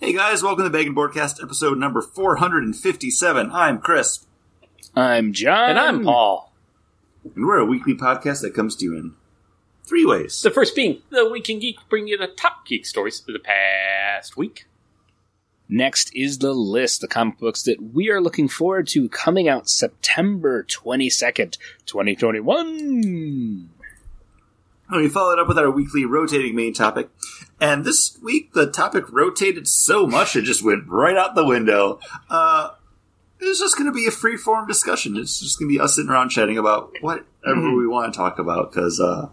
Hey guys, welcome to Bacon Broadcast, episode number 457. I'm Chris, I'm John. And I'm Paul. and we're a weekly podcast that comes to you in three ways. The first being the Week in Geek, bring you the top geek stories of the past week. Next is the list, the comic books that we are looking forward to coming out September 22nd, 2021. And we followed up with our weekly rotating main topic. And this week, the topic rotated so much it just went right out the window. Uh, it's just going to be a free form discussion. It's just going to be us sitting around chatting about whatever we want to talk about because uh,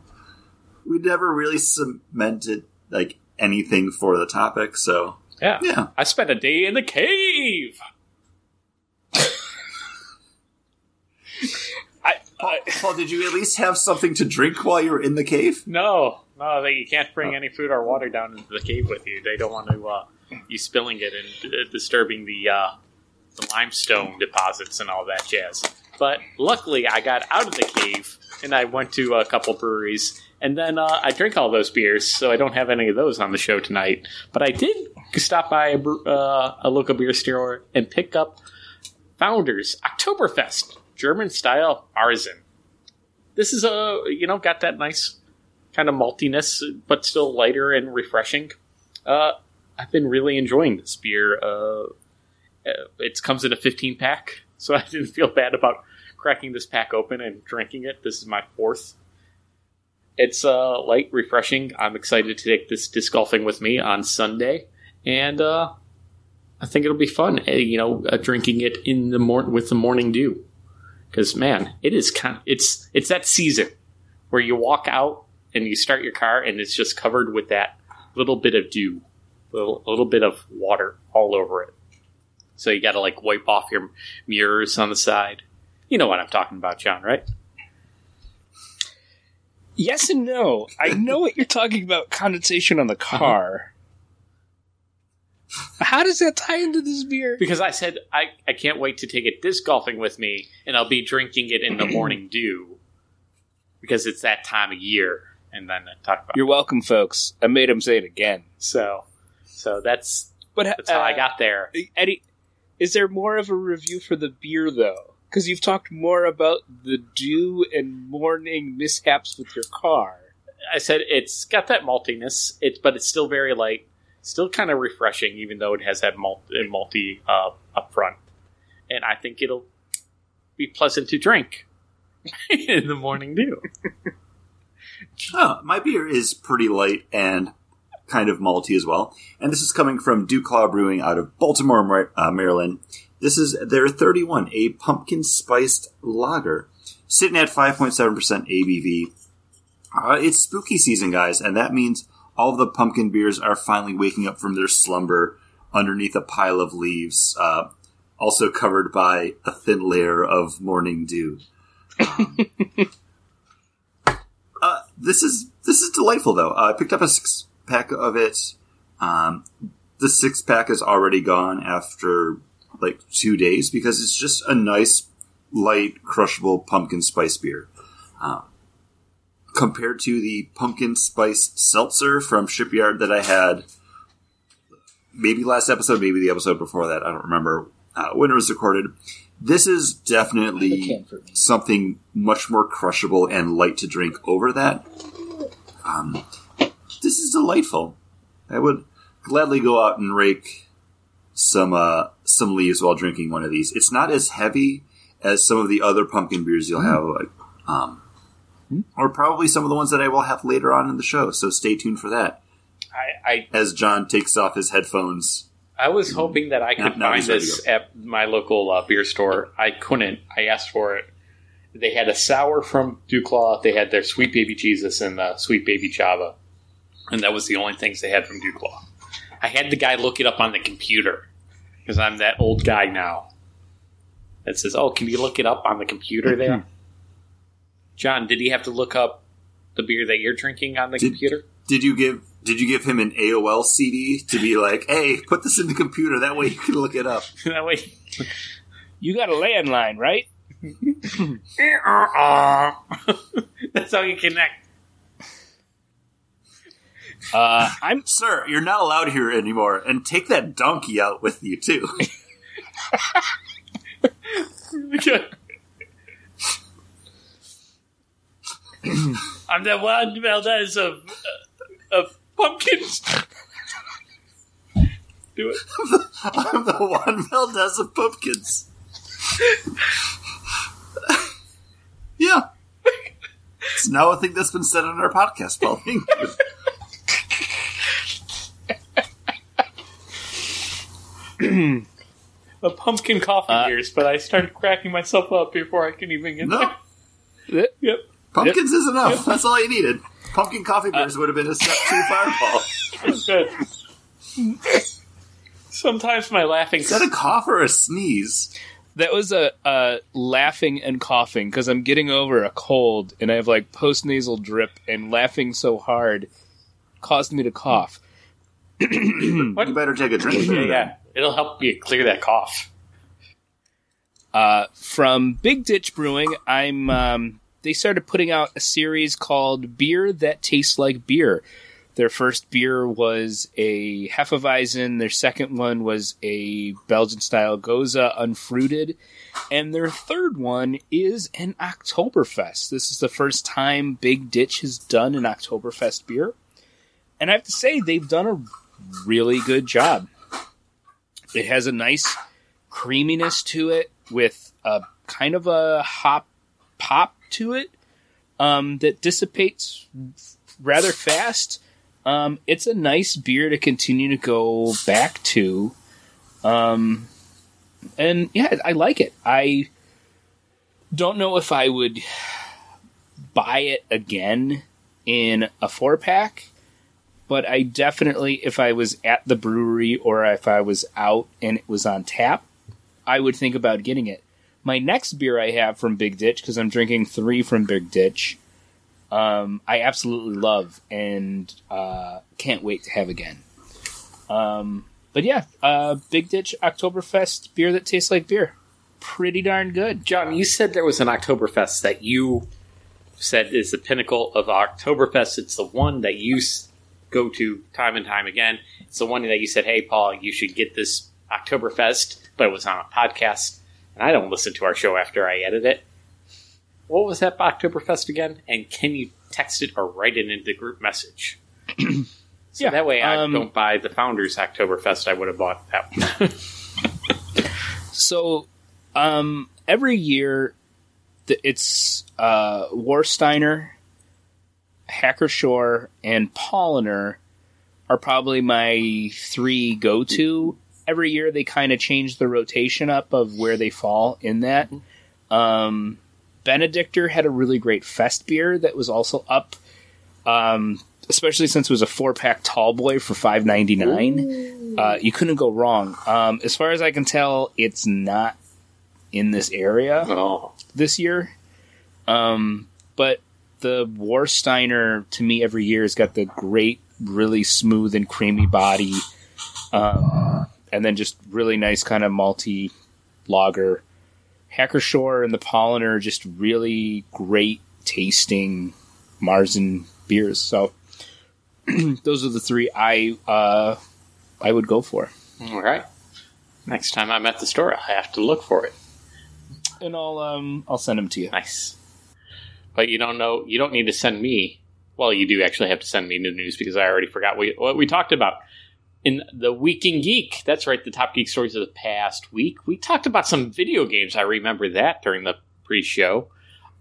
we never really cemented like anything for the topic. So Yeah. yeah, I spent a day in the cave. I Paul, did you at least have something to drink while you were in the cave? no, no, they, you can't bring any food or water down into the cave with you. They don't want to uh, you spilling it and uh, disturbing the uh, the limestone deposits and all that jazz. But luckily, I got out of the cave and I went to a couple breweries, and then uh, I drank all those beers, so I don't have any of those on the show tonight. But I did stop by a, uh, a local beer store and pick up Founders Oktoberfest German style Märzen. This is a you know got that nice kind of maltiness, but still lighter and refreshing. Uh, I've been really enjoying this beer. Uh, uh, it comes in a 15 pack, so I didn't feel bad about cracking this pack open and drinking it. This is my fourth. It's uh, light, refreshing. I'm excited to take this disc golfing with me on Sunday, and uh, I think it'll be fun. uh, You know, uh, drinking it in the mor- with the morning dew, because man, it is kind. Of, it's it's that season where you walk out and you start your car and it's just covered with that little bit of dew, little a little bit of water all over it. So you got to like wipe off your mirrors on the side. You know what I'm talking about, John, right? Yes and no. I know what you're talking about condensation on the car. How does that tie into this beer? Because I said I, I can't wait to take it disc golfing with me, and I'll be drinking it in the morning dew because it's that time of year. And then I talk about You're welcome, folks. I made him say it again. so so that's But that's how I uh, got there. Eddie, is there more of a review for the beer though? Because you've talked more about the dew and morning mishaps with your car. I said it's got that maltiness, it's but it's still very light, still kind of refreshing, even though it has that malt uh, malty uh, up front. And I think it'll be pleasant to drink in the morning dew. Oh, my beer is pretty light and kind of malty as well. And this is coming from DuClaw Brewing out of Baltimore, uh, Maryland. This is their 31, a pumpkin spiced lager, sitting at 5.7% ABV. Uh, it's spooky season, guys, and that means all of the pumpkin beers are finally waking up from their slumber underneath a pile of leaves, uh, also covered by a thin layer of morning dew. Uh, this is this is delightful though. Uh, I picked up a six pack of it. Um, the six pack is already gone after like two days because it's just a nice, light, crushable pumpkin spice beer. Um, compared to the pumpkin spice seltzer from Shipyard that I had, maybe last episode, maybe the episode before that. I don't remember uh, when it was recorded. This is definitely something much more crushable and light to drink over that. Um, this is delightful. I would gladly go out and rake some uh, some leaves while drinking one of these. It's not as heavy as some of the other pumpkin beers you'll have, like, um, or probably some of the ones that I will have later on in the show. So stay tuned for that. I, I As John takes off his headphones, I was hoping that I could Now- find this at my local uh, beer store. I couldn't. I asked for it. They had a sour from DuClaw. They had their Sweet Baby Jesus and uh, Sweet Baby Java, and that was the only things they had from DuClaw. I had the guy look it up on the computer because I'm that old guy now. That says, "Oh, can you look it up on the computer there?" John, did he have to look up the beer that you're drinking on the Did- computer? did you give did you give him an AOL CD to be like, hey, put this in the computer that way you can look it up? that way, You got a landline, right? that's how you connect. Uh, I'm Sir, you're not allowed here anymore, and take that donkey out with you too. I'm the one Valdez of of pumpkins. Do it. I'm the Juan Valdez of pumpkins. yeah. It's now a thing that's been said on our podcast, Paul. Thank you. A pumpkin coffee Uh, beers, but I started cracking myself up before I can even get No, there. Yep. Pumpkins is enough. That's all you needed. Pumpkin coffee Uh, would have been a step too. Good. Sometimes my laughing. Is that a cough or a sneeze? that was a, a laughing and coughing because I'm getting over a cold and I have like post nasal drip and laughing so hard caused me to cough. You better take a drink. Yeah, yeah. It'll help you clear that cough. Uh, from Big Ditch Brewing, I'm um, they started putting out a series called Beer That Tastes Like Beer. Their first beer was a Hefeweizen. Their second one was a Belgian style Gose unfruited. And their third one is an Oktoberfest. This is the first time Big Ditch has done an Oktoberfest beer. And I have to say, they've done a really good job. It has a nice creaminess to it with a kind of a hop pop to it um, that dissipates rather fast. Um, it's a nice beer to continue to go back to. Um, and yeah, I like it. I don't know if I would buy it again in a four pack, but I definitely, if I was at the brewery or if I was out and it was on tap, I would think about getting it. My next beer I have from Big Ditch, because I'm drinking three from Big Ditch, um, I absolutely love and uh, can't wait to have again. Um, but yeah, uh, Big Ditch Oktoberfest beer that tastes like beer. Pretty darn good. John, you said there was an Oktoberfest that you said is the pinnacle of Oktoberfest. It's the one that you go to time and time again. It's the one that you said, "Hey, Paul, you should get this Oktoberfest," but it was on a podcast, I don't listen to our show after I edit it. What was that Oktoberfest again? And can you text it or write it into the group message? so Yeah, that way I um, don't buy the Founders Oktoberfest. I would have bought that one. So, um, every year, it's uh, Warsteiner, Hacker-Pschorr, and Paulaner are probably my three go to. Every year, they kind of change the rotation up of where they fall in that. Um, Benediktiner had a really great fest beer that was also up, um, especially since it was a four pack tall boy for five ninety nine. Uh, you couldn't go wrong. Um, as far as I can tell, it's not in this area oh, this year. Um, but the Warsteiner to me every year has got the great, really smooth and creamy body, um, and then just really nice kind of malty lager. Hacker-Pschorr and the Paulaner are just really great tasting Marzen beers. So those are the three I uh, I would go for. all right. Next time I'm at the store, I have to look for it. And I'll um I'll send them to you. Nice. But you don't know. You don't need to send me. Well, you do actually have to send me new news because I already forgot we, what we talked about in the Week in Geek. That's right, the top geek stories of the past week. We talked about some video games. I remember that during the pre-show.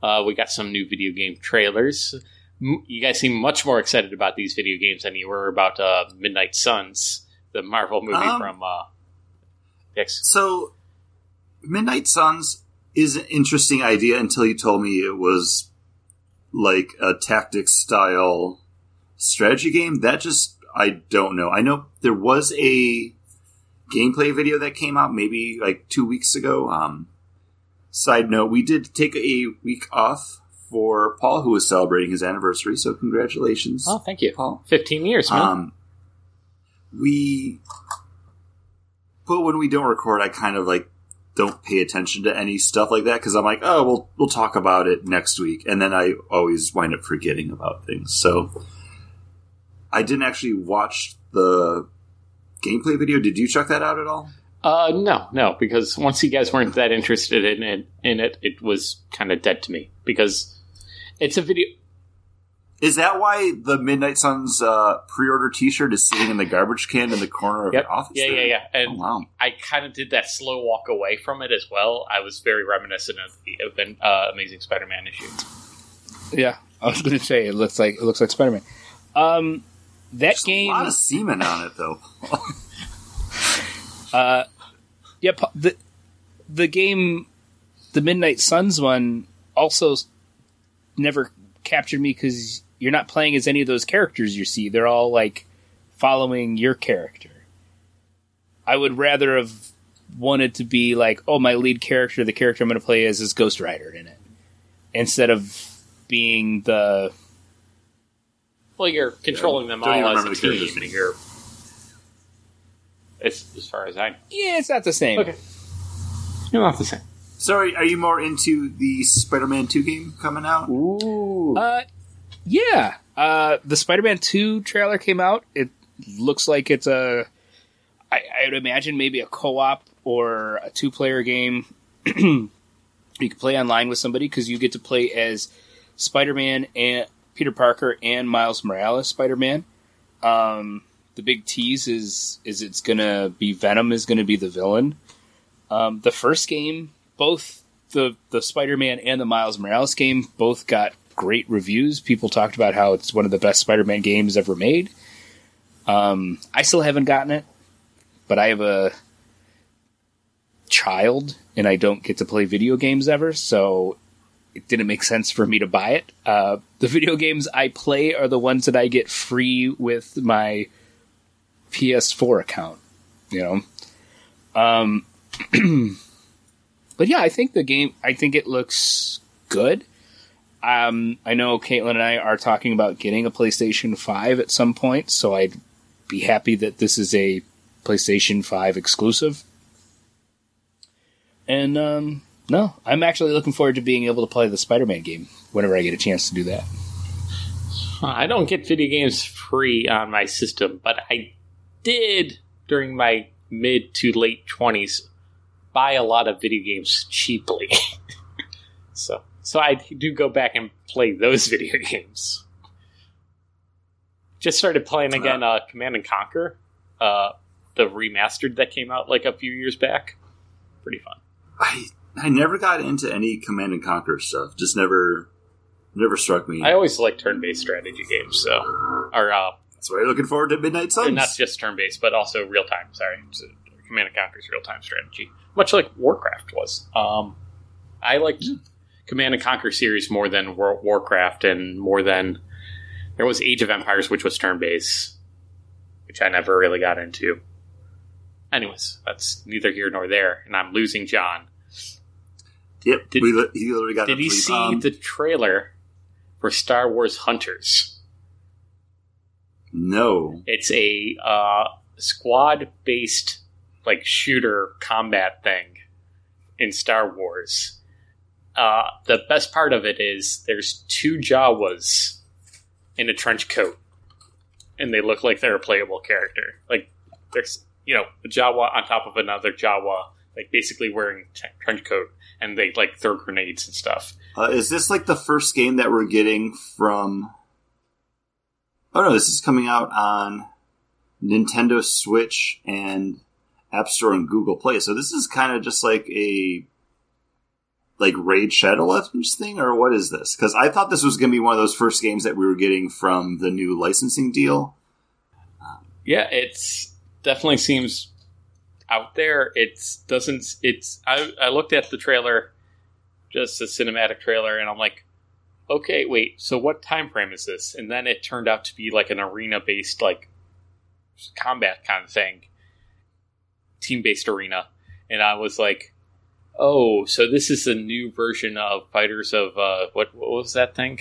Uh, we got some new video game trailers. M- You guys seem much more excited about these video games than you were about uh, Midnight Suns, the Marvel movie Um, from uh, X. So, Midnight Suns is an interesting idea until you told me it was like a tactics style strategy game. That just, I don't know. I know there was a gameplay video that came out maybe like two weeks ago. Um, side note, we did take a week off for Paul, who was celebrating his anniversary. So, congratulations, Oh, thank you. Paul. Fifteen years, man. Um, we, but when we don't record, I kind of like don't pay attention to any stuff like that because I'm like, oh, we'll we'll talk about it next week, and then I always wind up forgetting about things. So, I didn't actually watch the gameplay video. Did you check that out at all? Uh, no, no, because once you guys weren't that interested in it, in it, it was kind of dead to me because it's a video. Is that why the Midnight Suns uh, pre-order T-shirt is sitting in the garbage can in the corner of Yep. your office? Yeah, there? yeah, yeah. And Oh, wow. I kind of did that slow walk away from it as well. I was very reminiscent of the event, uh, Amazing Spider-Man issue. Yeah, I was going to say it looks like it looks like Spider Man. Um, that There's game, a lot of semen on it, though. uh, yeah, the the game, the Midnight Suns one, also never captured me because you're not playing as any of those characters you see. They're all like following your character. I would rather have wanted to be like, oh, my lead character, the character I'm going to play as is Ghost Rider in it, instead of being the Well, you're controlling them Don't even all as remember a the team, characters' and As, as far as I know. yeah, it's not the same. Okay. You're not the same. So, are, are you more into the Spider-Man Two game coming out? Ooh. Uh, yeah. Uh, the Spider-Man Two trailer came out. It looks like it's a. I, I would imagine maybe a co-op or a two-player game. you can play online with somebody because you get to play as Spider-Man and Peter Parker and Miles Morales Spider-Man. Um, the big tease is is it's gonna be Venom is gonna be the villain. Um, the first game, both the the Spider-Man and the Miles Morales game, both got great reviews. People talked about how it's one of the best Spider-Man games ever made. Um, I still haven't gotten it, but I have a child and I don't get to play video games ever, so it didn't make sense for me to buy it. Uh, the video games I play are the ones that I get free with my PS4 account. You know, um, but yeah, I think the game. I think it looks good. Um, I know Caitlin and I are talking about getting a PlayStation Five at some point, so I'd be happy that this is a PlayStation Five exclusive. And um, no, I'm actually looking forward to being able to play the Spider-Man game whenever I get a chance to do that. I don't get video games free on my system, but I did during my mid to late 20s buy a lot of video games cheaply. so so I do go back and play those video games. Just started playing again uh, Command and Conquer, uh, the remastered that came out like a few years back. Pretty fun. I I never got into any Command and Conquer stuff. Just never, never struck me. I always like turn-based strategy games, so or uh, That's why you're looking forward to Midnight Suns. And not just turn based, but also real time. Sorry, Command and Conquer's real time strategy, much like Warcraft was. Um, I liked Command and Conquer series more than War- Warcraft, and more than there was Age of Empires, which was turn based, which I never really got into. Anyways, that's neither here nor there, and I'm losing John. Yep, Did- we he literally got. Did tweet. see Um, the trailer for Star Wars Hunters? No. It's a uh, squad based like shooter combat thing in Star Wars. Uh, the best part of it is there's two Jawas in a trench coat, and they look like they're a playable character. Like there's you know a Jawa on top of another Jawa, like basically wearing t- trench coat, and they like throw grenades and stuff. Uh, is this like the first game that we're getting from? Oh no, this is coming out on Nintendo Switch and App Store and Google Play. So this is kind of just like a like Raid Shadow Legends thing, or what is this? Because I thought this was going to be one of those first games that we were getting from the new licensing deal. Yeah, it's definitely seems out there. It's doesn't. It's I I looked at the trailer, just a cinematic trailer, and I'm like, okay, wait. So what time frame is this? And then it turned out to be like an arena based like combat kind of thing, team based arena, and I was like. Oh, so this is a new version of Fighters of uh, what? What was that thing?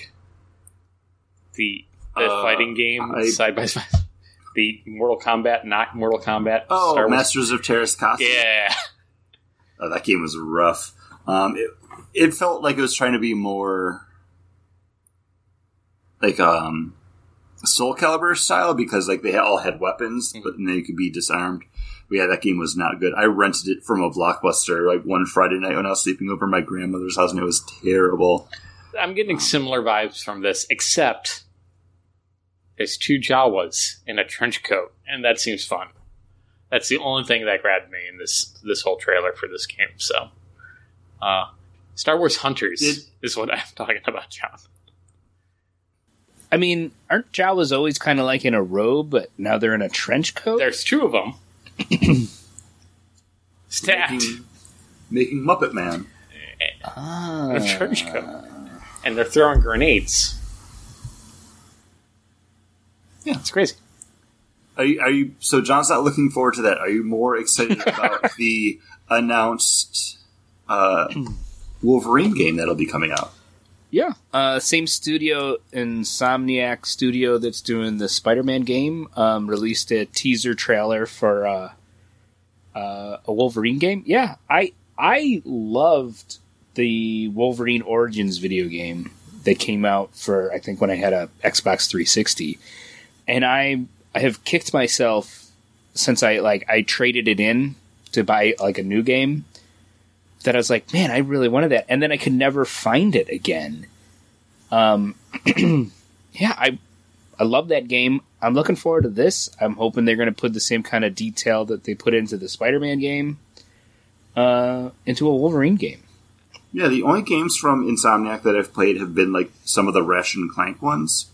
The the Uh, fighting game I- side by side. The Mortal Kombat, not Mortal Kombat. Oh, Star Wars- Masters of Teras. Yeah, Oh, that game was rough. Um, it, it felt like it was trying to be more like um Soul Calibur style because like they all had weapons, but then they could be disarmed. But yeah, that game was not good. I rented it from a blockbuster like one Friday night when I was sleeping over my grandmother's house, and it was terrible. I'm getting similar vibes from this, except there's two Jawas in a trench coat, and that seems fun. That's the only thing that grabbed me in this this whole trailer for this game. So, uh, Star Wars Hunters Did- is what I'm talking about, John. I mean, aren't Jawas always kind of like in a robe, but now they're in a trench coat? There's two of them. Stacked Making, making Muppet Man. ah. a trench coat, and they're throwing grenades. Yeah. it's crazy. Are you, are you? So John's not looking forward to that. Are you more excited about the announced uh, Wolverine game that'll be coming out? Yeah. Uh, same studio, Insomniac Studio, that's doing the Spider-Man game, um, released a teaser trailer for uh, uh, a Wolverine game. Yeah, I I loved the Wolverine Origins video game that came out for I think when I had a Xbox 360, and I I have kicked myself since I like I traded it in to buy like a new game that I was like, man, I really wanted that, and then I could never find it again. Um, yeah, I I love that game. I'm looking forward to this. I'm hoping they're going to put the same kind of detail that they put into the Spider-Man game uh, into a Wolverine game. Yeah, the only games from Insomniac that I've played have been like some of the Ratchet and Clank ones.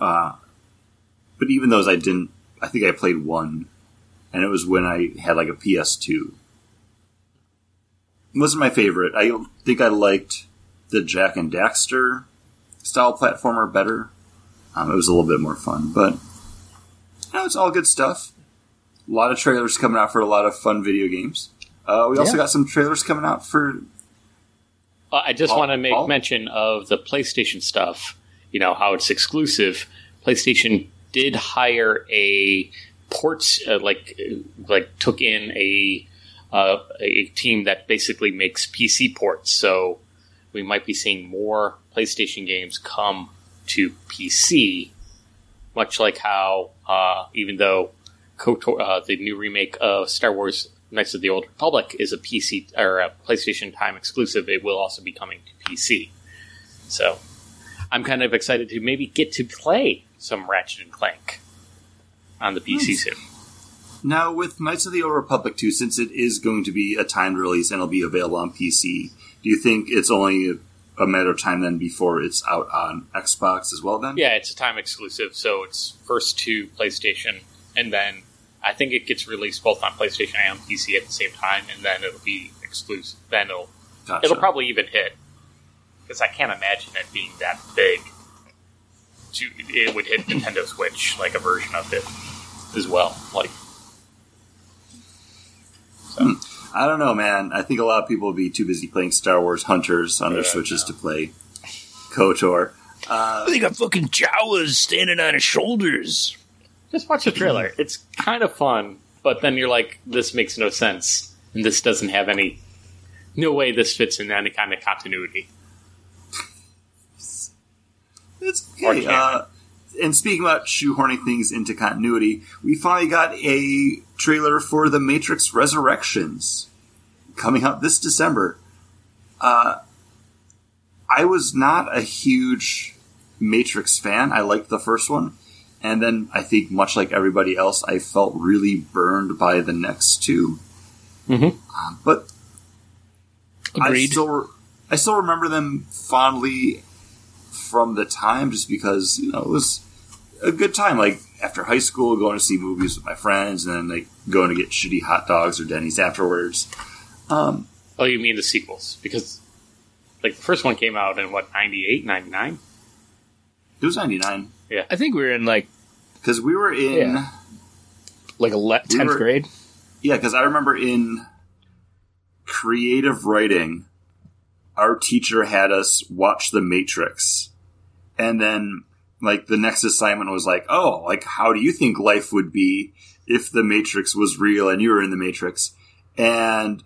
Uh, but even those I didn't. I think I played one, and it was when I had like a PS2. It wasn't my favorite. I think I liked the Jak and Daxter style platformer better. Um, it was a little bit more fun, but you know, it's all good stuff. A lot of trailers coming out for a lot of fun video games. Uh, we also Yeah. got some trailers coming out for Uh, I just Paul- want to make Paul? mention of the PlayStation stuff. You know how it's exclusive. PlayStation did hire a ports uh, like uh, like took in a uh, a team that basically makes PC ports. So we might be seeing more PlayStation games come to PC, much like how uh, even though KOTOR, uh, the new remake of Star Wars Knights of the Old Republic is a PC or a PlayStation Time exclusive, it will also be coming to PC. So I'm kind of excited to maybe get to play some Ratchet and Clank on the PC Nice. soon. Now, with Knights of the Old Republic 2, since it is going to be a timed release and it'll be available on PC, do you think it's only a matter of time then before it's out on Xbox as well then? Yeah, it's a time exclusive, so it's first to PlayStation, and then I think it gets released both on PlayStation and PC at the same time, and then it'll be exclusive. Then it'll Gotcha. it'll probably even hit because I can't imagine it being that big. To, it would hit Nintendo Switch like a version of it as well. Like I don't know, man. I think a lot of people will be too busy playing Star Wars Hunters on their Yeah, Switches to play KOTOR. Uh, They got fucking Jawas standing on his shoulders. just watch the trailer. It's kind of fun, but then you're like, this makes no sense, and this doesn't have any. No way this fits in any kind of continuity. It's okay. Uh, and speaking about shoehorning things into continuity, we finally got a trailer for The Matrix Resurrections coming out this December. Uh, I was not a huge Matrix fan. I liked the first one. And then I think, much like everybody else, I felt really burned by the next two. Mhm. Uh, but I still, re- I still remember them fondly from the time, just because you know it was a good time. Like after high school, going to see movies with my friends, and then like going to get shitty hot dogs or Denny's afterwards. Um, Oh, you mean the sequels? Because like the first one came out in what 98, 99? it was ninety nine Yeah. I think we were in like because we were in Yeah. like a le- We 10th were- grade. yeah. Because I remember in creative writing, our teacher had us watch The Matrix, and then like the next assignment was like, oh, like how do you think life would be if the Matrix was real and you were in the Matrix? And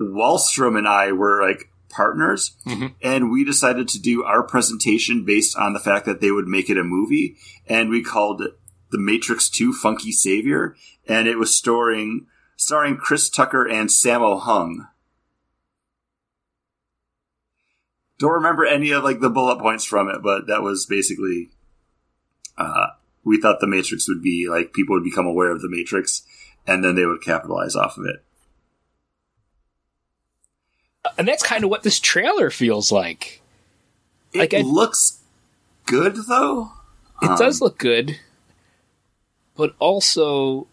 Wallstrom and I were like partners, Mhm. and we decided to do our presentation based on the fact that they would make it a movie, and we called it The Matrix 2 Funky Savior, and it was starring starring Chris Tucker and Sammo Hung. Don't remember any of like the bullet points from it, but that was basically uh, we thought the Matrix would be like people would become aware of the Matrix, and then they would capitalize off of it. And that's kind of what this trailer feels like. It Like, I- looks good though. It Um, does look good, but also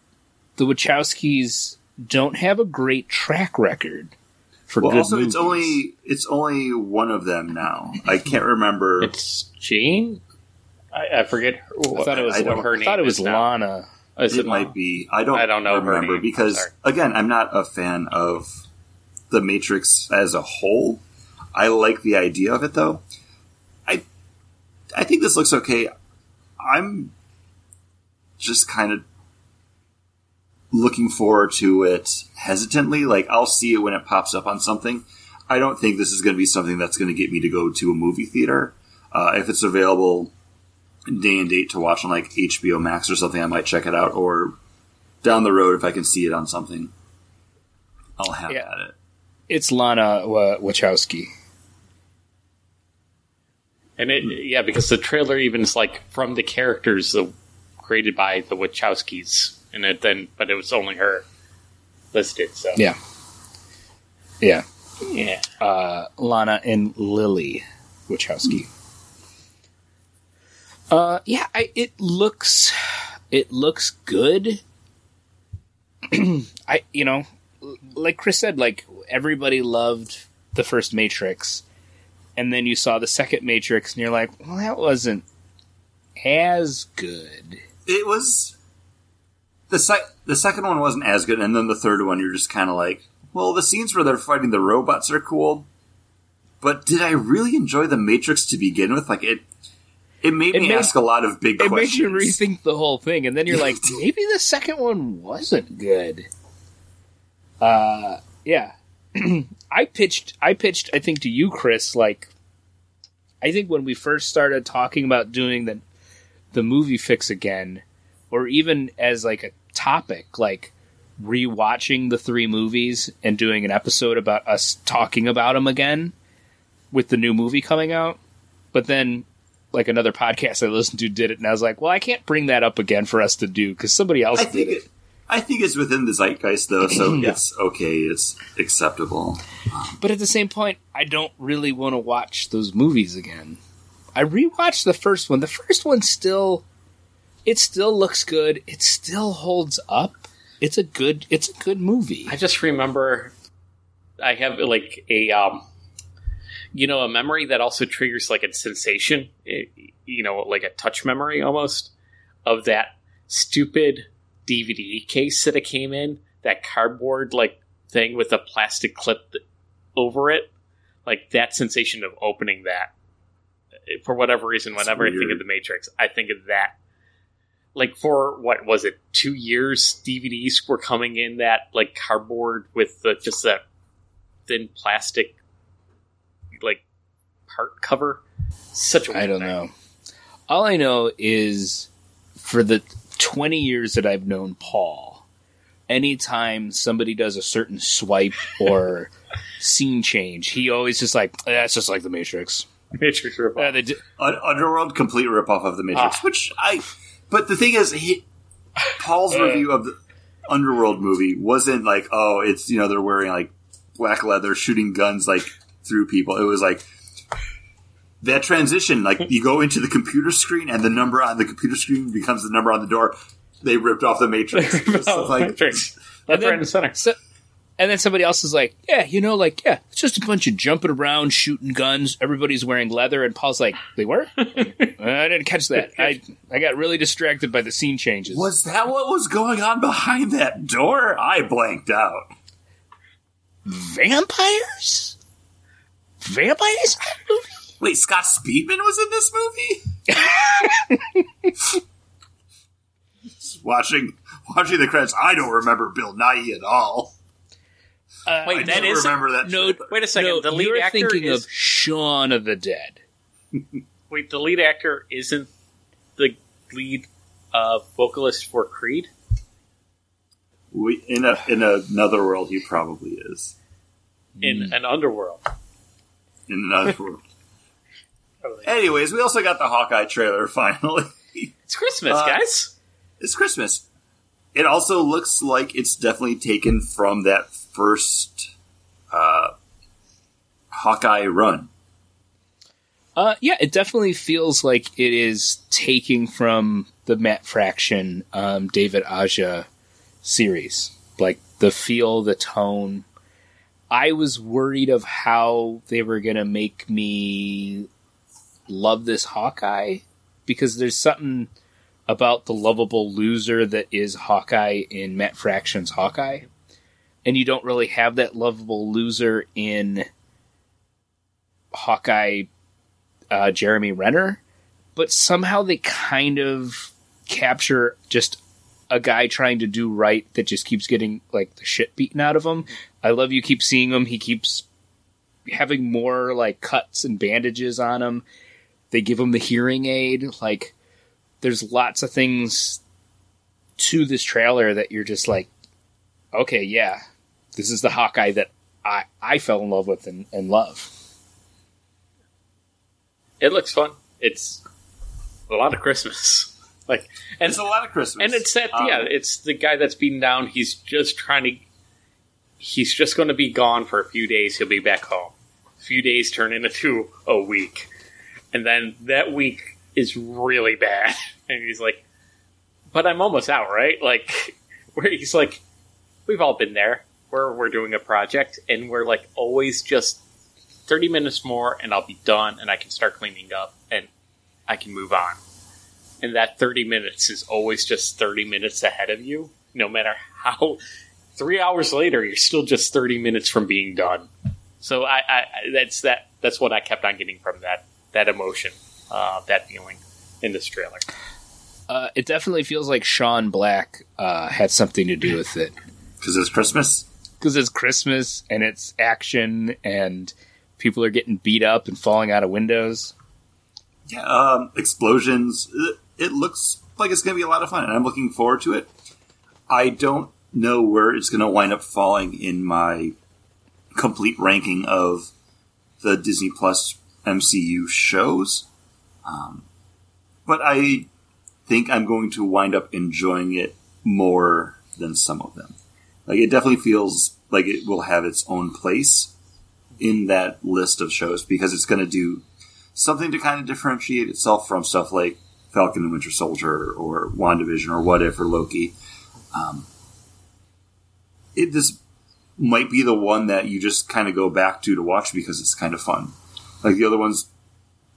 the Wachowskis don't have a great track record for Well, good also movies. it's only it's only one of them now. I can't remember. It's Jane. I, I forget. I thought it was. I what her name. I thought it was is now. Lana. Is it might be. I don't. I don't know her remember name. because Sorry. again, I'm not a fan of the Matrix as a whole. I like the idea of it though. I I think this looks okay. I'm just kind of looking forward to it hesitantly. Like I'll see it when it pops up on something. I don't think this is going to be something that's going to get me to go to a movie theater. Uh, if it's available day and date to watch on like HBO Max or something, I might check it out. Or down the road, if I can see it on something, I'll have Yeah. at it. It's Lana Wa- Wachowski. And it, yeah, because the trailer even is like from the characters uh, created by the Wachowskis, and it then, but it was only her listed. So Yeah. Yeah. yeah. uh, Lana and Lily Wachowski. Uh, yeah, I, it looks it looks good. I you know, like Chris said, like everybody loved the first Matrix, and then you saw the second Matrix, and you're like, well, that wasn't as good. It was the sec- the second one wasn't as good, and then the third one, you're just kind of like, well, the scenes where they're fighting the robots are cool, but did I really enjoy the Matrix to begin with? Like it, it made It me ask a lot of big questions. It questions. makes you rethink the whole thing, and then you're like, maybe the second one wasn't good. Uh, yeah. I pitched. I pitched. I think to you, Chris. Like, I think when we first started talking about doing the the movie fix again, or even as like a topic, like rewatching the three movies and doing an episode about us talking about them again with the new movie coming out. But then like another podcast I listened to did it, and I was like, well, I can't bring that up again for us to do because somebody else I did think it. it, I think it's within the zeitgeist though, so it's okay. It's acceptable. Um, but at the same point, I don't really want to watch those movies again. I rewatched the first one. The first one still, it still looks good. It still holds up. It's a good. It's a good movie. I just remember I have like a um you know a memory that also triggers like a sensation, eh, you know, like a touch memory almost of that stupid DVD case that it came in, that cardboard like thing with a plastic clip th- over it. Like that sensation of opening that eh, for whatever reason whenever I think of the Matrix, I think of that like for what was it two years dvds were coming in that like cardboard with the, just that thin plastic like part cover such a I don't thing. know. All I know is for the 20 years that I've known Paul, anytime somebody does a certain swipe or scene change, he always just like, that's just like the Matrix. Matrix ripoff. Uh, they di- Un- Underworld, complete ripoff of the Matrix, Ah. which I. But the thing is, he, Paul's review of the Underworld movie wasn't like, oh, it's you know they're wearing like black leather, shooting guns like through people. It was like that transition, like you go into the computer screen and the number on the computer screen becomes the number on the door. They ripped off the Matrix. It's Oh, like, Matrix. And Left, then- right, and center. So, and then somebody else is like, yeah, you know, like, yeah, it's just a bunch of jumping around, shooting guns. Everybody's wearing leather. And Paul's like, they were? I didn't catch that. I, I got really distracted by the scene changes. was that what was going on behind that door? I blanked out. Vampires? Vampires? Wait, Scott Speedman was in this movie? watching watching the credits, I don't remember Bill Nighy at all. Uh, Wait, I that do is remember that. no, trailer. Wait a second. no, the lead you're actor thinking is of Shaun of the Dead. wait. The lead actor isn't the lead uh, vocalist for Creed. We, in a in another world, he probably is. in an underworld. In another world. Anyways, we also got the Hawkeye trailer finally. It's Christmas, Uh, guys. it's Christmas. It also looks like it's definitely taken from that first uh, Hawkeye run. Uh, yeah, it definitely feels like it is taking from the Matt Fraction, um, David Aja series. Like the feel, the tone. I was worried of how they were going to make me love this Hawkeye because there's something about the lovable loser that is Hawkeye in Matt Fraction's Hawkeye. And you don't really have that lovable loser in Hawkeye uh, Jeremy Renner, but somehow they kind of capture just a guy trying to do right that just keeps getting like the shit beaten out of him. I love you keep seeing him. He keeps having more like cuts and bandages on him. They give him the hearing aid. Like there's lots of things to this trailer that you're just like, okay, yeah, this is the Hawkeye that I, I fell in love with and, and love. It looks fun. It's a lot of Christmas. Like, and It's a lot of Christmas. and it's that Um, yeah, it's the guy that's beaten down. He's just trying to. He's just going to be gone for a few days. He'll be back home. A few days turn into a week, and then that week is really bad. And he's like, "But I'm almost out, right?" Like, where he's like, "We've all been there. We're we're doing a project, and we're like always just thirty minutes more, and I'll be done, and I can start cleaning up, and I can move on." and that 30 minutes is always just 30 minutes ahead of you no matter how three hours later you're still just 30 minutes from being done so i, I that's that that's what i kept on getting from that that emotion uh, that feeling in this trailer Uh, it definitely feels like Shane Black uh, had something to do with it because it's Christmas. Because it's Christmas and it's action and people are getting beat up and falling out of windows. Yeah, um, explosions. It, looks like it's going to be a lot of fun, and I'm looking forward to it. I don't know where it's going to wind up falling in my complete ranking of the Disney Plus MCU shows, um, but I think I'm going to wind up enjoying it more than some of them. Like it definitely feels like it will have its own place in that list of shows because it's going to do something to kind of differentiate itself from stuff like Falcon and Winter Soldier or WandaVision or what if or Loki. Um, it this might be the one that you just kind of go back to to watch because it's kind of fun. Like the other ones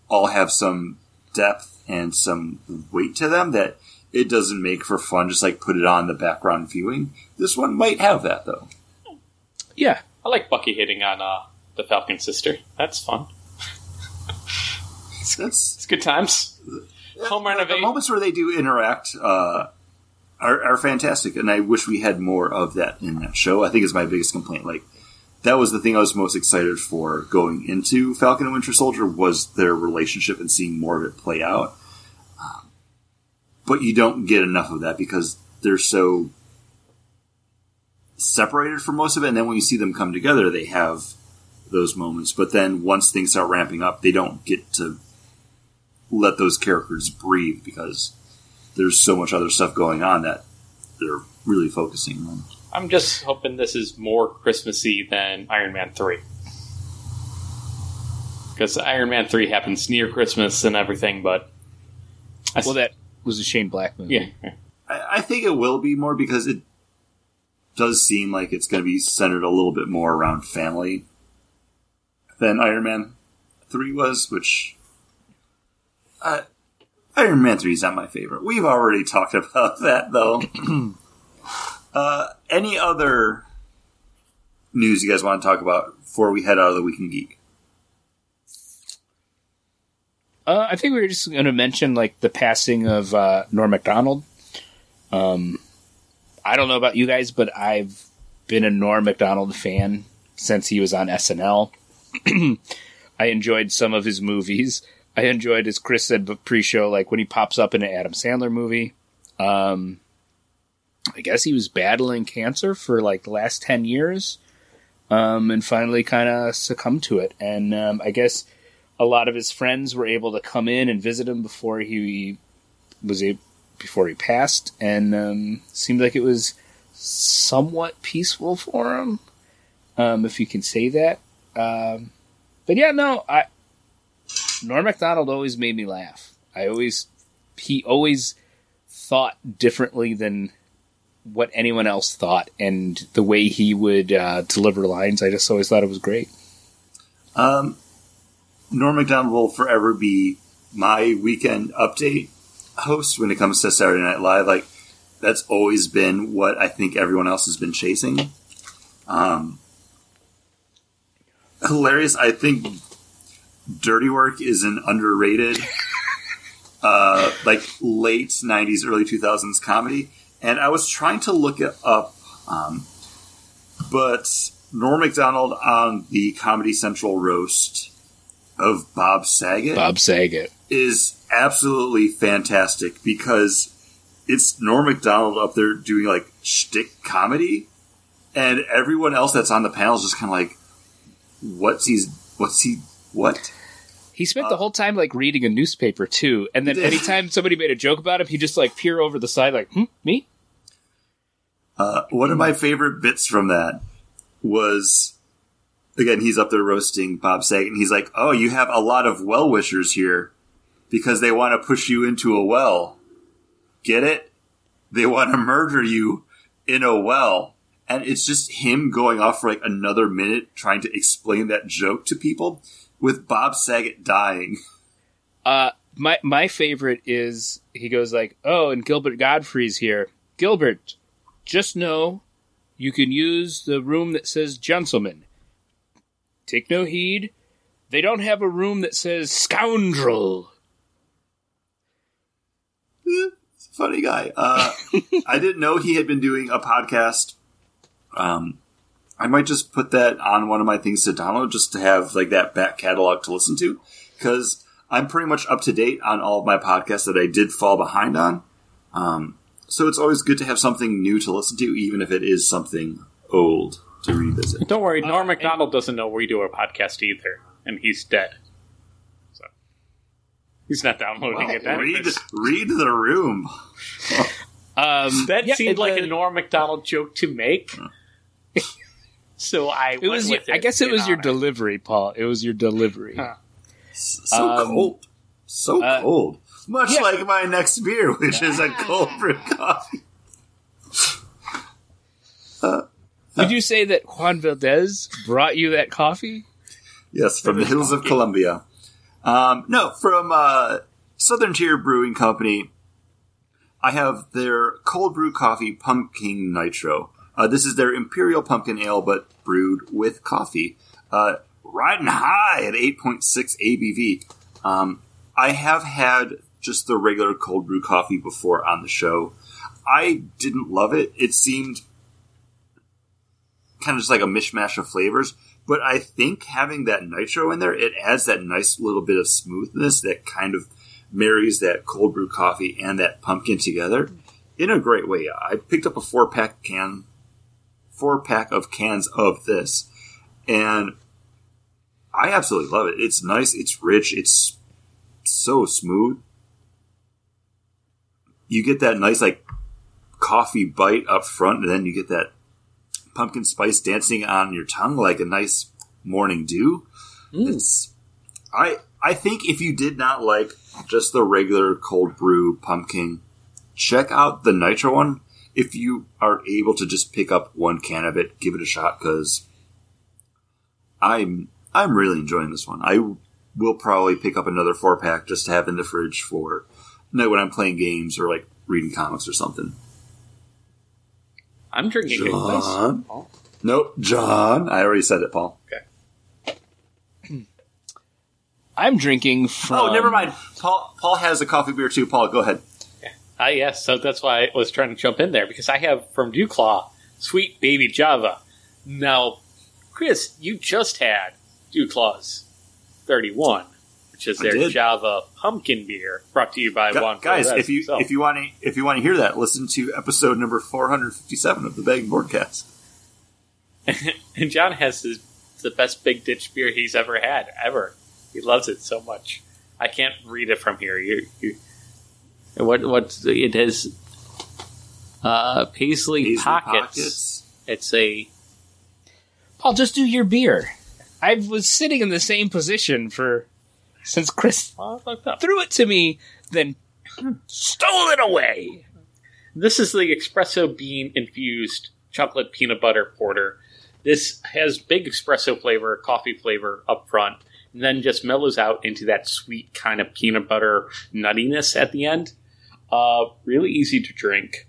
all have some depth and some weight to them that it doesn't make for fun. Just like put it on the background viewing. This one might have that though. Yeah, i like bucky hitting on uh, the falcon sister that's fun That's it's good times home the moments where they do interact uh, are, are fantastic, and I wish we had more of that in that show. I think is my biggest complaint. Like that was the thing I was most excited for going into Falcon and Winter Soldier was their relationship and seeing more of it play out. But you don't get enough of that because they're so separated for most of it, and then when you see them come together, they have those moments. But then once things start ramping up, they don't get to let those characters breathe because there's so much other stuff going on that they're really focusing on. i'm just hoping this is more christmassy than iron man 3 because iron man 3 happens near christmas and everything but I well, that was a Shane Black movie. yeah I, I think it will be more because it does seem like it's going to be centered a little bit more around family than Iron Man 3 was, which. Uh, Iron Man 3 is not my favorite. We've already talked about that, though. uh, any other news you guys want to talk about before we head out of the Week in Geek? Uh, I think we were just going to mention like the passing of uh, Norm Macdonald. Um, I don't know about you guys, but I've been a Norm Macdonald fan since he was on SNL. I enjoyed some of his movies. I enjoyed, as Chris said pre-show, like when he pops up in an Adam Sandler movie. Um, I guess he was battling cancer for like the last ten years, um, and finally kind of succumbed to it. And um, I guess a lot of his friends were able to come in and visit him before he was a before he passed, and um, seemed like it was somewhat peaceful for him, um, if you can say that. Um, but yeah, no, I Norm Macdonald always made me laugh. I always he always thought differently than what anyone else thought, and the way he would uh, deliver lines, I just always thought it was great. Um, Norm Macdonald will forever be my weekend update host when it comes to Saturday Night Live. Like that's always been what I think everyone else has been chasing. Um, hilarious. I think Dirty Work is an underrated, uh, like late '90s, early 2000s comedy. And I was trying to look it up, um, but Norm Macdonald on the Comedy Central roast of Bob Saget. Bob Saget is absolutely fantastic because it's Norm Macdonald up there doing like shtick comedy, and everyone else that's on the panel is just kind of like, "What's he? What's he? What?" He spent uh, the whole time like reading a newspaper too, and then anytime somebody made a joke about him, he just like peer over the side, like, "Hmm, me." Uh, one of my favorite bits from that was again he's up there roasting Bob Saget, and he's like, "Oh, you have a lot of well wishers here because they want to push you into a well. Get it? They want to murder you in a well." And it's just him going off for like another minute trying to explain that joke to people with Bob Saget dying. Uh, my my favorite is he goes like, "Oh, and Gilbert Gottfried's here. Gilbert, just know you can use the room that says gentleman. Take no heed. They don't have a room that says scoundrel." Funny guy. Uh, I didn't know he had been doing a podcast. Um, I might just put that on one of my things to download just to have like that back catalog to listen to because I'm pretty much up to date on all of my podcasts that I did fall behind on. Um, so it's always good to have something new to listen to, even if it is something old to revisit. Don't worry, Norm uh, Macdonald doesn't know we do a podcast either, and he's dead. So he's not downloading well, it. Read, read the room. um, that yeah, seemed like a Norm Macdonald joke to make. So I it was. Your, it I guess it was your delivery, Paul. It was your delivery. Huh. So um, cold, so uh, cold. Much yeah. like my next beer, which is a cold brew coffee. Uh, Did you say that Juan Valdez brought you that coffee? Yes, from the hills of Colombia. Um, no, from uh, Southern Tier Brewing Company. I have their cold brew coffee pumpkin nitro. Uh, this is their Imperial Pumpkin Ale, but brewed with coffee. Uh, riding high at 8.6 ABV. Um, I have had just the regular cold brew coffee before on the show. I didn't love it. It seemed kind of just like a mishmash of flavors. But I think having that nitro in there, it adds that nice little bit of smoothness that kind of marries that cold brew coffee and that pumpkin together in a great way. I picked up a four pack can four pack of cans of this, and I absolutely love it. It's nice, it's rich, it's so smooth. You get that nice like coffee bite up front, and then you get that pumpkin spice dancing on your tongue like a nice morning dew. Mm. It's I I think if you did not like just the regular cold brew pumpkin, check out the nitro one if you are able to just pick up one can of it, give it a shot because I'm I'm really enjoying this one. I will probably pick up another four pack just to have in the fridge for night when I'm playing games or like reading comics or something. I'm drinking John. Nope, John. I already said it, Paul. Okay. I'm drinking from. Oh, never mind. Paul. Paul has a coffee beer too. Paul, go ahead. Ah, yes. So that's why I was trying to jump in there because I have from DuClaw Sweet Baby Java. Now, Chris, you just had DuClaw's 31, which is their. Java pumpkin beer, brought to you by Gu- Juan guys, Flores if you himself. if you want to if you want to hear that, listen to episode number four hundred fifty seven of the Bag Broadcast. and John has his, the best big ditch beer he's ever had ever. He loves it so much. I can't read it from here. You, you what what's it is? Uh, Paisley, Paisley pockets. It's a Paul, just do your beer. I was sitting in the same position for since Chris I fucked up. threw it to me, then stole it away. This is the espresso bean infused chocolate peanut butter porter. This has big espresso flavor, coffee flavor up front, and then just mellows out into that sweet kind of peanut butter nuttiness at the end. Uh, really easy to drink.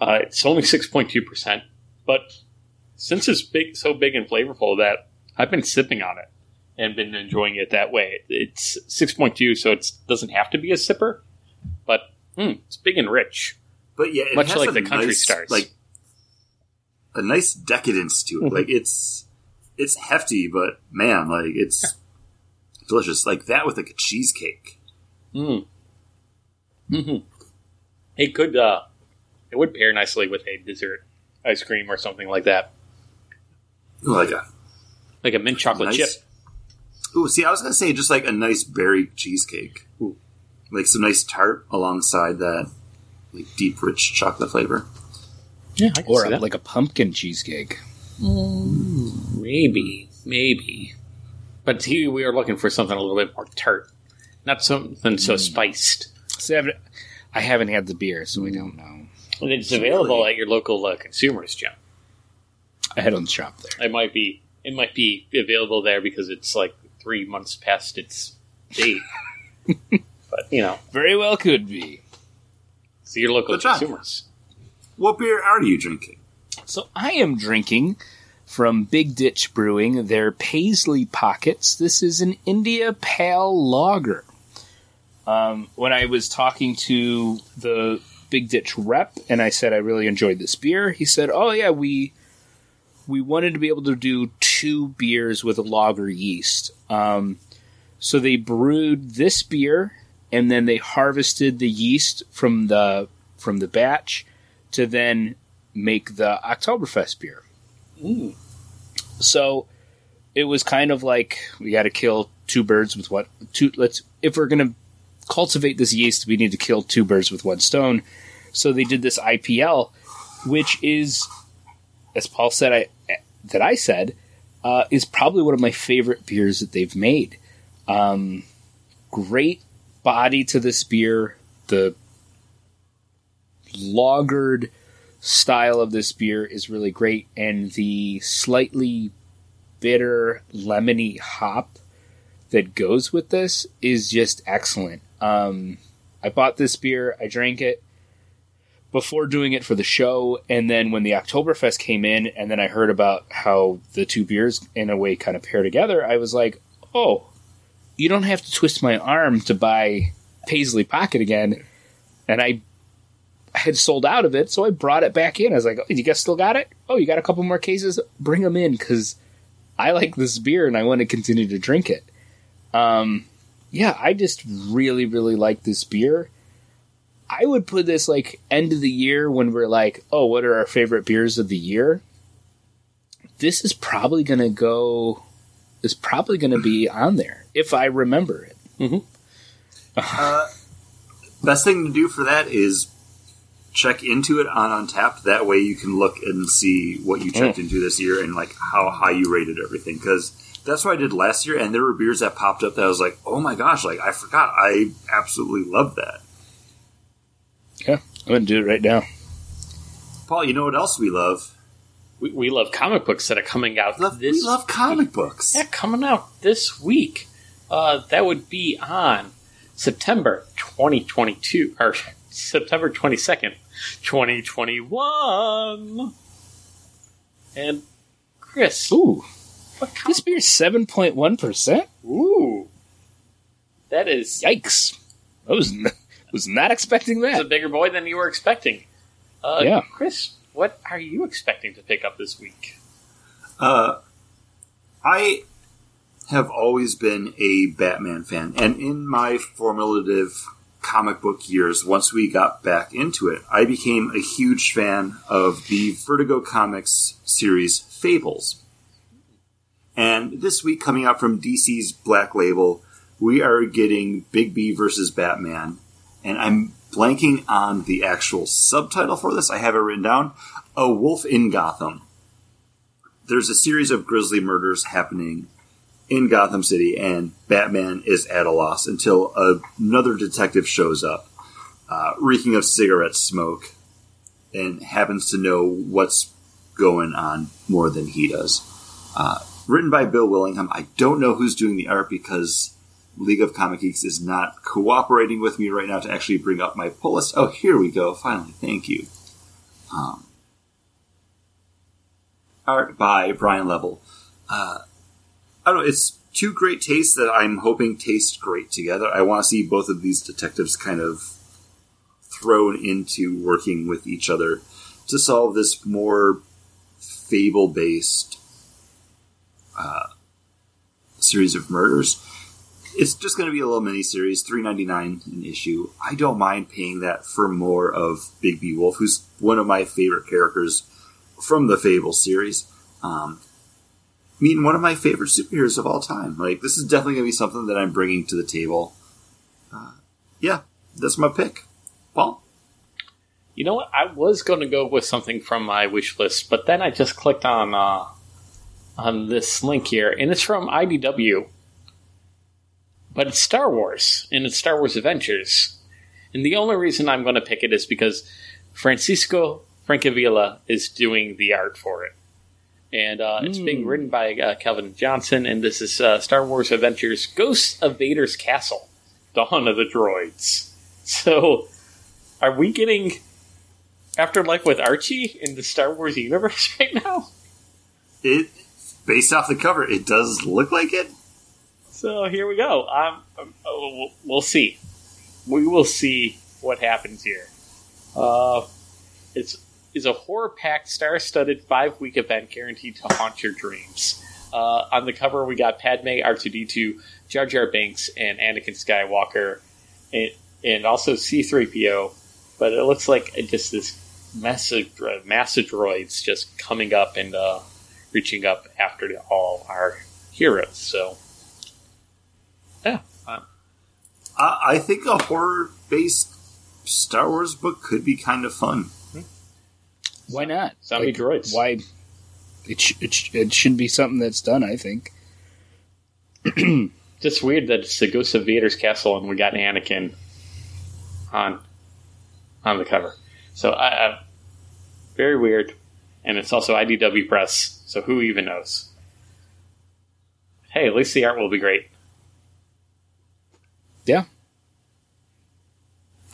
Uh, it's only six point two percent, but since it's big, so big and flavorful that I've been sipping on it and been enjoying it that way. It's six point two, so it doesn't have to be a sipper, but mm, it's big and rich. But yeah, it Much has like a the country nice, stars. like a nice decadence to it. Mhm. Like it's it's hefty, but man, like it's delicious. Like that with like a cheesecake. Mm. hmm It could, uh, it would pair nicely with a dessert ice cream or something like that, like a like a mint chocolate nice. chip. Ooh, see, I was gonna say just like a nice berry cheesecake, Ooh. like some nice tart alongside that, like deep, rich chocolate flavor. Yeah, I can Or see a, that. like a pumpkin cheesecake. maybe, maybe. But here we are looking for something a little bit more tart, not something so spiced. See, I haven't, I haven't had the beer, so we don't know. And it's available at your local uh, consumers, John. I had on the shop there. It might be, it might be available there because it's like three months past its date. but you know, Very well could be. so your local Good job. consumers. What beer are you drinking? So I am drinking from Big Ditch Brewing their Paisley Pockets. This is an India Pale Lager. Um, when I was talking to the Big Ditch rep and I said I really enjoyed this beer, he said, "Oh yeah, we we wanted to be able to do two beers with a lager yeast. Um, so they brewed this beer and then they harvested the yeast from the from the batch to then make the Oktoberfest beer. Mm. So it was kind of like we got to kill two birds with what two. Let's if we're gonna cultivate this yeast, we need to kill two birds with one stone. So they did this IPL, which is, as Paul said, I that I said uh, is probably one of my favorite beers that they've made. Um, great body to this beer. The lagered style of this beer is really great, and the slightly bitter lemony hop that goes with this is just excellent. Um, I bought this beer, I drank it before doing it for the show, and then when the Oktoberfest came in, and then I heard about how the two beers in a way kind of pair together, I was like, oh, you don't have to twist my arm to buy Paisley Pocket again. And I had sold out of it, so I brought it back in. I was like, oh, "You guys still got it? Oh, you got a couple more cases? Bring them in because I like this beer and I want to continue to drink it." Um, yeah, I just really, really like this beer. I would put this like end of the year when we're like, "Oh, what are our favorite beers of the year?" This is probably going to go. Is probably going to be on there if I remember it. Uh, best thing to do for that is check into it on Untappd. That way you can look and see what you checked into this year and like how high you rated everything. Because that's what I did last year, and there were beers that popped up that I was like, oh my gosh, like I forgot. I absolutely love that. Yeah, I'm going to do it right now. Paul, you know what else we love? We, we love comic books that are coming out Love- this we love comic books. Yeah, coming out this week. Uh, that would be on September 2022, or September 22nd, 2021. And Chris, Ooh, what com- this beer's seven point one percent. Ooh, that is Yikes! That was n- was not expecting that. it's a bigger boy than you were expecting. Uh, Yeah. Chris, what are you expecting to pick up this week? Uh, I have always been a Batman fan, and in my formative comic book years, once we got back into it, I became a huge fan of the Vertigo Comics series Fables. And this week, coming out from DC's Black Label, we are getting Bigby versus Batman. And I'm blanking on the actual subtitle for this. I have it written down A Wolf in Gotham. There's a series of grisly murders happening in Gotham City, and Batman is at a loss until another detective shows up, uh, reeking of cigarette smoke, and happens to know what's going on more than he does. Uh, written by Bill Willingham. I don't know who's doing the art because League of Comic Geeks is not cooperating with me right now to actually bring up my pull list. Oh, here we go. Finally, thank you. Um, art by Brian Level. Uh, I don't know. It's two great tastes that I'm hoping taste great together. I want to see both of these detectives kind of thrown into working with each other to solve this more fable based uh, series of murders. It's just going to be a little mini series, three ninety nine an issue. I don't mind paying that for more of Bigby Wolf, who's one of my favorite characters from the Fable series. Um, meeting one of my favorite superheroes of all time. Like this is definitely going to be something that I'm bringing to the table. Uh, yeah, that's my pick. Paul. You know what? I was going to go with something from my wish list, but then I just clicked on uh, on this link here, and it's from IDW. But it's Star Wars, and it's Star Wars Adventures. And the only reason I'm going to pick it is because Francesco Francavilla is doing the art for it. And uh, it's being written by uh, Kelvin Johnson, and this is uh, Star Wars Adventures Ghosts of Vader's Castle Dawn of the Droids. So, are we getting Afterlife with Archie in the Star Wars universe right now? It based off the cover, it does look like it. So here we go. Um, um, oh, we'll- see. We will see what happens here. Uh, it's is a horror-packed, star-studded five-week event guaranteed to haunt your dreams. Uh, on the cover, we got Padme, R2D2, Jar Jar Binks, and Anakin Skywalker, and, and also C3PO. But it looks like just this massive, dro- massive droids just coming up and uh, reaching up after all our heroes. So, yeah, um, I, I think a horror based Star Wars book could be kind of fun. Why not? Zombie droids. Why? It, sh- it, sh- it should be something that's done. I think. just weird that it's the Ghost of Vader's castle and we got Anakin on on the cover. So I, I very weird, and it's also IDW Press. So who even knows? Hey, at least the art will be great. Yeah.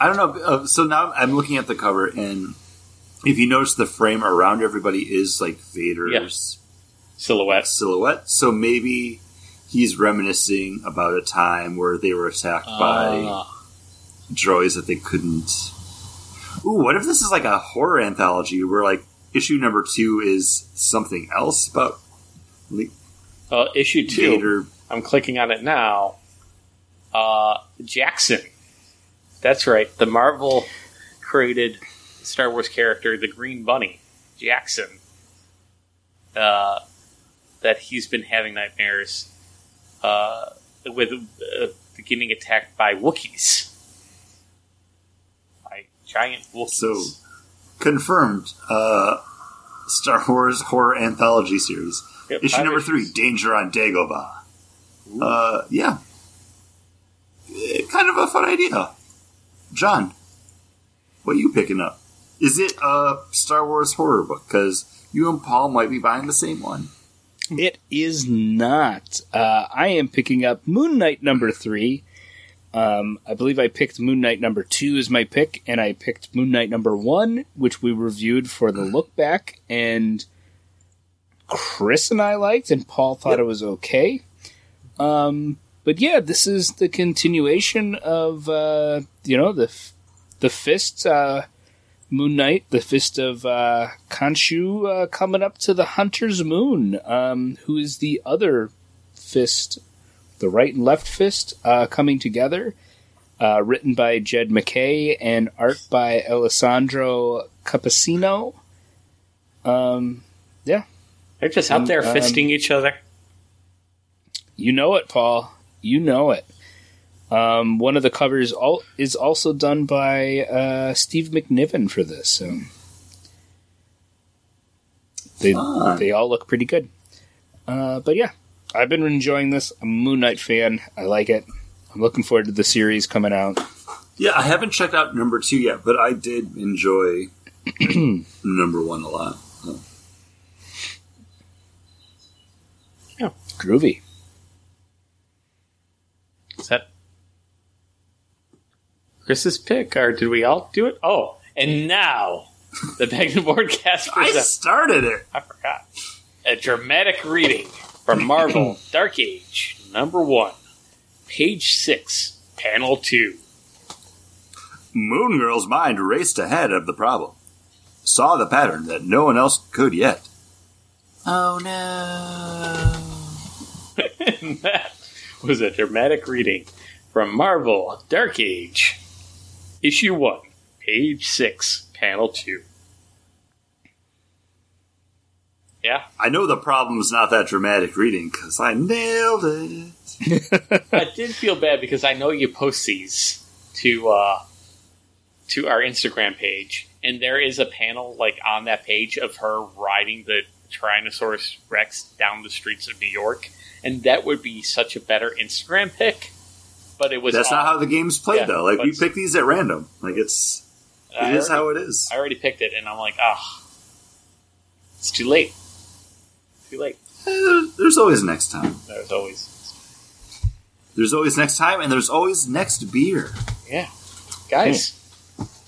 I don't know. Uh, so now I'm looking at the cover, and if you notice, the frame around everybody is like Vader's Silhouettes. silhouette. So maybe he's reminiscing about a time where they were attacked by Uh, droids that they couldn't. Ooh, what if this is like a horror anthology where like issue number two is something else about uh, issue two. Vader? I'm clicking on it now. Uh, Jaxxon. That's right. The Marvel created Star Wars character, the Green Bunny, Jaxxon. Uh, that he's been having nightmares uh, with uh, getting attacked by Wookiees. By giant Wookiees. So confirmed. Uh, Star Wars horror anthology series. Yep, Issue number three, Danger on Dagobah. Uh, yeah. Eh, Kind of a fun idea. John, what are you picking up? Is it a Star Wars horror book? Because you and Paul might be buying the same one. It is not. Uh, I am picking up Moon Knight number three. Um, I believe I picked Moon Knight number two as my pick, and I picked Moon Knight number one, which we reviewed for the look back, and Chris and I liked, and Paul thought Yep. it was okay. Um, but yeah, this is the continuation of uh, you know the the fist uh, Moon Knight, the Fist of uh, Khonshu, uh, coming up to the Hunter's Moon, um, who is the other fist, the right and left fist, uh, coming together. Uh, written by Jed MacKay and art by Alessandro Cappuccio. Um, yeah, They're just out there Um, fisting each other. You know it, Paul. You know it. Um, one of the covers all, is also done by uh, Steve McNiven for this. So they Ah. they all look pretty good. Uh, but yeah, I've been enjoying this. I'm a Moon Knight fan. I like it. I'm looking forward to the series coming out. Yeah, I haven't checked out number two yet, but I did enjoy number one a lot. So. Groovy. Is that Chris's pick, or did we all do it? Oh, and now the Bag and Board cast I started it. I forgot. A dramatic reading from Marvel Dark Age, number one, page six, panel two. Moon Girl's mind raced ahead of the problem. Saw the pattern that no one else could yet. Oh no. and that was a dramatic reading from Marvel Dark Age, issue one, page six, panel two. Yeah, I know the problem's not that dramatic reading because I nailed it. I did feel bad because I know you post these to uh, to our Instagram page, and there is a panel like on that page of her riding the Tyrannosaurus Rex down the streets of New York, and that would be such a better Instagram pick. But it was That's not how the game's played Yeah, though. Like we pick these at random. Like it's I it is already- how it is. I already picked it, and I'm like, ah, it's too late. Too late. Eh, There's always next time. There's always, There's always next time, and there's always next beer. yeah, guys.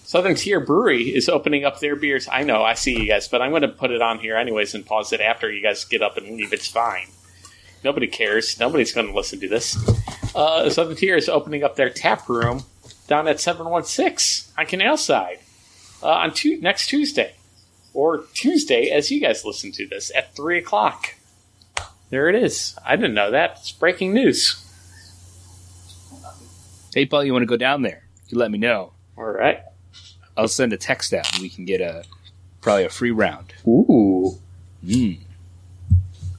Southern Tier Brewery is opening up their beers. I know, I see you guys, but I'm going to put it on here anyways and pause it after you guys get up and leave. It's fine. Nobody cares. Nobody's going to listen to this. Uh, Southern Tier is opening up their tap room down at 716 on Canal Side uh, on tu- next Tuesday. Or Tuesday, as you guys listen to this, at 3 o'clock. There it is. I didn't know that. It's breaking news. Hey, Paul, you want to go down there? You let me know. All right. I'll send a text out, and we can get a probably a free round. Ooh. Mm.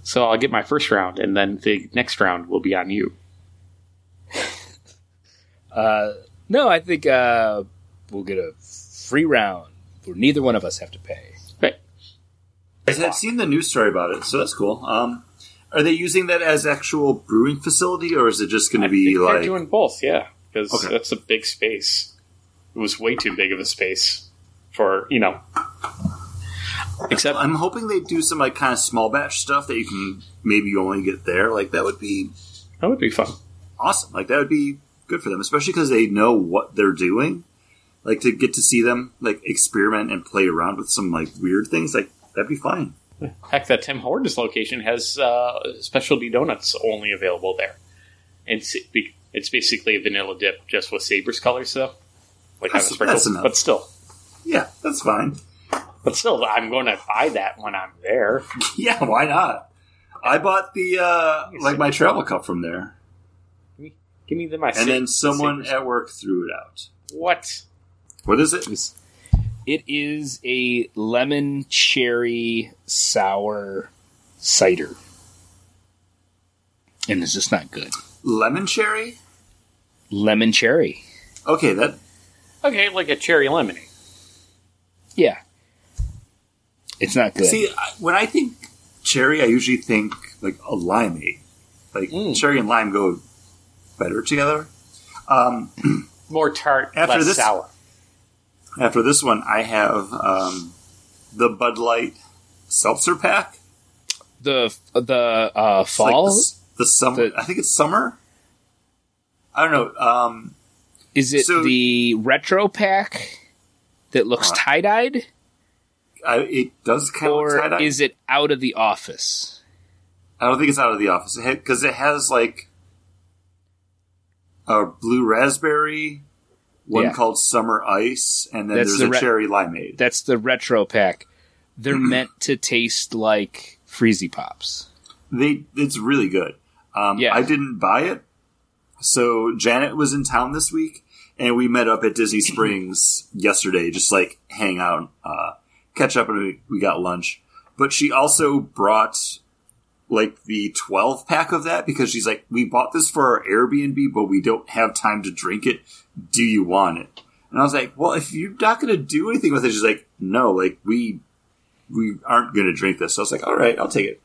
So I'll get my first round, and then the next round will be on you. Uh, no, I think uh, we'll get a free round where neither one of us have to pay. Right. I've seen the news story about it, so that's cool. Um, are they using that as actual brewing facility, or is it just going to be think they're like? doing both, yeah, because Okay. that's a big space. It was way too big of a space for you know. Except I'm hoping they do some like kind of small batch stuff that you can maybe only get there. Like that would be that would be fun. awesome. Like that would be good for them, especially because they know what they're doing. Like to get to see them like experiment and play around with some like weird things. Like that'd be fine. Heck, that Tim Hortons location has uh, specialty donuts only available there. It's it's basically a vanilla dip just with Sabres colors though, like That's- sprinkles. that's enough. But still, Yeah, that's fine. but still, I'm going to buy that when I'm there. Yeah, why not? I bought the uh like my travel cup from there, Give me the my. and Sa- then someone Sabres. at work threw it out. what? What is it? It's- It is a lemon cherry sour cider, and it's just not good. Lemon cherry? Lemon cherry, Okay, that Okay, like a cherry lemonade. yeah, it's not good. see when I think cherry, I usually think like a limeade. Like Mm. cherry and lime go better together. Um, More tart, After less this- sour. after this one, I have um, the Bud Light seltzer pack. the the uh, It's like fall the, the summer. the- I think it's summer. I don't know. Um, is it so- the retro pack that looks Uh, tie dyed, I, it does kind of or is it out of the office? I don't think it's out of the office because it, has like a blue raspberry one Yeah. called Summer Ice, and then That's there's the a re- cherry limeade. That's the retro pack. They're meant to taste like Freezy Pops. They it's really good. Um, Yeah. I didn't buy it, so Janet was in town this week, and we met up at Disney Springs yesterday, just like hang out, uh, catch up, and we, got lunch. But she also brought like the 12 pack of that because she's like, we bought this for our Airbnb, but we don't have time to drink it. Do you want it? And I was like, well, if you're not going to do anything with it, she's like, no, like we, we aren't going to drink this. So I was like, all right, I'll take it.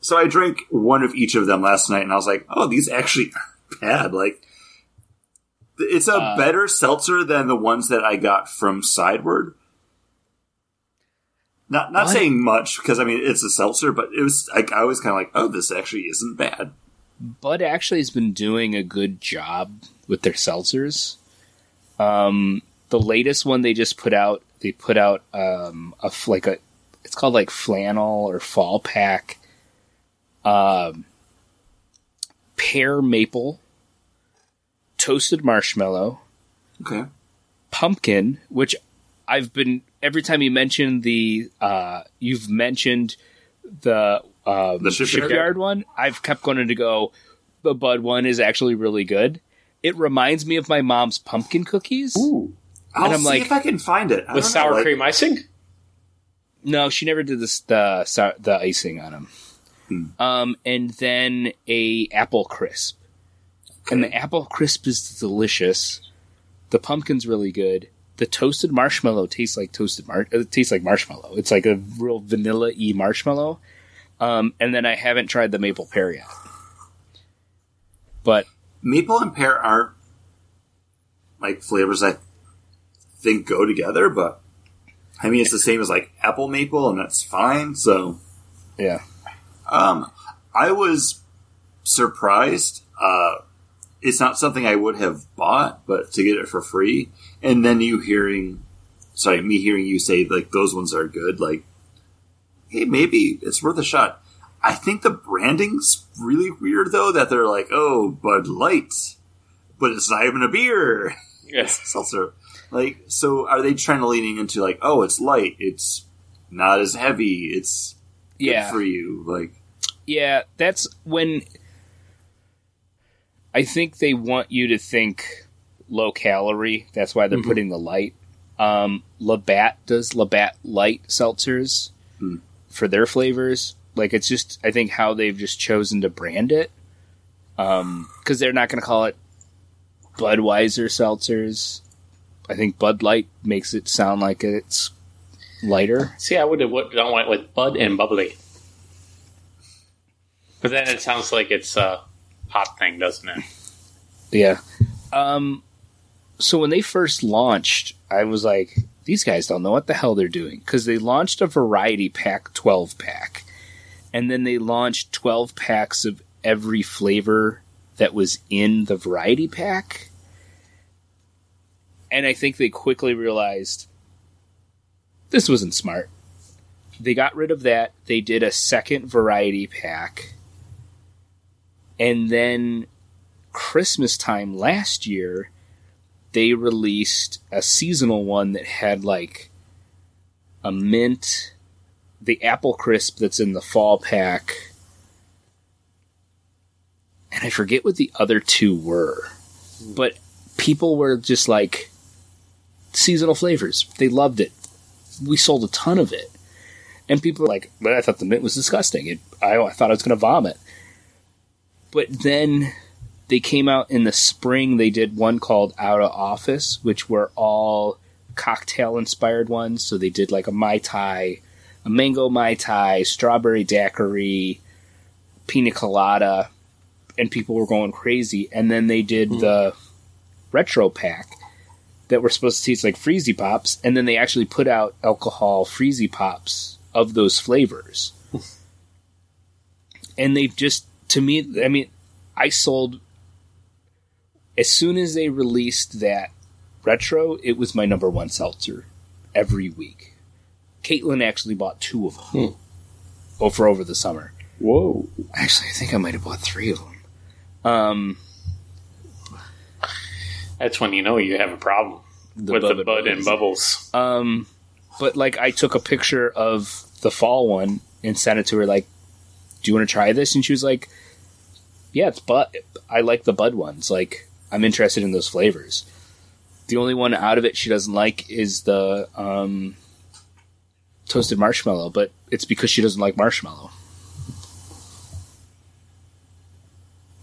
So I drank one of each of them last night and I was like, oh, these actually aren't bad. Like, it's a Uh, better seltzer than the ones that I got from Sideward. Not not What? saying much because I mean it's a seltzer, but it was like I was kind of like, oh, this actually isn't bad. Bud actually has been doing a good job with their seltzers. Um, the latest one they just put out, they put out um, a like a, it's called like flannel or fall pack, um, pear maple, toasted marshmallow, Okay, pumpkin, which I've been every time you mention the uh, you've mentioned the um, The shipyard? shipyard one. I've kept going to go. The Bud one is actually really good. It reminds me of my mom's pumpkin cookies. Ooh. I'll And I'm see like- if I can find it I With don't know, sour like- cream icing? No, she never did this, the sou- the icing on them. Hmm. Um, and then a apple crisp, and the apple crisp is delicious. The pumpkin's really good. The toasted marshmallow tastes like toasted mar. It tastes like marshmallow. It's like a real vanilla y marshmallow. Um, and then I haven't tried the maple pear yet, but maple and pear aren't like flavors I think go together, but I mean it's the same as like apple maple, and that's fine. So yeah, Um, I was surprised. Uh, it's not something I would have bought, but to get it for free, and then you hearing, sorry, me hearing you say like those ones are good. Like, hey, maybe it's worth a shot. I think the branding's really weird though. That they're like, oh, Bud Light, but it's not even a beer. Yes. seltzer. Like, so are they trying to leaning into like, oh, it's light, it's not as heavy, it's good yeah. for you. Like, Yeah, that's when I think they want you to think low calorie. That's why they're putting the light. Um, Labatt does Labatt light seltzers Hmm. for their flavors. Like it's just, I think how they've just chosen to brand it. Um, because they're not going to call it Budweiser seltzers. I think Bud Light makes it sound like it's lighter. See, I would have done it with Bud and Bubbly. But then it sounds like it's a hot thing, doesn't it? Yeah. Um so when they first launched, I was like these guys don't know what the hell they're doing cuz they launched a variety pack 12 pack. And then they launched 12 packs of every flavor that was in the variety pack. And I think they quickly realized this wasn't smart. They got rid of that. They did a second variety pack. And then Christmas time last year, they released a seasonal one that had like a mint, the apple crisp that's in the fall pack, and I forget what the other two were. Hmm. But people were just like seasonal flavors. They loved it. We sold a ton of it. And people were like, but I thought the mint was disgusting. It, I, I thought I was going to vomit. But then they came out in the spring. They did one called Out of Office, which were all cocktail inspired ones. So they did like a Mai Tai, a mango Mai Tai, strawberry daiquiri, pina colada, and people were going crazy. And then they did hmm. the retro pack that were supposed to taste like Freezy Pops, and then they actually put out alcohol Freezy Pops of those flavors. Hmm. and they've just, to me, I mean, I sold as soon as they released that retro, it was my number one seltzer every week. Caitlin actually bought two of them over over the summer. Whoa. Actually, I think I might have bought three of them. Um, That's when you know you have a problem with the bud and bubbles. Um, but like I took a picture of the fall one and sent it to her. Like, do you want to try this? And she was like, "Yeah, it's bud. I like the bud ones. Like, I'm interested in those flavors." The only one out of it she doesn't like is the um, toasted marshmallow, but it's because she doesn't like marshmallow.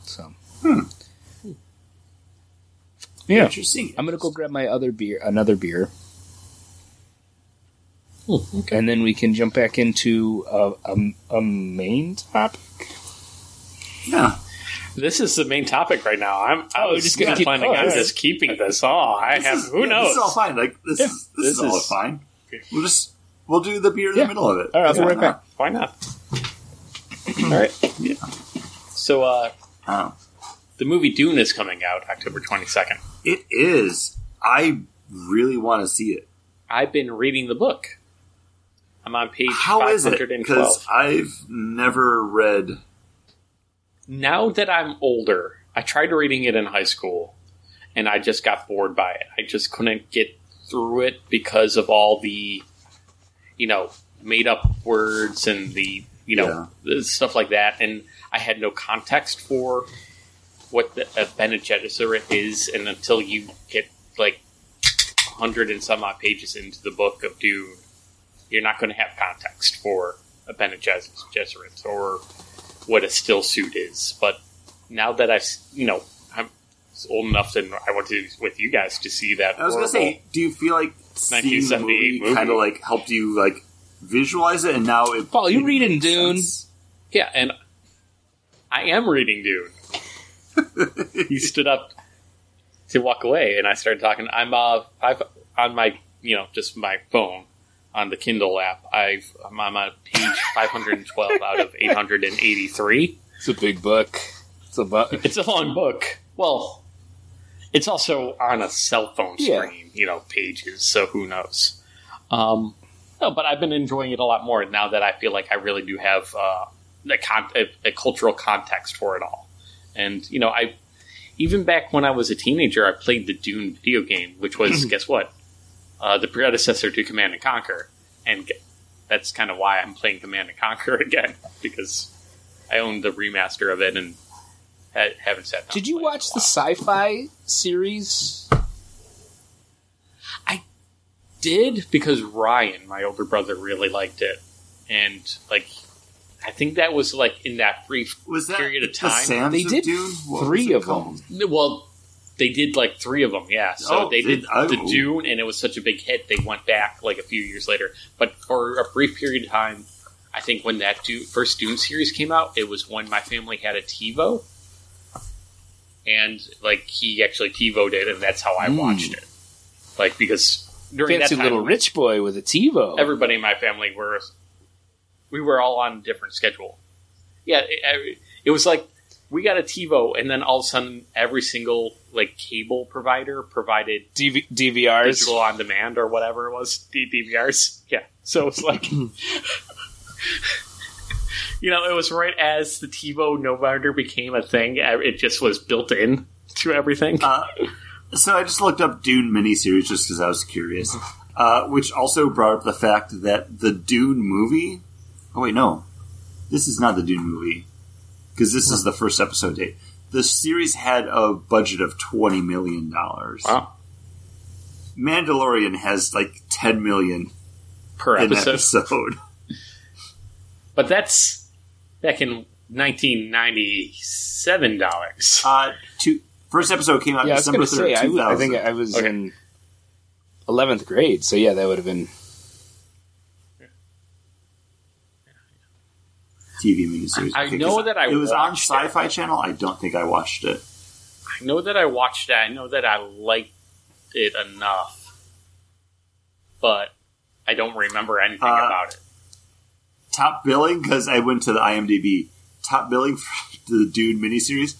So, yeah, Interesting. I'm gonna go grab my other beer, another beer, and then we can jump back into a, a, a main topic. Yeah. This is the main topic right now. I'm. I Oh, was just gonna keep- planning oh, on just keeping this. Oh, I This have. is- who yeah, knows? This is all fine. Like this, Yeah, is, this, this is all is- fine. Okay. We'll just we'll do the beer in Yeah. the middle of it. All right, I'll be Yeah, right back. Why not? All right. Yeah. So, uh, Oh. the movie Dune is coming out October 22nd. It is. I really want to see it. I've been reading the book. I'm on page How is it? Because I've never read. Now that I'm older, I tried reading it in high school and I just got bored by it. I just couldn't get through it because of all the, you know, made up words and the, you know, the stuff like that. And I had no context for what the, a Bene Gesserit is. And until you get like 100 and some odd pages into the book of Dune, you're not going to have context for a Bene Gesserit or what a still suit is. But now that I've, you know, I'm old enough and I went to with you guys to see that. I was gonna say, do you feel like seeing the movie, movie. kind of like helped you like visualize it, and now it? Paul, you it reading Dune? sense? yeah, and I am reading Dune. he stood up to walk away, and I started talking. I'm uh, I've on my, you know, just my phone on the Kindle app. I've I'm on page 512 out of 883. It's a big book. It's a bu- It's a long book. Well, it's also on a cell phone Yeah. screen, you know, pages. So who knows? Um, no, but I've been enjoying it a lot more now that I feel like I really do have uh, a, con- a, a cultural context for it all. And you know, I even back when I was a teenager, I played the Dune video game, which was guess what, uh, the predecessor to Command and Conquer, and that's kind of why I'm playing Command and Conquer again because I own the remaster of it and ha- haven't sat. down Did you play it in watch the sci-fi series? I did because Ryan, my older brother, really liked it, and like I think that was like in that brief Was that period of time. Sands They did Dune? Three was of them. Well, they did like three of them, yeah. So Oh, they did did- oh. the Dune, and it was such a big hit. They went back like a few years later, but for a brief period of time, I think when that Dune, first Dune series came out, it was when my family had a TiVo, and like he actually TiVoed it, and that's how I Mm. watched it. Like because during Fancy that time, little rich boy with a TiVo. everybody in my family were we were all on a different schedule. Yeah, it, it was like we got a TiVo, and then all of a sudden, every single like cable provider provided DV- DVRs. digital on demand or whatever it was, D- DVRs. Yeah, so it's like. You know, it was right as the TiVo no longer became a thing. It just was built in to everything. Uh, so I just looked up Dune miniseries just because I was curious, uh, which also brought up the fact that the Dune movie. Oh wait, no, this is not the Dune movie because this is the first episode date. The series had a budget of twenty million dollars. Wow. Mandalorian has like ten million per episode. episode. But that's back in 1997 dollars. Uh, two, first episode came out yeah, December going third, say, I, two w- I thousand. think I was Okay. in 11th grade, so yeah, that would have been. TV miniseries. I Okay, know 'cause that I it was on watched it. Sci-Fi Channel. I don't think I watched it. I know that I watched it. I know that I liked it enough, but I don't remember anything Uh, about it. top billing because I went to the IMDb. Top billing for the Dune miniseries.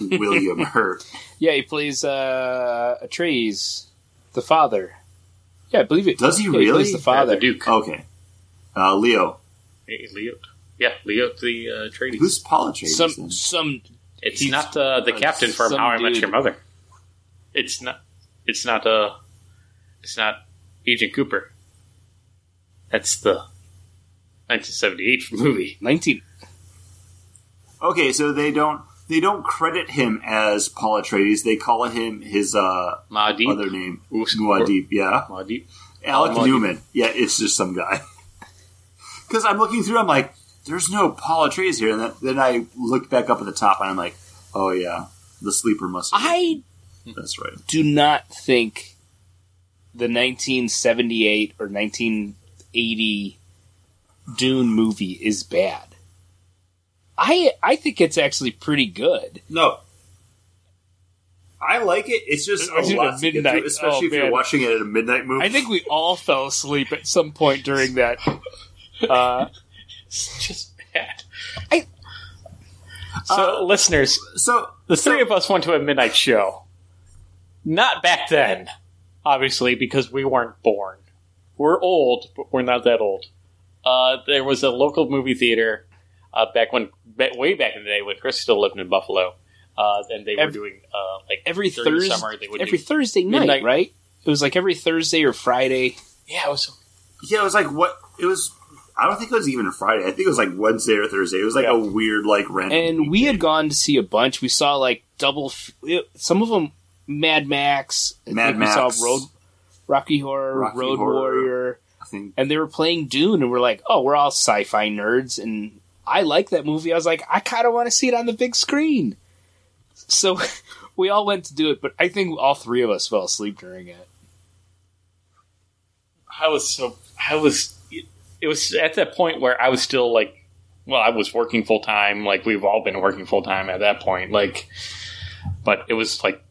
William Hurt. Yeah, he plays uh, Atreides, the father. Yeah, I believe it. Does he yeah, really? He plays the Yeah, father. the Duke, Okay. Uh, Leo. Hey, Leo. Yeah, Leo the uh, Atreides. Who's Paul Atreides? Some then? some It's he's- not uh, the uh, captain from some How I Met dude. Your Mother. It's it's not. It's not uh It's not Agent Cooper. That's the 1978 movie. 19. Okay, so they don't they don't credit him as Paul Atreides. They call him his uh, Muad'Dib. other name, Us- Muad'Dib. Yeah, Muad'Dib. Alec Muad'Dib. Newman. Yeah, it's just some guy. Because I'm looking through, I'm like, there's no Paul trees here, and then, then I look back up at the top, and I'm like, oh yeah, the sleeper must. Have I That's right. do not think the 1978 or 1980 Dune movie is bad. I I think it's actually pretty good. No. I like it. It's just a lot midnight- through, especially oh, if you're watching it at a midnight movie. I think we all fell asleep at some point during that. Uh, It's just bad. I- so, Uh, listeners, so. the so- three of us went to a midnight show. Not back then, obviously, because we weren't born. We're old, but we're not that old. Uh, there was a local movie theater uh, back when, way back in the day when Chris still lived in Buffalo, uh, and they were doing uh, like every Thursday, summer they would every do, Thursday night, midnight- right? It was like every Thursday or Friday. yeah, it was Yeah, it was like what it was. I don't think it was even a Friday. I think it was like Wednesday or Thursday. It was like Yeah. a weird, like random. and we had gone to see a bunch. We saw like double, f- some of them Mad Max. I Mad Max. We saw Road, Rocky Horror, Rocky Road Horror. Warrior, I think and they were playing Dune, and we're like, oh, we're all sci-fi nerds, and I like that movie. I was like, I kind of want to see it on the big screen. So we all went to do it, but I think all three of us fell asleep during it. I was so I was it was at that point where I was still like well I was working full time like we've all been working full time at that point like but it was like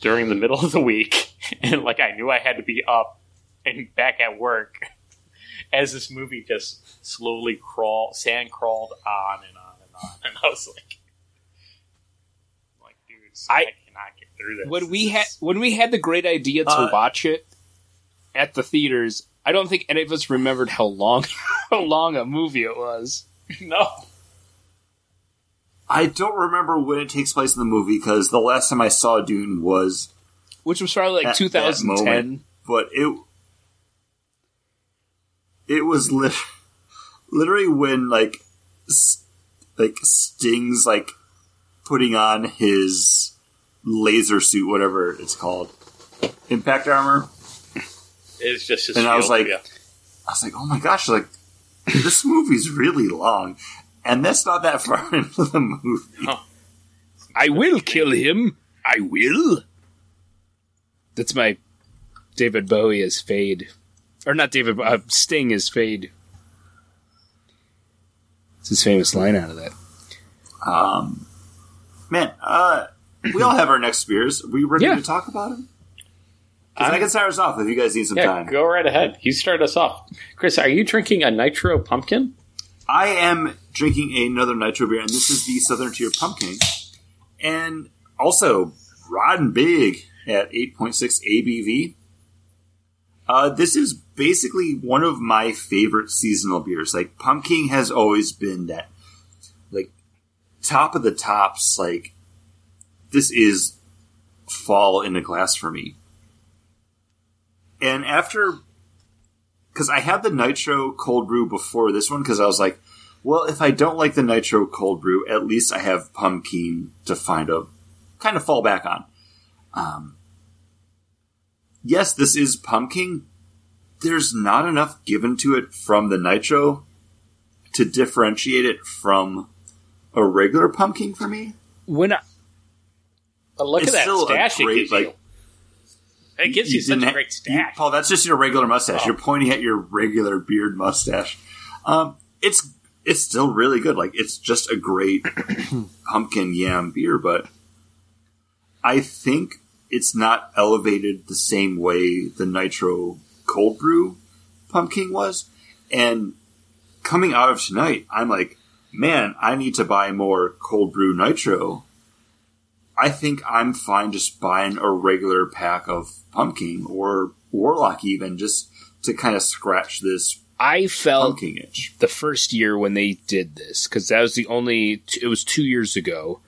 during the middle of the week and like I knew I had to be up and back at work as this movie just slowly crawl sand crawled on and on and on and I was like like dudes I, I- cannot get through this. When we had when we had the great idea to Uh, watch it at the theaters, I don't think any of us remembered how long how long a movie it was. no I don't remember when it takes place in the movie because the last time I saw Dune was, Which was probably like 2010. moment. but it it was lit- literally when like s- like Sting's like putting on his laser suit, whatever it's called, impact armor. It's just And I was like- yeah. I was like, oh my gosh, like this movie's really long, and that's not that far into the movie. I will kill him. I will. That's my David Bowie as Feyd, or not David uh, Sting as Feyd. It's his famous line out of that. Um, man, uh, we all have our next beers. Are we ready Yeah. to talk about them? I can start us off if you guys need some Yeah, time. go right ahead. You start us off. Chris, are you drinking a nitro pumpkin? I am drinking another nitro beer, and this is the Southern Tier Pumking, and also Rotten Big at 8.6 ABV. Uh, this is basically one of my favorite seasonal beers. Like Pumking has always been that, like top of the tops. Like this is fall in a glass for me. And after because I had the nitro cold brew before this one because I was like, well, if I don't like the nitro cold brew, at least I have pumpkin to find a kind of fall back on. Um, yes, this is pumpkin. There's not enough given to it from the nitro to differentiate it from a regular pumpkin for me. When I, But look It's at that stash great, like- It gives you, such didn't a great you- Paul, that's just your regular mustache. Oh. You're pointing at your regular beard mustache. Um, it's it's still really good. Like it's just a great pumpkin yam beer, but I think it's not elevated the same way the nitro cold brew pumpkin was. And coming out of tonight, I'm like, man, I need to buy more cold brew nitro. I think I'm fine just buying a regular pack of pumpkin or warlock even just to kind of scratch this I felt pumpkin itch. the first year when they did this because that was the only it was two years ago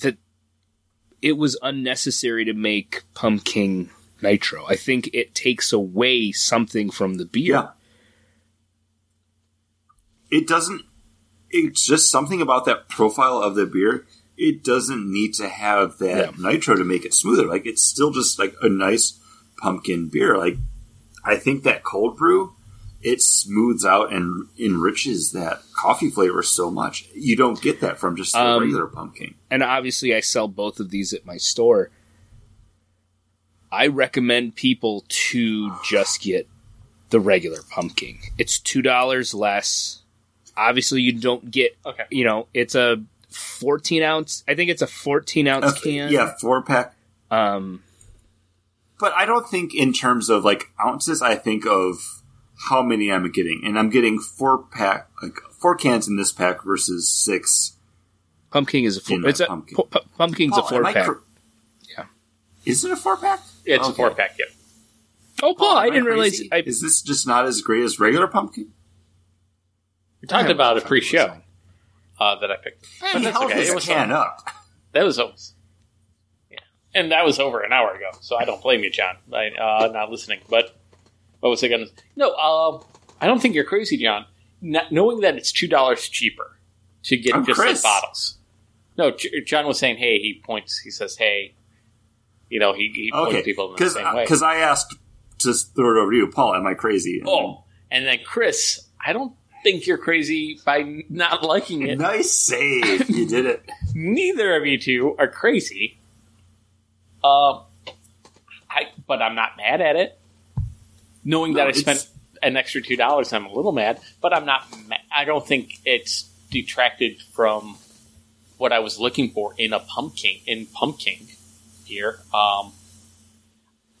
that it was unnecessary to make pumpkin nitro. I think it takes away something from the beer. Yeah. It doesn't. It's just something about that profile of the beer. It doesn't need to have that Yeah. nitro to make it smoother. Like it's still just like a nice pumpkin beer. Like I think that cold brew, it smooths out and enriches that coffee flavor so much. You don't get that from just the Um, regular pumpkin. and obviously I sell both of these at my store. I recommend people to just get the regular pumpkin. It's two dollars less. Obviously, you don't get. Okay. You know, it's a fourteen ounce. I think it's a fourteen ounce Okay, can. yeah, four pack. Um. But I don't think in terms of like ounces. I think of how many I'm getting, and I'm getting four pack, like four cans in this pack versus six. Pumpkin is a four. It's a pumpkin. pu- pu- pumpkin's a four pack. cor- Yeah. Is it a four pack? It's a four pack. Yeah. oh, Paul! Paul, I didn't realize. I, Is this just not as great as regular pumpkin? We talked have about no it pre-show fucking uh, that I picked. But But that's held okay. It was can fun. up. That was almost. Yeah. And that was over an hour ago, so I don't blame you, John. I, uh, not listening. But what was I going to? No, um, I don't think you're crazy, John. Not, knowing that it's two dollars cheaper to get I'm just Chris. the bottles. No, J- John was saying, "Hey," he points. He says, "Hey," you know, he, he points people in the because same way. I asked to throw it over to you, Paul. Am I crazy? And Oh, and then Chris, I don't think you're crazy by not liking it. nice save! you did it. neither of you two are crazy. Um, I but I'm not mad at it. Knowing No, that I spent an extra two dollars, I'm a little mad. But I'm not. Ma- I don't think it's detracted from what I was looking for in a pumpkin in pumpkin here. Um,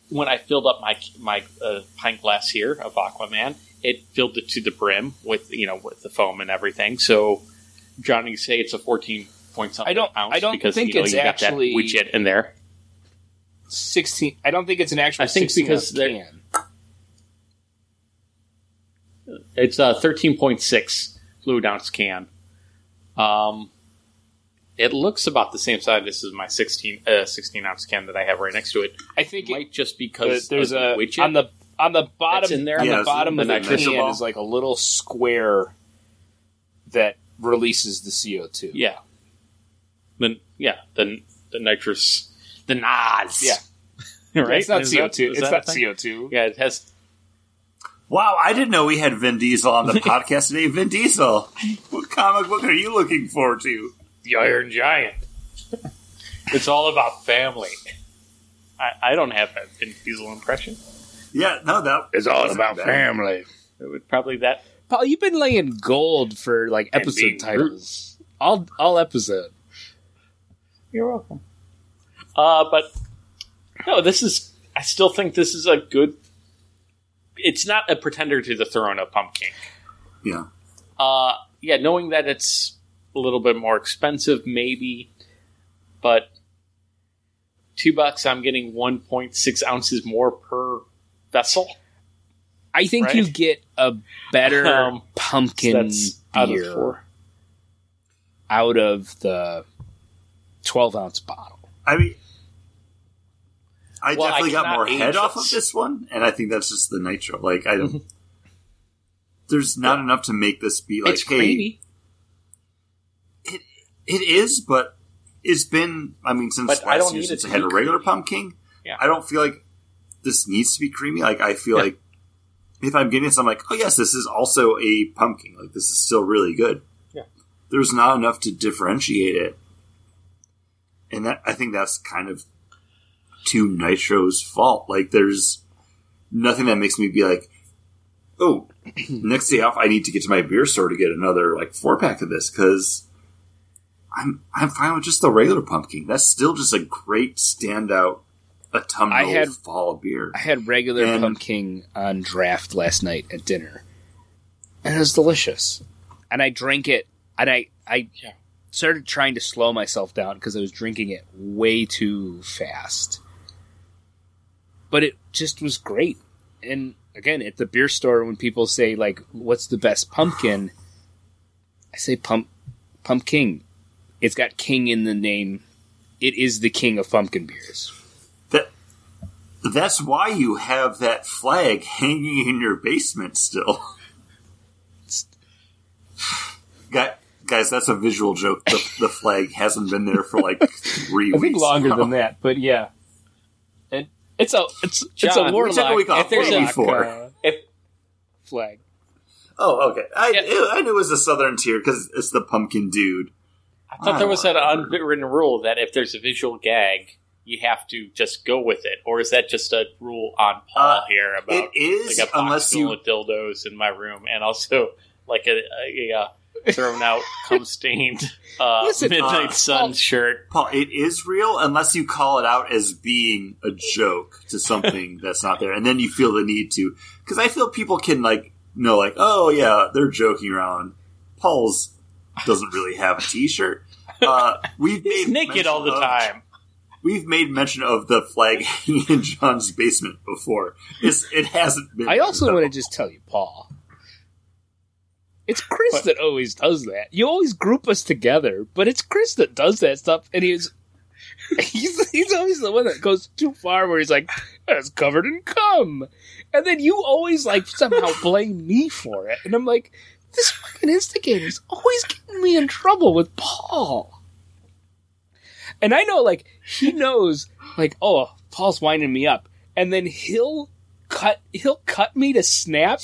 when I filled up my my uh, pint glass here of Aquaman, it filled it to the brim with you know with the foam and everything. So Johnny say it's a fourteen point something I don't- ounce I don't because think you know it's actually- that widget in there. sixteen. I don't think it's an actual. I think 16 because can. It's a thirteen point six fluid ounce can. Um, it looks about the same size This is my 16, uh, 16 ounce can that I have right next to it. I think it, Might just uh, because there's a widget. on the on the bottom That's in there? on Yeah, the it's bottom of the nitrous can ball. is like a little square that releases the CO two. yeah, Then yeah the the nitrous the NOS Yeah. right It's not Is CO that- two. is It's that a not thing? CO two. Yeah, it has Wow, I didn't know we had Vin Diesel on the podcast today. Vin Diesel, what comic book are you looking forward to? the Iron Giant. it's all about family. I, I don't have a Vin Diesel impression. Yeah, no, that It's all about bad. family. It would probably that Paul, you've been laying gold for like And episode being titles. All all episode. You're welcome. Uh, but no, this is. I still think this is a good. It's not a pretender to the throne of pumpkin. Yeah, Uh, yeah, knowing that it's a little bit more expensive, maybe, but two bucks, I'm getting 1.6 ounces more per vessel. I think Right. you get a better Um, So pumpkin out of beer out of the twelve ounce bottle. I mean, I Well, I definitely got more head off of this. this one, and I think that's just the nitro. Like, I don't. there's not enough to make this be like, it's hey, creamy, It is, but it's been. I mean, since But I last year, since I had a regular creamy. pumpkin, Yeah. I don't feel like this needs to be creamy. Like I feel Yeah. like if I'm getting this, I'm like, oh yes, this is also a pumpkin. Like this is still really good. Yeah. There's not enough to differentiate it, and that I think that's kind of to Nitro's fault. Like there's nothing that makes me be like, oh, next day off, I need to get to my beer store to get another like four pack of this because I'm I'm fine with just the regular pumpkin. That's still just a great standout autumnal I had- fall beer. I had regular And- pumpkin on draft last night at dinner, and it was delicious. And I drank it, and I I Yeah. started trying to slow myself down because I was drinking it way too fast. But it just was great. And again, at the beer store, when people say like, "What's the best pumpkin?" I say pump Pumking. It's got king in the name. it is the king of pumpkin beers. That that's why you have that flag hanging in your basement still. Guy- Guys, that's a visual joke. The, the flag hasn't been there for like three I weeks. think longer now. than that, but yeah. And it's a it's it's a we warlock. took a week off if there's a before. uh, If flag. Oh, okay. I, Yeah. I knew it was a southern tier because it's the pumpkin dude. I thought there was an unwritten rule that if there's a visual gag, you have to just go with it, or is that just a rule on Paul Uh, here about It is like a box unless full you of dildos in my room, and also like a, a, a thrown out cum stained uh, Listen, midnight uh, sun Paul- shirt. Paul, it is real unless you call it out as being a joke to something that's not there, and then you feel the need to. Because I feel people can like know, like, oh yeah, they're joking around. Paul's doesn't really have a T-shirt. Uh, we've He's made naked all the of- time. We've made mention of the flag hanging in John's basement before. It's, it hasn't been. I also want to just tell you, Paul. It's Chris that always does that. You always group us together, but it's Chris that does that stuff, and he's he's he's always the one that goes too far, where he's like, "It's covered in cum," and then you always like somehow blame me for it, and I'm like, "This fucking instigator's always getting me in trouble with Paul." And I know, like, he knows, like, oh, Paul's winding me up, and then he'll cut, he'll cut me to snap,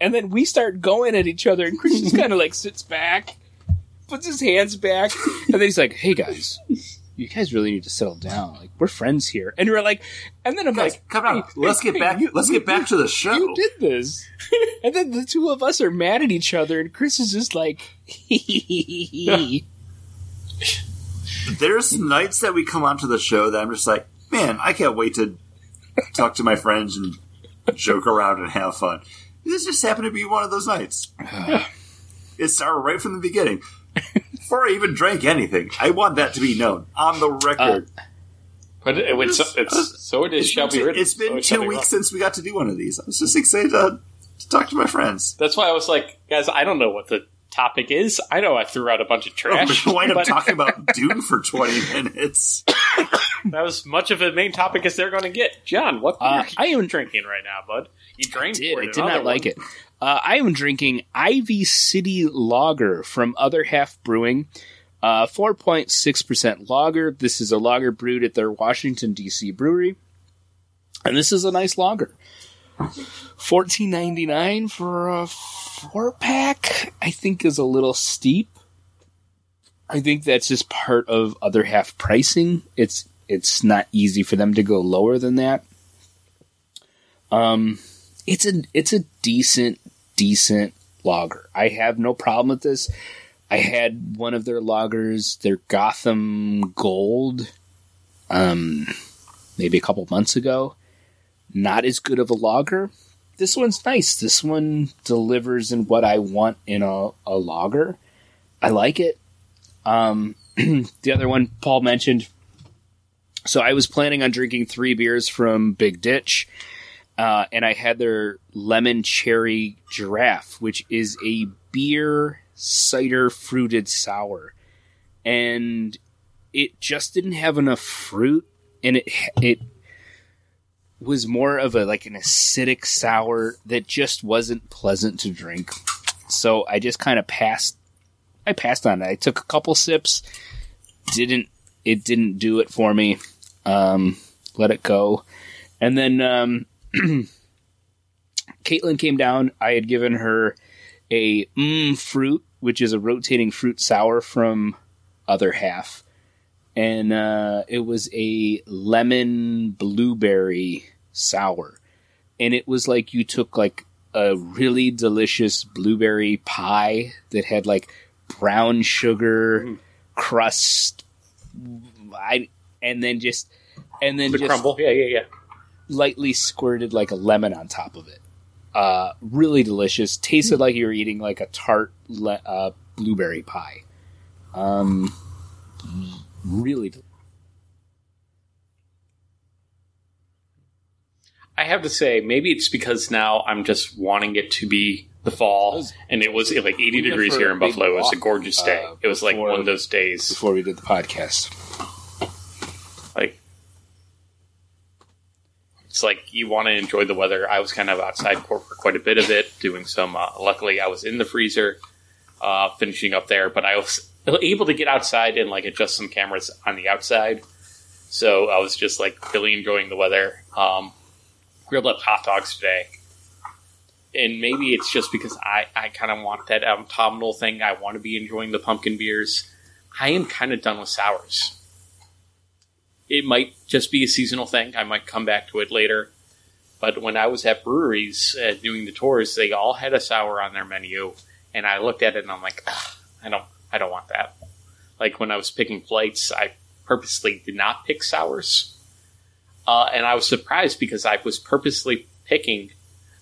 and then we start going at each other, and Chris just kind of like sits back, puts his hands back, and then he's like, "Hey guys, you guys really need to settle down. Like, we're friends here." And we're like, and then I'm Guys, like, come on, hey, let's hey, get back. you- let's get back to the show. you did this. and then the two of us are mad at each other, and Chris is just like, There's nights that we come onto the show that I'm just like, man, I can't wait to talk to my friends and joke around and have fun. This just happened to be one of those nights. it started right from the beginning. Before I even drank anything, I want that to be known on the record. Uh, but it, it's, it's, so it is it's shall been, be written. it's so been it shall two weeks written. since we got to do one of these. I was just excited to, to talk to my friends. That's why I was like, guys, I don't know what the topic is. I know I threw out a bunch of trash. we wind up talking about Dune for 20 minutes. that was much of a main topic as they're going to get. John, what Uh, beer I are you am- drinking right now, bud? You drank did. for I did not like one. it. Uh, I am drinking Ivy City Lager from Other Half Brewing. Uh, 4.6% lager. This is a lager brewed at their Washington, D.C. brewery. And this is a nice lager. Fourteen ninety nine for a four pack, I think is a little steep. I think that's just part of other half pricing. It's it's not easy for them to go lower than that. Um, it's a it's a decent decent lager. I have no problem with this. I had one of their lagers, their Gotham Gold, um, maybe a couple months ago. Not as good of a lager. This one's nice. This one delivers in what I want in a, a lager. I like it. Um, the other one Paul mentioned. So I was planning on drinking three beers from Big Ditch uh, and I had their lemon cherry giraffe, which is a beer cider fruited sour, and it just didn't have enough fruit, and it it was more of a like an acidic sour that just wasn't pleasant to drink. So I just kind of passed. I passed on it. I took a couple sips. Didn't it didn't do it for me. Um, let it go, and then um, Caitlin came down. I had given her a mmm fruit, which is a rotating fruit sour from Other Half, and uh, it was a lemon blueberry sour, and it was like you took like a really delicious blueberry pie that had like brown sugar crust, I and then just and then The just crumble. Yeah, yeah, yeah. lightly squirted like a lemon on top of it. Uh, really delicious. Tasted like you were eating like a tart le- uh, blueberry pie. Um, really. I have to say, maybe it's because now I'm just wanting it to be the fall, and it was like 80 degrees here in Buffalo. It was a gorgeous day. Uh, it was like one of those days before we did the podcast. Like, it's like you want to enjoy the weather. I was kind of outside court for quite a bit of it, doing some. Uh, luckily, I was in the freezer, uh, finishing up there. But I was able to get outside and like adjust some cameras on the outside. So I was just like really enjoying the weather. Um, grilled up hot dogs today. And maybe it's just because I, I kind of want that autumnal thing. I want to be enjoying the pumpkin beers. I am kind of done with sours. It might just be a seasonal thing. I might come back to it later. But when I was at breweries uh, doing the tours, they all had a sour on their menu, and I looked at it and I'm like, I don't, I don't want that. Like when I was picking flights, I purposely did not pick sours, uh, and I was surprised because I was purposely picking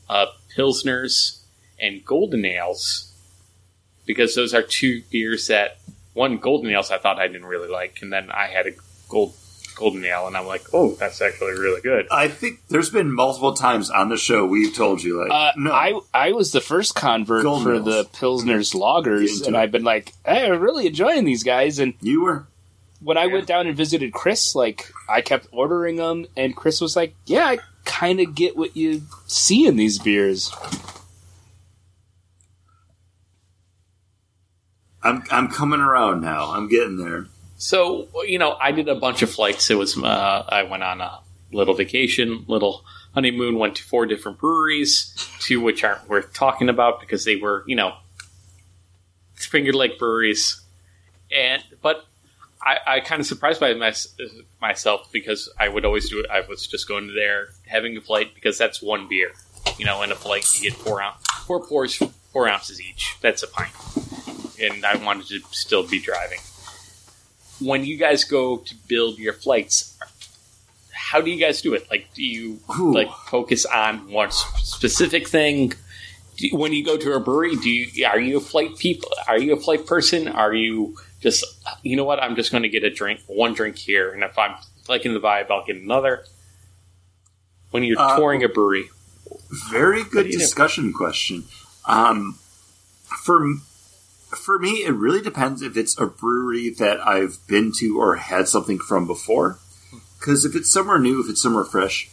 uh, pilsners and golden ales because those are two beers that one golden ales I thought I didn't really like, and then I had a gold golden ale, and I'm like, oh, that's actually really good. I think there's been multiple times on the show we've told you like, Uh, no, I I was the first convert Golden for ales. the Pilsner's lagers, Into and it. I've been like, hey, I'm really enjoying these guys. And you were. when I Yeah. went down and visited Chris, like I kept ordering them, and Chris was like, "Yeah, I kind of get what you see in these beers." I'm I'm coming around now. I'm getting there. So you know, I did a bunch of flights. It was uh, I went on a little vacation, little honeymoon. Went to four different breweries, two which aren't worth talking about because they were you know Finger Lake breweries, and but I, I kind of surprised by my, myself because I would always do it. I was just going there having a flight because that's one beer, you know. In a flight, you get four ounce, four pours, four ounces each. That's a pint, and I wanted to still be driving when you guys go to build your flights, how do you guys do it? Like, do you Ooh. like focus on one specific thing? You, when you go to a brewery, do you are you a flight people? Are you a flight person? Are you just you know what? I'm just going to get a drink, one drink here, and if I'm liking the vibe, I'll get another. When you're Uh, touring a brewery, Very good do you do? discussion question. Um, for for me, it really depends if it's a brewery that I've been to or had something from before. Because if it's somewhere new, if it's somewhere fresh,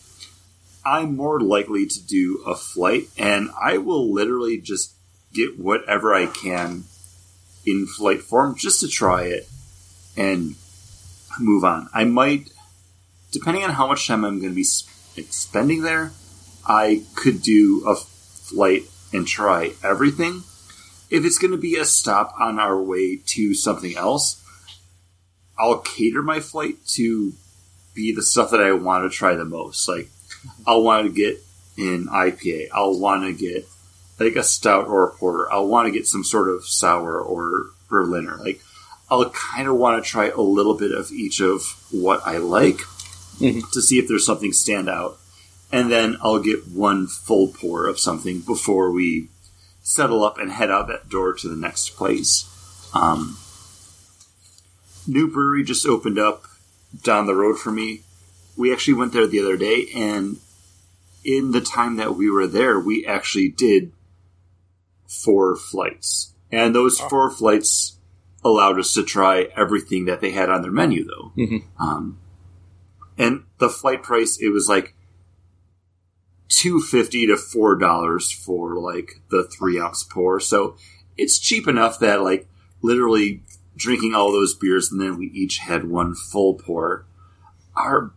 I'm more likely to do a flight, and I will literally just get whatever I can in flight form just to try it and move on. I might, depending on how much time I'm going to be spending there, I could do a flight and try everything. If it's going to be a stop on our way to something else, I'll cater my flight to be the stuff that I want to try the most. Like, I'll want to get an IPA. I'll want to get like a stout or a porter. I'll want to get some sort of sour or Berliner. Like, I'll kind of want to try a little bit of each of what I like Mhm. to see if there's something stand out. And then I'll get one full pour of something before we settle up and head out that door to the next place. Um, new brewery just opened up down the road for me. We actually went there the other day, and in the time that we were there, we actually did four flights. And those four flights allowed us to try everything that they had on their menu, though. Mhm. Um, and the flight price, it was like two fifty to four dollars for like the three ounce pour. So it's cheap enough that like literally drinking all those beers and then we each had one full pour. Our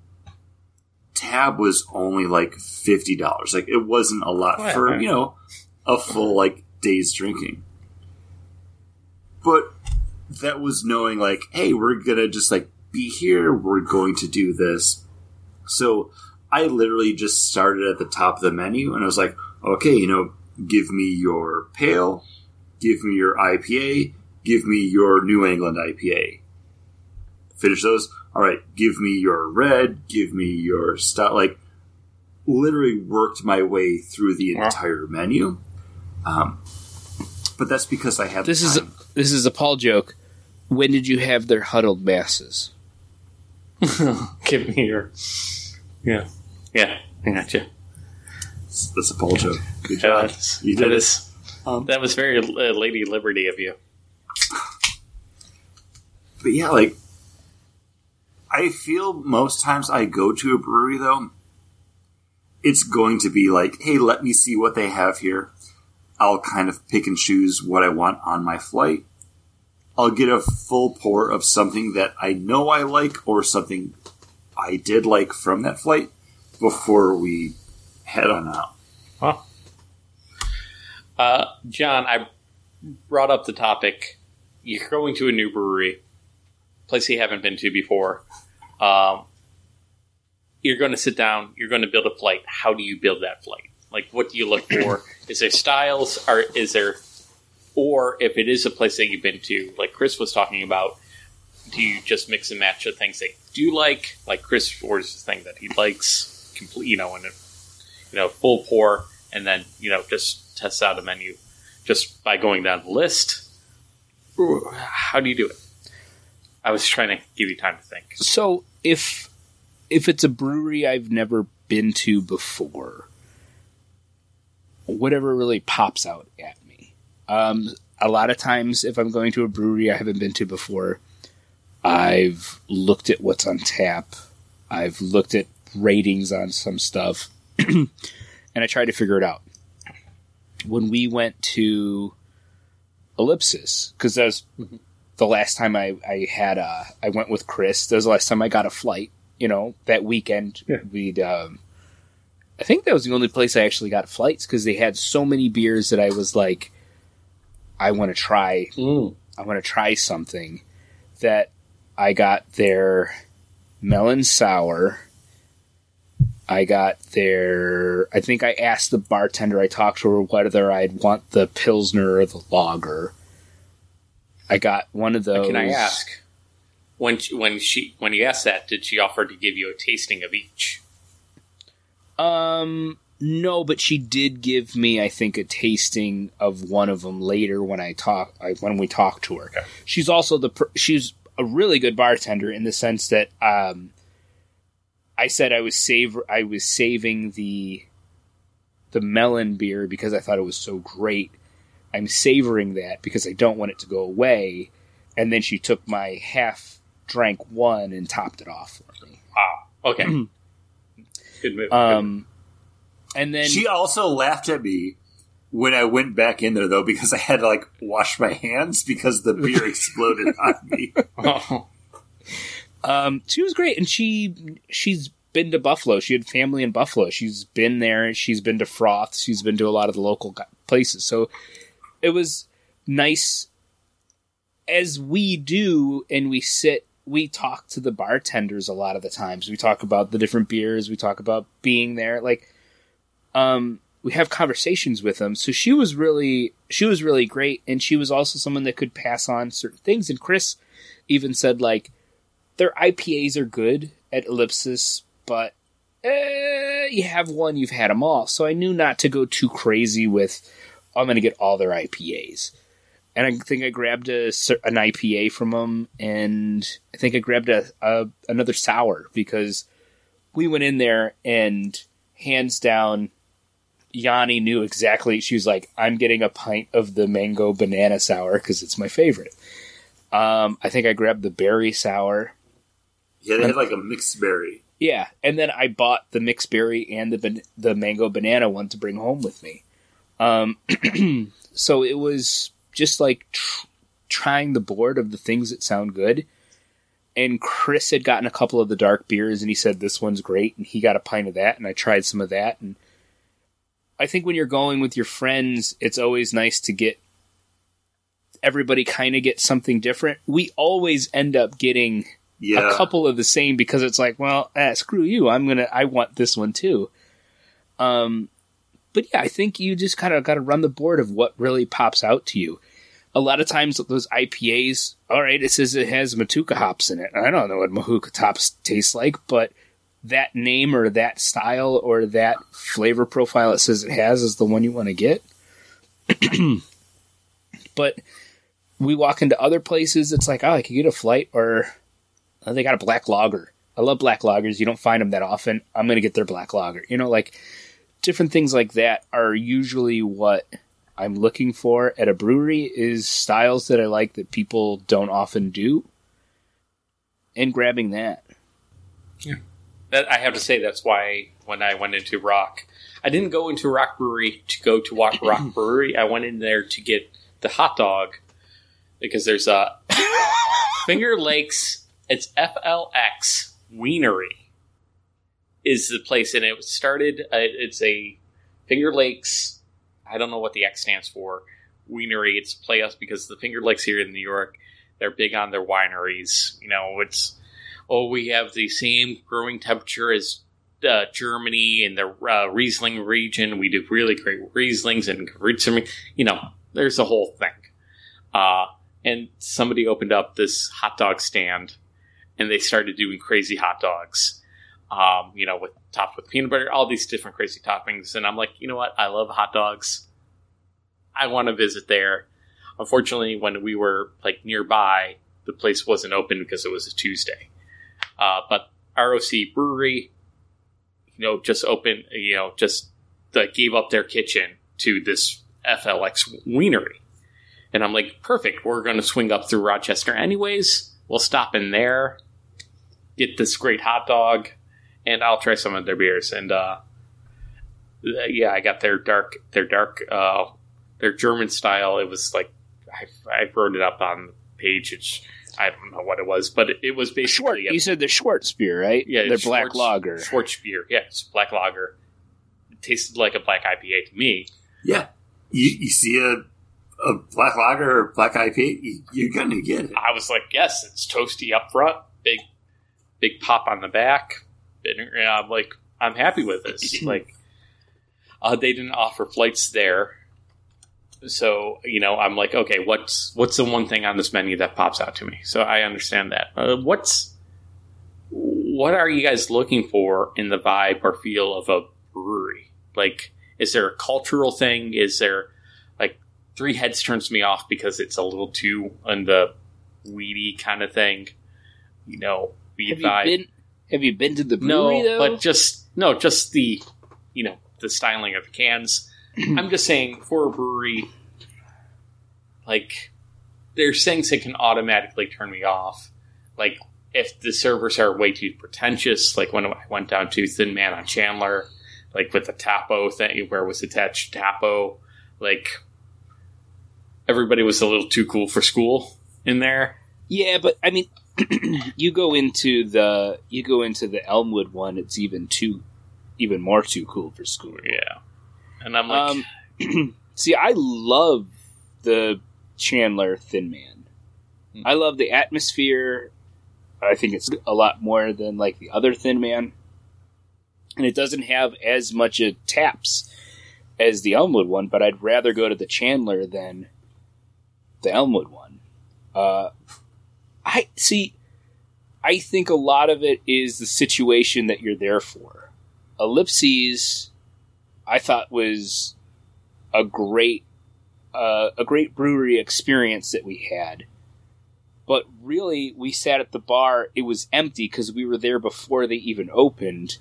tab was only like fifty dollars. Like it wasn't a lot for you know a full like day's drinking. But that was knowing like, hey, we're gonna just like be here. We're going to do this. So I literally just started at the top of the menu and I was like, okay, you know, give me your pale, give me your IPA, give me your New England IPA. Finish those. All right, give me your red, give me your stout. Like, literally worked my way through the Wow. entire menu. Um, but that's because I have This is a, this is a Paul joke. When did you have their huddled masses? give me your yeah, yeah. I gotcha. that's a Paul joke. Good Uh, job. that's- You did that it. is- Um, that was very uh, Lady Liberty of you. but yeah, like I feel most times I go to a brewery though, it's going to be like, hey, let me see what they have here. I'll kind of pick and choose what I want on my flight. I'll get a full pour of something that I know I like or something I did like from that flight before we head on out. Huh. Uh, John, I brought up the topic. You're going to a new brewery, place you haven't been to before. Um, you're going to sit down. You're going to build a flight. How do you build that flight? Like, what do you look for? is there styles? Or is there, or if it is a place that you've been to, like Chris was talking about, do you just mix and match the things that you do like? Like Chris orders the thing that he likes, complete, you know, and you know, full pour, and then you know, just test out a menu just by going down the list. How do you do it? I was trying to give you time to think. So if if it's a brewery I've never been to before, whatever really pops out at me. Um, a lot of times, if I'm going to a brewery I haven't been to before, I've looked at what's on tap. I've looked at ratings on some stuff, and I tried to figure it out. When we went to Ellipsis, because that was the last time I, I had a, I went with Chris. That was the last time I got a flight. You know, that weekend Yeah. we'd. Um, I think that was the only place I actually got flights because they had so many beers that I was like, I want to try. I want to try something that I got their melon sour. I got their. I think I asked the bartender. I talked to her whether I'd want the pilsner or the lager. I got one of those. Can I ask when she, when she when you asked that, did she offer to give you a tasting of each? Um, no, but she did give me, I think, a tasting of one of them later when I talk I, when we talked to her. She's also the she's a really good bartender in the sense that um, I said I was save I was saving the the melon beer because I thought it was so great. I'm savoring that because I don't want it to go away. And then she took my half drank one and topped it off for me. Wow. Okay. Good move. Um, and then She also laughed at me when I went back in there though because I had to like wash my hands because the beer exploded on me. Oh, Um, she was great, and she she's been to Buffalo. She had family in Buffalo. She's been there. She's been to Froth. She's been to a lot of the local places. So it was nice, as we do, and we sit. We talk to the bartenders a lot of the times. We talk about the different beers. We talk about being there. Like, um, we have conversations with them. So she was really she was really great, and she was also someone that could pass on certain things. And Chris even said like their IPAs are good at Ellipsis, but eh, you have one, you've had them all. So I knew not to go too crazy with. I'm going to get all their IPAs, and I think I grabbed a an IPA from them, and I think I grabbed a, a another sour because we went in there and hands down. Yanni knew exactly. She was like, "I'm getting a pint of the mango banana sour because it's my favorite." Um, I think I grabbed the berry sour. Yeah, they had like a mixed berry. Yeah, and then I bought the mixed berry and the ban- the mango banana one to bring home with me. Um, so it was just like tr- trying the board of the things that sound good. And Chris had gotten a couple of the dark beers, and he said this one's great, and he got a pint of that, and I tried some of that, and I think when you're going with your friends, it's always nice to get everybody kind of get something different. We always end up getting Yeah, a couple of the same because it's like, well, ah, screw you. I'm gonna, I want this one too. Um, but yeah, I think you just kind of got to run the board of what really pops out to you. A lot of times those IPAs, all right, it says it has Motueka hops in it. I don't know what Motueka hops taste like, but that name or that style or that flavor profile it says it has is the one you want to get. but we walk into other places, it's like, oh, I could get a flight or Uh, they got a black lager. I love black lagers. You don't find them that often. I'm going to get their black lager. You know, like different things like that are usually what I'm looking for at a brewery is styles that I like that people don't often do and grabbing that. that that I have to say that's why when I went into ROC, I didn't go into ROC Brewery to go to walk ROC Brewery. I went in there to get the hot dog because there's a Finger Lakes. It's FLX Wienery is the place, and it started. Uh, it's a Finger Lakes. I don't know what the X stands for. Wienery. It's play us because the Finger Lakes here in New York, they're big on their wineries. You know, it's oh, we have the same growing temperature as uh, Germany in the uh, Riesling region. We do really great Rieslings and Riesling. You know, there's a whole thing. Uh, and somebody opened up this hot dog stand, and they started doing crazy hot dogs. Um, you know, with topped with peanut butter, all these different crazy toppings. And I'm like, you know what? I love hot dogs. I want to visit there. Unfortunately, when we were like nearby, the place wasn't open because it was a Tuesday. Uh, but ROC Brewery, you know, just opened, you know, just uh, gave up their kitchen to this FLX Wienery. And I'm like, perfect. We're going to swing up through Rochester anyways. We'll stop in there, get this great hot dog, and I'll try some of their beers. And uh, yeah, I got their dark, their dark, uh, their German style. It was like I, I wrote it up on the page. It's, I don't know what it was, but it, it was Schwartz. basically You said the Schwarzbier, right? yeah, their black lager. Schwartz beer. Yeah, it's black lager. It tasted like a black IPA to me. Yeah, you, you see a a black lager or black IPA, you, you're gonna get it. I was like, yes, it's toasty up front, big, big pop on the back. And I'm like, I'm happy with this. like, uh, they didn't offer flights there, so you know, I'm like, okay, what's what's the one thing on this menu that pops out to me? So I understand that. Uh, what's what are you guys looking for in the vibe or feel of a brewery? Like, is there a cultural thing? Is there like Three Heads turns me off because it's a little too on the weedy kind of thing. You know, weed Have you been? Have you been to the no, brewery though? but just no, just the you know the styling of the cans. I'm just saying for a brewery, like there's things that can automatically turn me off. Like if the servers are way too pretentious, like when I went down to Thin Man on Chandler, like with the tapo thing where it was attached tapo, like everybody was a little too cool for school in there. Yeah, but I mean, you go into the you go into the Elmwood one. It's even too, even more too cool for school. Yeah. And I'm like, Um, see, I love the Chandler Thin Man. Hmm. I love the atmosphere. I think it's a lot more than like the other Thin Man, and it doesn't have as much of taps as the Elmwood one. But I'd rather go to the Chandler than the Elmwood one. Uh, I see. I think a lot of it is the situation that you're there for. Ellipsis, I thought was a great, uh, a great brewery experience that we had. But really, we sat at the bar. It was empty because we were there before they even opened.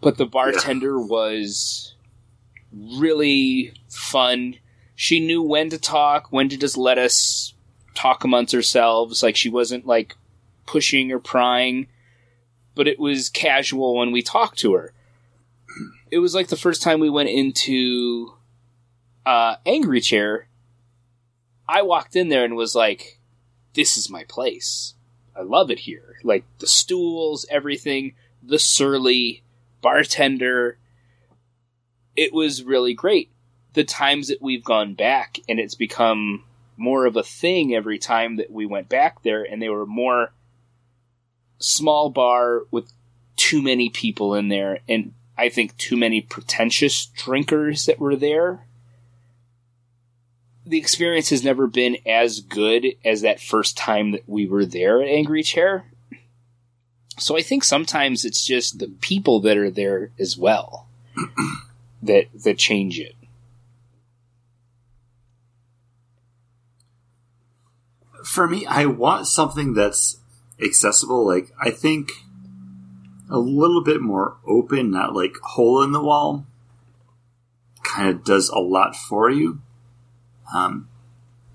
But the bartender was really fun. She knew when to talk, when to just let us talk amongst ourselves. Like she wasn't like pushing or prying, but it was casual when we talked to her. It was like the first time we went into uh, Angry Chair. I walked in there and was like, "This is my place. I love it here. Like the stools, everything, the surly bartender. It was really great. The times that we've gone back, and it's become more of a thing every time that we went back there, and they were more small bar with too many people in there, and I think too many pretentious drinkers that were there. The experience has never been as good as that first time that we were there at Angry Chair. So I think sometimes it's just the people that are there as well that that change it. For me, I want something that's accessible. Like I think a little bit more open, not like hole in the wall. Kind of does a lot for you. Um,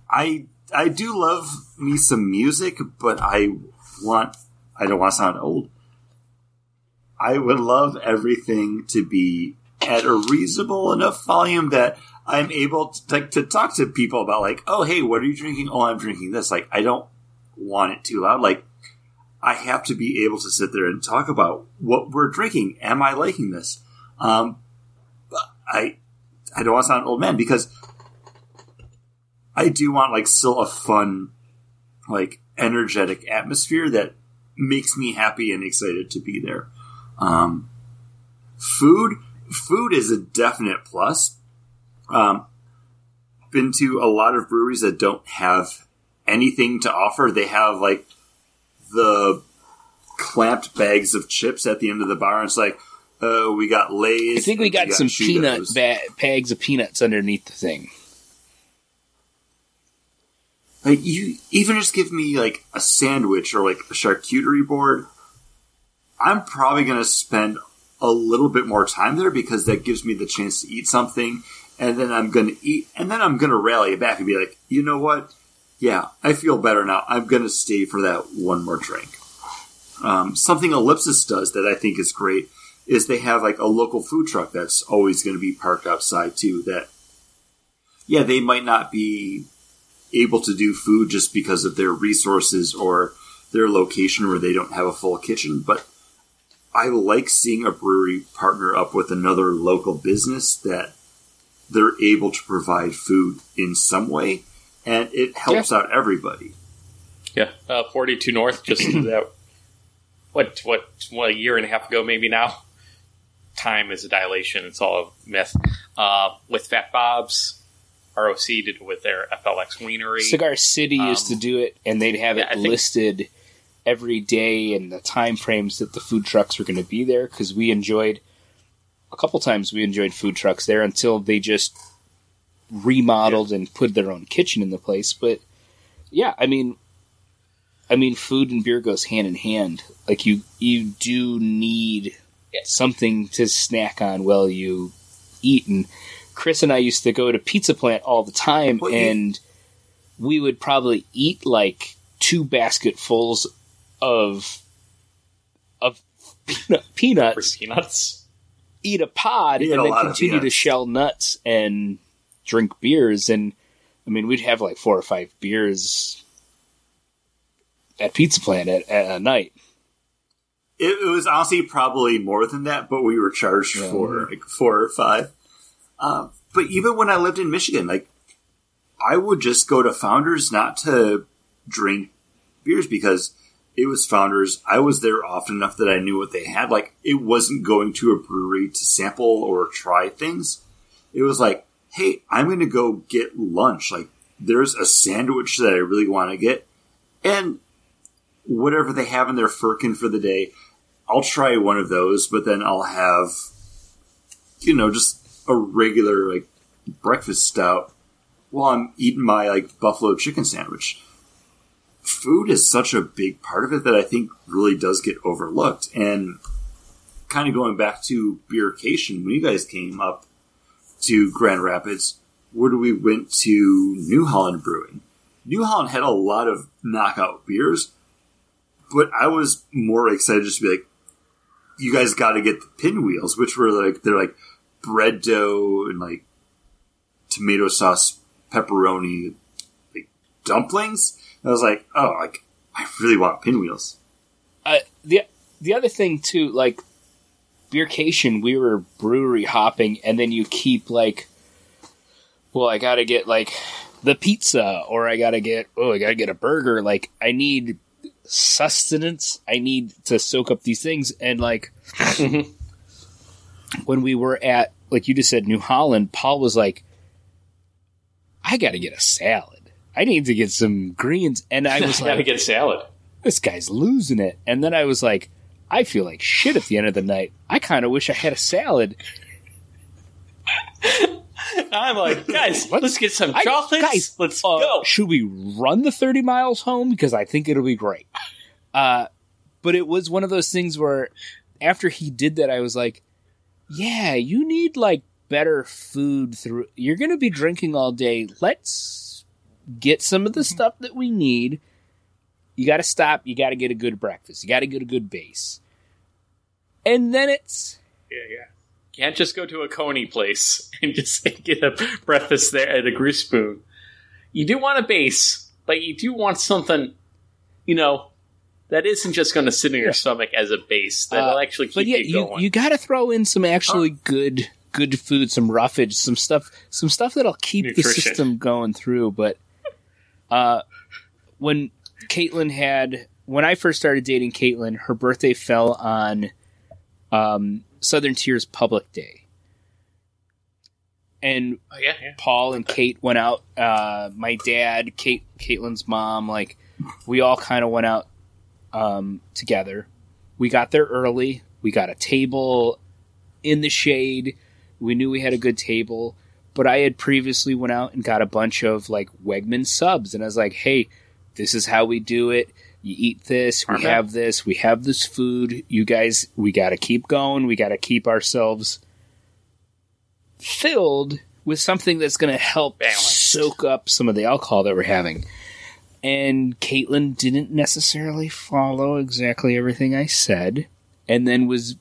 I I do love me some music, but I want I don't want to sound old. I would love everything to be at a reasonable enough volume that I'm able to, like, to talk to people about like, oh, hey, what are you drinking? Oh, I'm drinking this. Like, I don't want it too loud. Like, I have to be able to sit there and talk about what we're drinking. Am I liking this? Um, I I don't want to sound old man because I do want like still a fun, like energetic atmosphere that makes me happy and excited to be there. Um, food, food is a definite plus. Um, been to a lot of breweries that don't have anything to offer. They have like the clamped bags of chips at the end of the bar. And it's like, uh, we got Lay's. I think we got, some peanut ba- bags of peanuts underneath the thing. Like you, even just give me like a sandwich or like a charcuterie board. I'm probably going to spend a little bit more time there because that gives me the chance to eat something, and then I'm going to eat, and then I'm going to rally back and be like, you know what? Yeah, I feel better now. I'm going to stay for that one more drink. Um, something Ellipsis does that I think is great is they have like a local food truck that's always going to be parked outside too. That yeah, they might not be able to do food just because of their resources or their location where they don't have a full kitchen, but I like seeing a brewery partner up with another local business that they're able to provide food in some way, and it helps yeah. out everybody. Yeah, uh, Forty Two North just that. What what what a year and a half ago maybe now time is a dilation. It's all a myth. Uh, with Fat Bob's, ROC did it with their FLX Wienery. Cigar City um, used to do it, and they'd have yeah, it listed every day and the time frames that the food trucks were going to be there because we enjoyed a couple times we enjoyed food trucks there until they just remodeled yeah. and put their own kitchen in the place but yeah i mean i mean food and beer goes hand in hand like you you do need something to snack on while you eat. And Chris and I used to go to Pizza Plant all the time, and you... we would probably eat like two basketfuls of of peanut, peanuts. Peanuts. Eat a pod eat and a then continue to shell nuts and drink beers. And I mean, we'd have like four or five beers at Pizza Plant at, at a night. It, it, was honestly probably more than that, but we were charged yeah. for like four or five. Uh, but even when I lived in Michigan, like I would just go to Founders not to drink beers because it was Founders. I was there often enough that I knew what they had. Like it wasn't going to a brewery to sample or try things. It was like, hey, I'm going to go get lunch. Like there's a sandwich that I really want to get, and whatever they have in their firkin for the day. I'll try one of those, but then I'll have, you know, just a regular like breakfast stout while I'm eating my like buffalo chicken sandwich. Food is such a big part of it that I think really does get overlooked. And kind of going back to beercation, when you guys came up to Grand Rapids, where do we went to New Holland Brewing? New Holland had a lot of knockout beers, but I was more excited just to be like, you guys got to get the pinwheels, which were like they're like bread dough and like tomato sauce, pepperoni, like dumplings. And I was like, oh, like I really want pinwheels. Uh, the the other thing too, like beercation, we were brewery hopping, and then you keep like, well, I got to get like the pizza, or I got to get oh, I got to get a burger. Like I need sustenance. I need to soak up these things. And like when we were at, like you just said, New Holland, Paul was like, I got to get a salad. I need to get some greens. And I was like, got to get a salad. This guy's losing it. And then I was like, I feel like shit at the end of the night. I kind of wish I had a salad. I'm like, guys, let's, let's get some chocolates. I, guys, let's uh, go. Should we run the 30 miles home? Because I think it'll be great. Uh, but it was one of those things where after he did that, I was like, yeah, you need like better food through. You're going to be drinking all day. Let's get some of the stuff that we need. You got to stop. You got to get a good breakfast. You got to get a good base. and then it's Yeah, yeah. Can't just go to a Coney place and just get a breakfast there at a grease spoon. You do want a base, but you do want something, you know, that isn't just going to sit in your stomach as a base. That'll Uh, actually keep but yeah, you going. you got to throw in some actually good good food, some roughage, some stuff, some stuff that'll keep the system going through. But uh, when Caitlin had when I first started dating Caitlin, her birthday fell on um, Southern Tier's Public Day, and oh, yeah, yeah. Paul and Kate went out. Uh, my dad, Kate, Caitlin's mom, like we all kind of went out um, together. We got there early. We got a table in the shade. We knew we had a good table, but I had previously went out and got a bunch of like Wegman subs, and I was like, "Hey, this is how we do it. You eat this. We have this. We have this food. You guys, we got to keep going. We got to keep ourselves." filled with something that's going to help soak up some of the alcohol that we're having. And Caitlin didn't necessarily follow exactly everything I said, and then was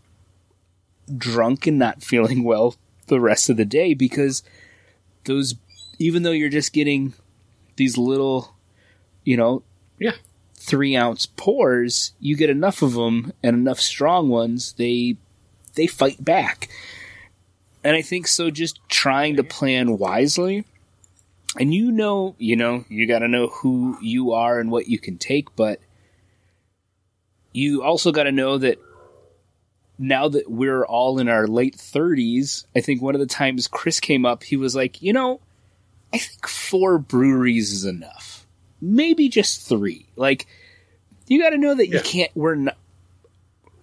drunk and not feeling well the rest of the day because those, even though you're just getting these little, you know, Yeah. three ounce pours, you get enough of them and enough strong ones, they they fight back. And I think so just trying to plan wisely. And you know, you know, you got to know who you are and what you can take, but you also got to know that now that we're all in our late 30s, I think one of the times Chris came up, he was like, "You know, I think four breweries is enough. Maybe just 3." Like you got to know that you can't we're not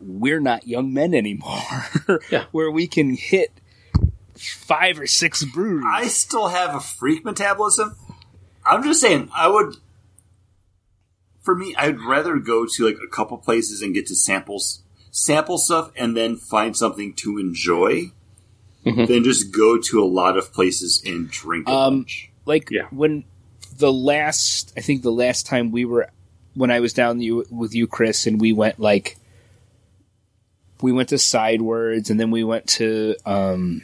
we're not young men anymore Yeah. where we can hit five or six breweries. I still have a freak metabolism. I'm just saying, I would. For me, I'd rather go to like a couple places and get to samples, sample stuff, and then find something to enjoy, Mhm. than just go to a lot of places and drink a Um, bunch. like Yeah. when the last i think the last time we were when i was down you, with you chris and we went like we went to sidewards and then we went to um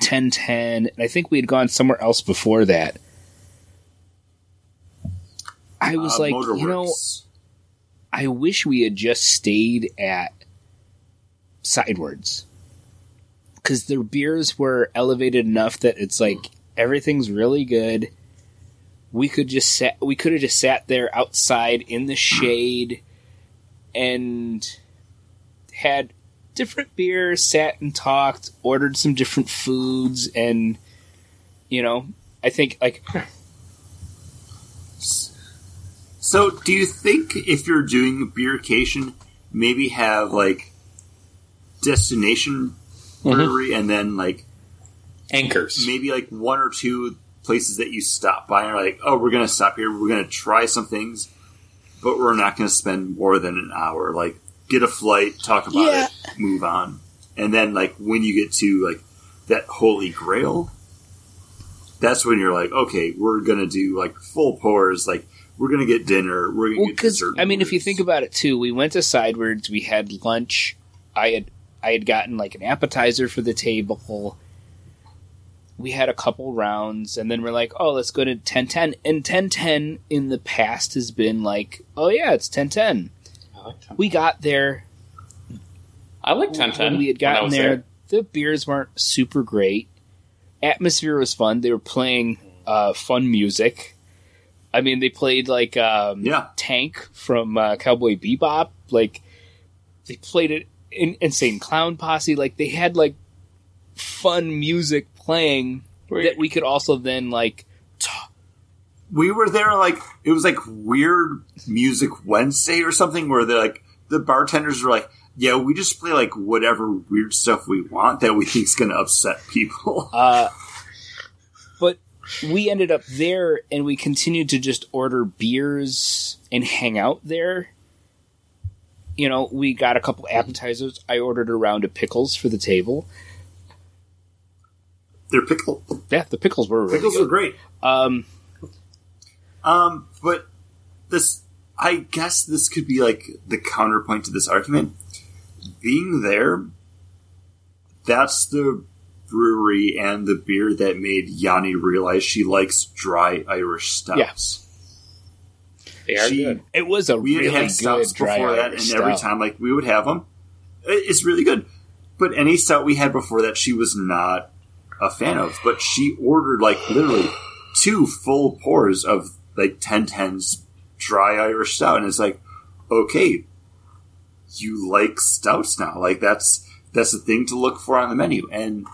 1010 and i think we had gone somewhere else before that i was Uh, like you know i wish we had just stayed at sidewards. Because their beers were elevated enough that it's like everything's really good. We could just sat we could have just sat there outside in the shade and had different beers sat and talked ordered some different foods and you know i think like So, do you think if you're doing a beercation, maybe have like destination Mm-hmm. brewery and then like Anchors. maybe like one or two places that you stop by and are like, oh, we're gonna stop here, we're gonna try some things, but we're not gonna spend more than an hour. Like, get a flight, talk about Yeah. it, move on, and then like when you get to like that holy grail, that's when you're like, okay, we're gonna do like full pours, like we're gonna get dinner, we're gonna Well, get dessert. I mean, if you think about it too, we went to Sidewards. We had lunch. I had I had gotten like an appetizer for the table. We had a couple rounds, and then we're like, "Oh, let's go to ten ten." And ten ten in the past has been like, "Oh yeah, it's ten ten." Like 10. We got there I like 1010. when we had when I gotten was there, The beers weren't super great. Atmosphere was fun. They were playing uh, fun music. I mean, they played like um, Yeah. Tank from uh, Cowboy Bebop. Like they played it in Insane Clown Posse. Like they had like fun music playing that we could also then like talk. we were there like it was like weird music Wednesday or something where they're like the bartenders were like, yeah, we just play like whatever weird stuff we want that we think's gonna upset people. Uh, but we ended up there and we continued to just order beers and hang out there. You know, we got a couple appetizers. I ordered a round of pickles for the table. They're pickle Yeah, the pickles were really pickles good. are great. Um, Um, but this, I guess, this could be like the counterpoint to this argument. being there, that's the brewery and the beer that made Yanni realize she likes dry Irish stouts. They are She- good. It was a We had really had good stouts dry before that, Irish and every time like we would have them, it's really good. But any stout we had before that, she was not a fan of. But she ordered like literally two full pours of like 1010s dry Irish stout, and it's like, okay, you like stouts now. Like that's that's the thing to look for on the menu, and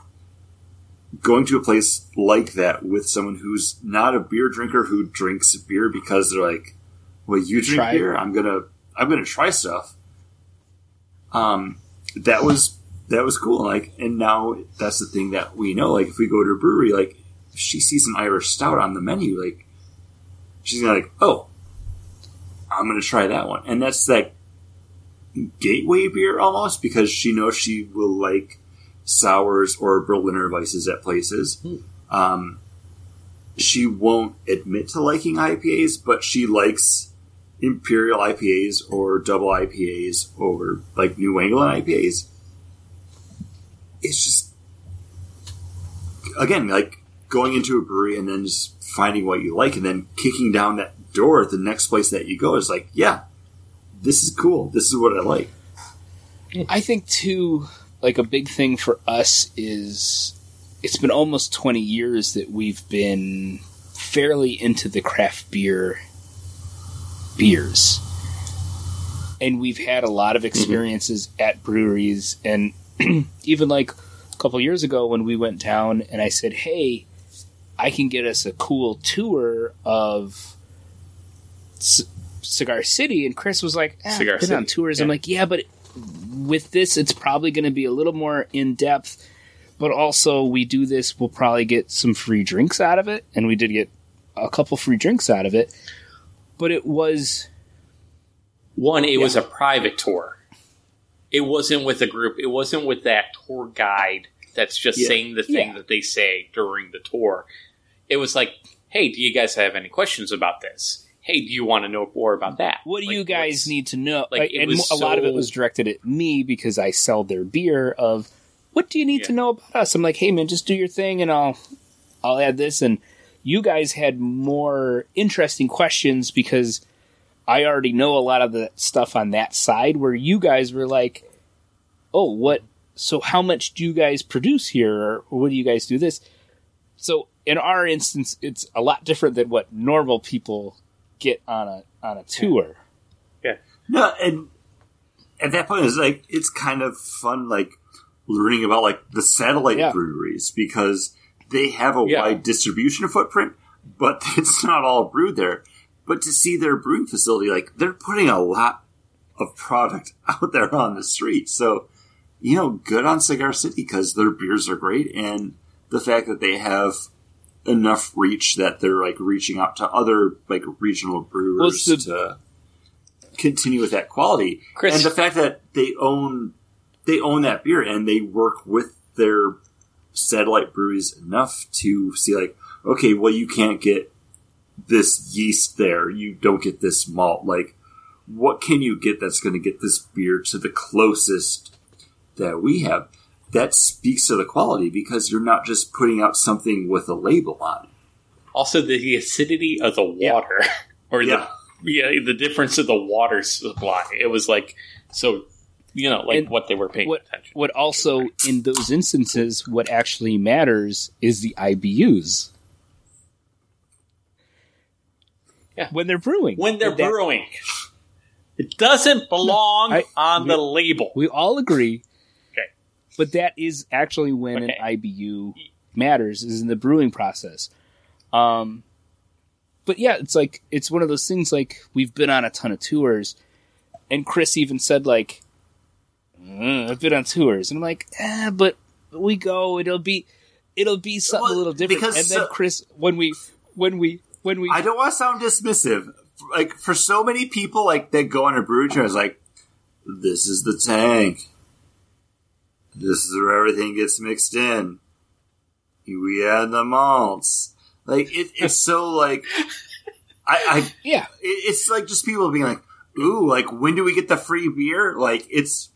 going to a place like that with someone who's not a beer drinker who drinks beer because they're like, well, you drink Try beer, I'm gonna I'm gonna try stuff. Um, that was that was cool. Like, and now that's the thing that we know. Like, if we go to a brewery, like, if she sees an Irish stout on the menu, like, she's gonna like, oh, I'm gonna try that one, and that's that gateway beer almost because she knows she will like sours or Berliner Weisses at places. Um, she won't admit to liking IPAs, but she likes Imperial IPAs or double IPAs over like New England IPAs. It's just again like going into a brewery and then just finding what you like and then kicking down that door at the next place that you go is like, yeah, this is cool. This is what I like. I think too, like a big thing for us is it's been almost twenty years that we've been fairly into the craft beer beers. And we've had a lot of experiences at breweries and even like a couple years ago when we went down and I said, "Hey, I can get us a cool tour of C- Cigar City," and Chris was like, eh, Cigar been City, on tours." I'm like, "Yeah, but with this, it's probably going to be a little more in depth." But also, we do this, we'll probably get some free drinks out of it, and we did get a couple free drinks out of it. But it was One, it was a private tour. It wasn't with a group. It wasn't with that tour guide that's just Yeah. saying the thing Yeah. that they say during the tour. It was like, hey, do you guys have any questions about this? Hey, do you want to know more about that? what do Like, you guys need to know? like, and was a lot of it was directed at me because I sell their beer. Of what do you need to know about us? I'm like, hey man, just do your thing, and I'll I'll add this. And you guys had more interesting questions because I already know a lot of the stuff on that side. Where you guys were like, oh, what? So how much do you guys produce here, or what do you guys do this? So in our instance, it's a lot different than what normal people get on a on a tour. Yeah. No, and at that point, it's like it's kind of fun, like learning about like the satellite Yeah. breweries because they have a Yeah. wide distribution footprint, but it's not all brewed there. But to see their brewing facility, like they're putting a lot of product out there on the street, so you know, good on Cigar City because their beers are great, and the fact that they have enough reach that they're like reaching out to other like regional brewers it's to continue with that quality. Chris- and the fact that they own they own that beer and they work with their satellite breweries enough to see like, okay, well you can't get this yeast there, you don't get this malt. Like, what can you get that's going to get this beer to the closest that we have? That speaks to the quality because you're not just putting out something with a label on it. Also, the acidity of the water, or Yeah. the yeah, the difference of the water supply. It was like so, you know, like And what they were paying what attention. what also in those instances what actually matters is the IBUs. Yeah. When they're brewing. when they're That- brewing. It doesn't belong I- on the label. We all agree. Okay. But that is actually when Okay. an IBU matters is in the brewing process. Um but yeah, it's like it's one of those things like we've been on a ton of tours and Chris even said like "Mm, I've been on tours and I'm like, eh, but we go, it'll be it'll be something Well, a little different. because And then Chris when we when we when we I don't want to sound dismissive. Like for so many people, like that go on a brew tour, it's like this is the tank. This is where everything gets mixed in. We add the malts. Like it, it's so like I, I yeah, it- it's like just people being like, "Ooh, like when do we get the free beer?" Like it's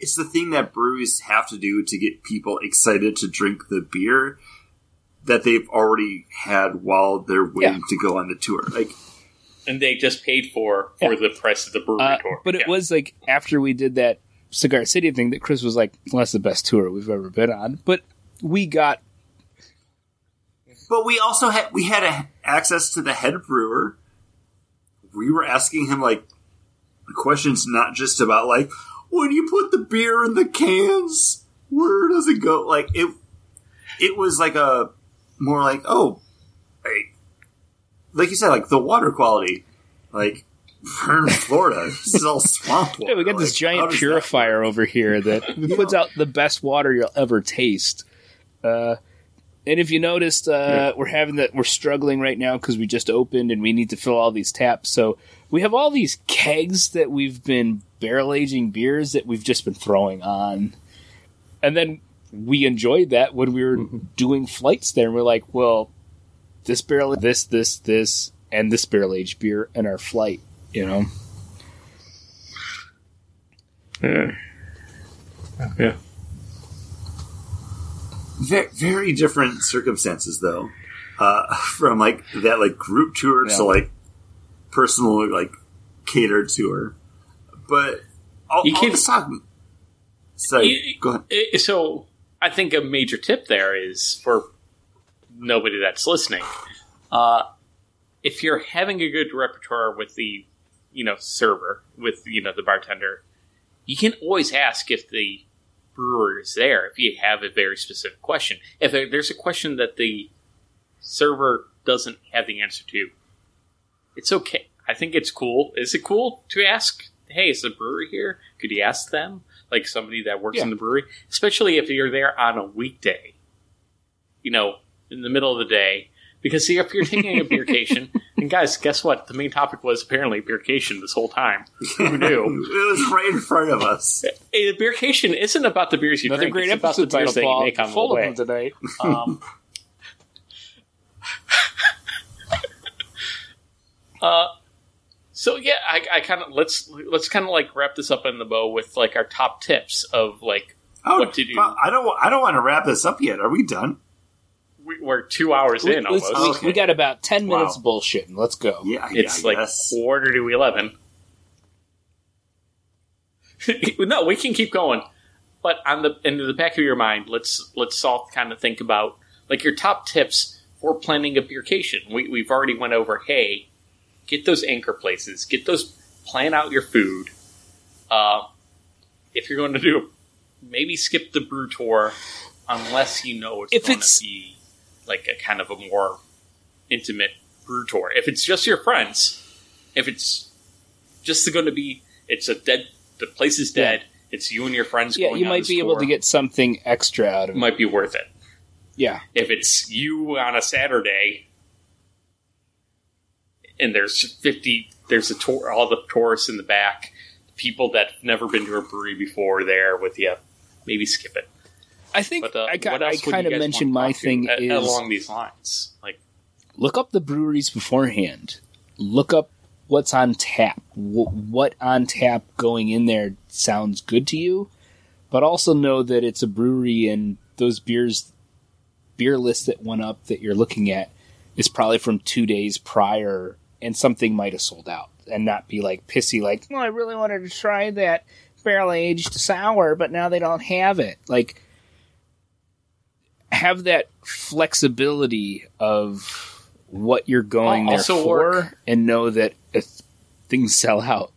it's the thing that breweries have to do to get people excited to drink the beer that they've already had while they're waiting Yeah. to go on the tour. Like, and they just paid for for Yeah. the price of the brewery Uh, tour. but it Yeah. was like after we did that Cigar City thing that Chris was like, well, that's the best tour we've ever been on. But we got but we also had we had a, access to the head brewer. We were asking him like questions, not just about like when you put the beer in the cans, where does it go? Like it, it was like a more like oh, like, like you said, like the water quality, like. We're in Florida. This is all swamp water. yeah, we got this Like, giant does that purifier over here that puts out the best water you'll ever taste. Uh, and if you noticed, uh, we're having that we're struggling right now because we just opened and we need to fill all these taps. So we have all these kegs that we've been barrel aging beers that we've just been throwing on, and then we enjoyed that when we were doing flights there. And we're like, well, this barrel, this, this, this, and this barrel aged beer in our flight. You know, yeah. very, very different circumstances though uh, from like that like group tour Yeah. to like personal like catered tour but I'll, You can't- just talk so You- go ahead Eh, So I think a major tip there is for nobody that's listening. Uh, if you're having a good repertoire with the, you know, server with you know the bartender, you can always ask if the brewer is there if you have a very specific question. If there's a question that the server doesn't have the answer to, it's okay. I think it's cool. Is it cool to ask? Hey, is the brewery here? Could you ask them? Like somebody that works in the brewery, especially if you're there on a weekday. You know, in the middle of the day, because see, if you're taking a beercation, and guys, guess what? The main topic was apparently beercation this whole time. Who knew? it was right in front of us A beercation isn't about the beers you another drink; great it's about the episode title, beers that you Paul. make on the Full of way. them tonight. Um, uh, so yeah, I, I kind of let's let's kind of like wrap this up in the bow with like our top tips of like oh, What to do. well, I don't I don't want to wrap this up yet are we done we, we're two hours in almost. we, Okay. we got about ten Wow. minutes bullshitting. Let's go. yeah It's yeah, like guess. quarter to eleven. no, we can keep going, but on the into the back of your mind, let's let's all kind of think about like your top tips for planning a beercation. We we've already went over. Hey, get those anchor places. Get those. Plan out your food. Uh, if you're going to do, maybe skip the brew tour unless you know it's If going it's- to be like a kind of a more intimate brew tour. If it's just your friends, if it's just going to be, it's a dead. The place is dead. It's you and your friends. Yeah, you might be able to get something extra out of it. might be worth it. Yeah, If it's you on a Saturday, and there's fifty, there's a tour, all the tourists in the back, people that've never been to a brewery before there with you. Maybe skip it. I think But uh, I, I kind of mentioned my thing is along these lines. Like, look up the breweries beforehand. Look up what's on tap. Wh- what on tap going in there sounds good to you, but also know that it's a brewery and those beers, beer list that went up that you're looking at is probably from two days prior, and something might have sold out, and not be like pissy, like, well, I really wanted to try that barrel aged sour, but now they don't have it. Like, have that flexibility of what you're going Al- there for work- and know that if things sell out.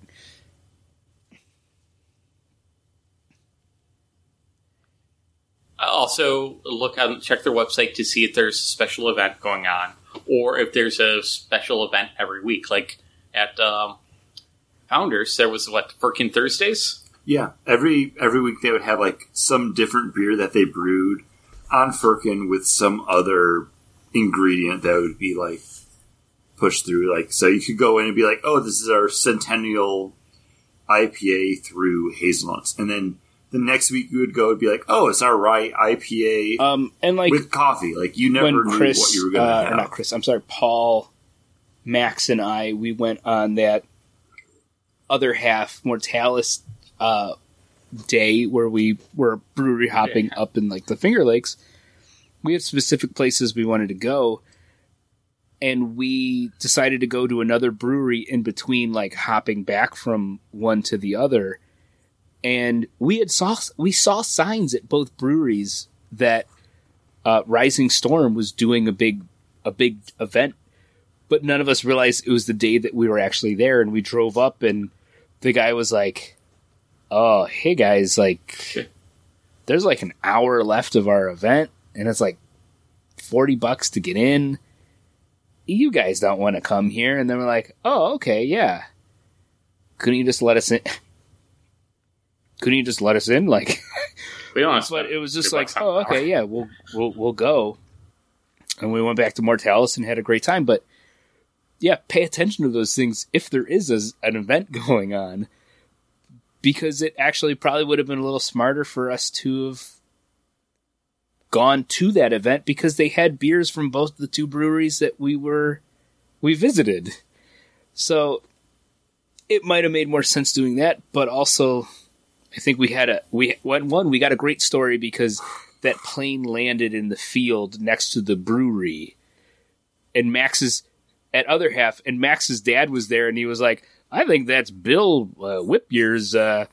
Also, look on check their website to see if there's a special event going on, or if there's a special event every week. Like at um, Founders, there was what Firkin Thursdays. Yeah, every every week they would have like some different beer that they brewed on Firkin with some other ingredient that would be like pushed through. Like, so you could go in and be like, "Oh, this is our Centennial IPA through hazelnuts," and then the next week you would go and be like, "Oh, it's our rye IPA Um, and like with coffee." Like, you never knew Chris, what you were going to uh, have. or not Chris, I'm sorry, Paul, Max, and I, we went on that other half Mortalis uh, day where we were brewery hopping Yeah. up in like the Finger Lakes, we had specific places we wanted to go, and we decided to go to another brewery in between, like hopping back from one to the other. And we had saw we saw signs at both breweries that uh, Rising Storm was doing a big a big event, but none of us realized it was the day that we were actually there. And we drove up, and the guy was like, "Oh, hey guys, like, there's like an hour left of our event, and it's like forty bucks to get in. You guys don't want to come here." And then we're like, "Oh, okay, yeah. Couldn't you just let us in?" Couldn't you just let us in? Like, We don't. but it was just like, oh, okay, yeah, we'll we'll we'll go. And we went back to Mortalis and had a great time. But yeah, pay attention to those things if there is a, an event going on, because it actually probably would have been a little smarter for us to have gone to that event because they had beers from both the two breweries that we were we visited. So it might have made more sense doing that, but also I think we had a we one one we got a great story because that plane landed in the field next to the brewery, and Max's at other half, and Max's dad was there, and he was like, "I think that's Bill uh, Whippier's. Uh,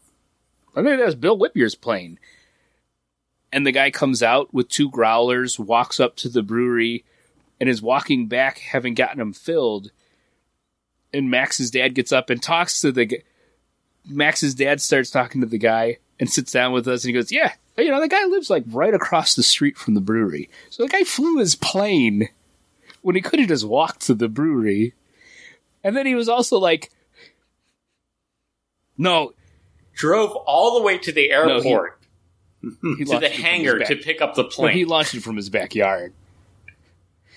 I think that's Bill Whippier's plane." And the guy comes out with two growlers, walks up to the brewery, and is walking back, having gotten them filled. And Max's dad gets up and talks to the. Max's dad starts talking to the guy and sits down with us and he goes, Yeah, you know, the guy lives like right across the street from the brewery. So the guy flew his plane when he could have just walked to the brewery. And then he was also like, No, Drove all the way to the No, he- airport mm-hmm. he to the it from his hangar to pick up the plane. he he, launched it from his backyard.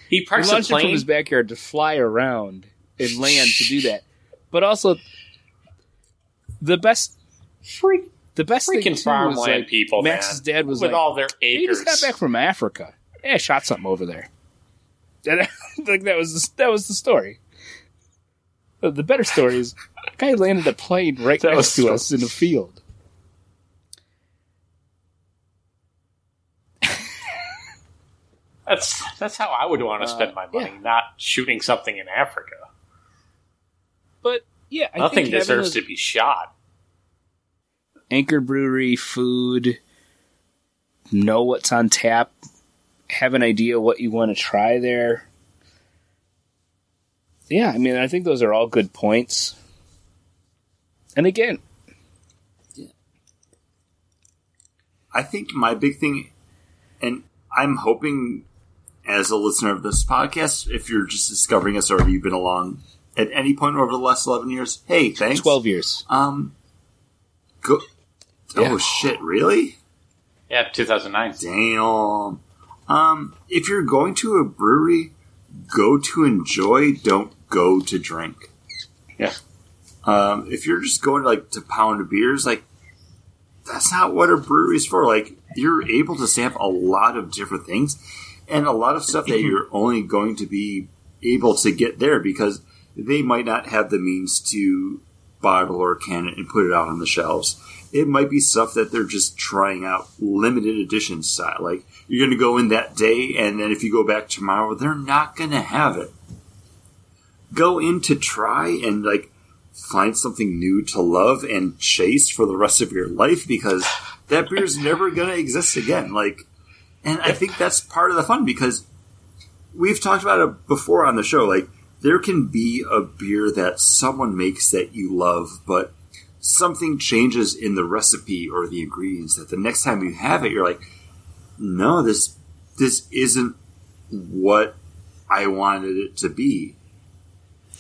He the launched it from his backyard to fly around and land to do that. But also, the best, Freak, the best thing freaking too was farmland like, people, Max's man. dad was with like, all their acres. He just got back from Africa. Yeah, shot something over there. And like that was that was the story. But the better story is, guy landed a plane right That next was to us in a field. That's that's how I would want to Uh, spend my money, yeah. not shooting something in Africa. But yeah, I Nothing think deserves those to be shot. Anchor Brewery food, know what's on tap, have an idea what you want to try there. Yeah, I mean, I think those are all good points. And again, I think my big thing, and I'm hoping as a listener of this podcast, if you're just discovering us or you've been along at any point over the last 11 years, hey, thanks. 12 years. Um, go. Yeah. Oh shit! Really? Yeah, 2009. Damn. Um, if you're going to a brewery, go to enjoy. Don't go to drink. Yeah. Um, if you're just going like to pound beers, like that's not what a brewery's for. Like you're able to sample a lot of different things and a lot of stuff that you're only going to be able to get there because they might not have the means to bottle or can it and put it out on the shelves. It might be stuff that they're just trying out limited edition style. Like you're going to go in that day, and then if you go back tomorrow, they're not going to have it. Go in to try and like find something new to love and chase for the rest of your life because that beer is never going to exist again. Like, and I think that's part of the fun because we've talked about it before on the show. Like, there can be a beer that someone makes that you love, but something changes in the recipe or the ingredients that the next time you have it, you're like, no, this this isn't what I wanted it to be.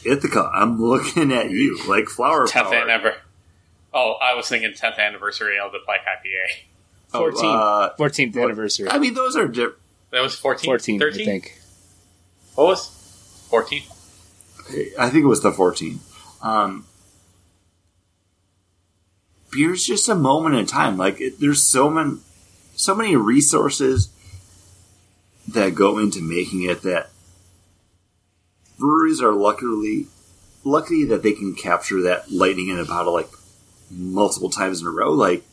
Ithaca, I'm looking at you like flower 10th power. anniversary. Oh, I was thinking 10th anniversary of the Black IPA. Oh, uh, 14th anniversary. I mean, those are di- That was 14? 14, 13? I think. What was 14? I think it was the 14. Um, beer's just a moment in time. Like it, there's so many, so many resources that go into making it that breweries are luckily lucky that they can capture that lightning in a bottle like multiple times in a row. Like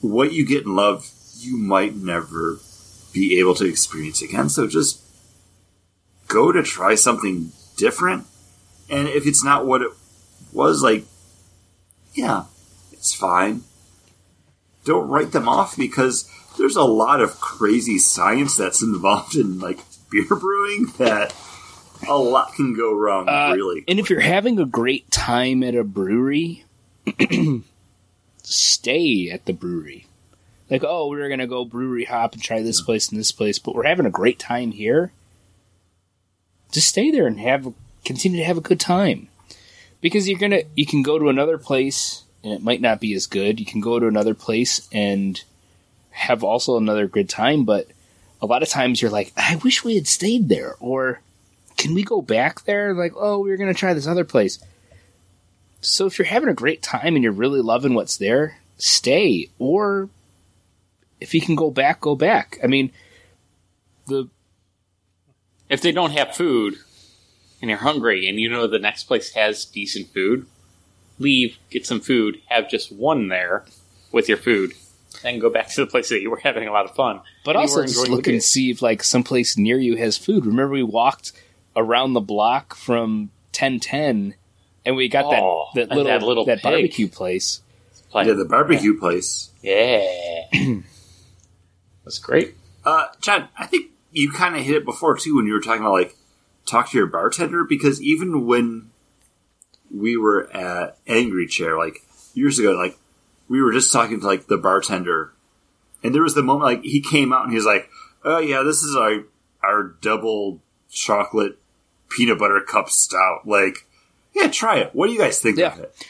what you get in love, you might never be able to experience again. So just go to try something different. And if it's not what it was, like, yeah, it's fine. Don't write them off because there's a lot of crazy science that's involved in like beer brewing that a lot can go wrong Uh, really. And if you're having a great time at a brewery, stay at the brewery. Like, oh, we're gonna go brewery hop and try this place and this place, but we're having a great time here. Just stay there and have continue to have a good time. Because you're gonna you can go to another place and it might not be as good. You can go to another place and have also another good time, but a lot of times you're like, I wish we had stayed there, or can we go back there? Like, oh, we were going to try this other place. So if you're having a great time and you're really loving what's there, stay. Or if you can go back, go back. I mean, the If they don't have food and you're hungry and you know the next place has decent food, leave, get some food, have just one there with your food, then go back to the place that you were having a lot of fun. but also just enjoying look and see if like someplace near you has food. Remember we walked around the block from 1010 and we got Oh, that, that little that little pig. barbecue place. Like, yeah, the barbecue place. yeah. That's great. Uh, John, I think you kind of hit it before too when you were talking about like talk to your bartender because even when we were at Angry Chair like years ago, like we were just talking to like the bartender, and there was the moment like he came out and he was like, "Oh yeah, this is our our double chocolate peanut butter cup stout." Like, yeah, try it. What do you guys think Yeah. of it?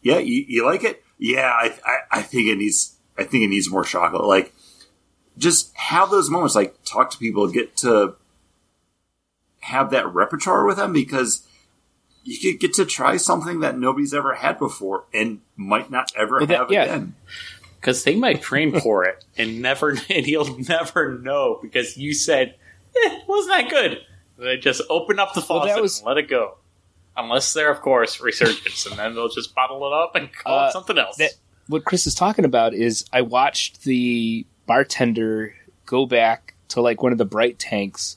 Yeah, you, you like it? Yeah, I, I I think it needs I think it needs more chocolate. Like just have those moments like talk to people get to have that repertoire with them because you could get to try something that nobody's ever had before and might not ever Well, that- have yeah. again Because they might train for it and never, and you'll never know because you said, eh, wasn't that good? They just open up the Well, faucet that was- and let it go. Unless they're, of course, resurgence, and then they'll just bottle it up and call Uh, it something else. that- what Chris is talking about is I watched the bartender go back to like one of the bright tanks,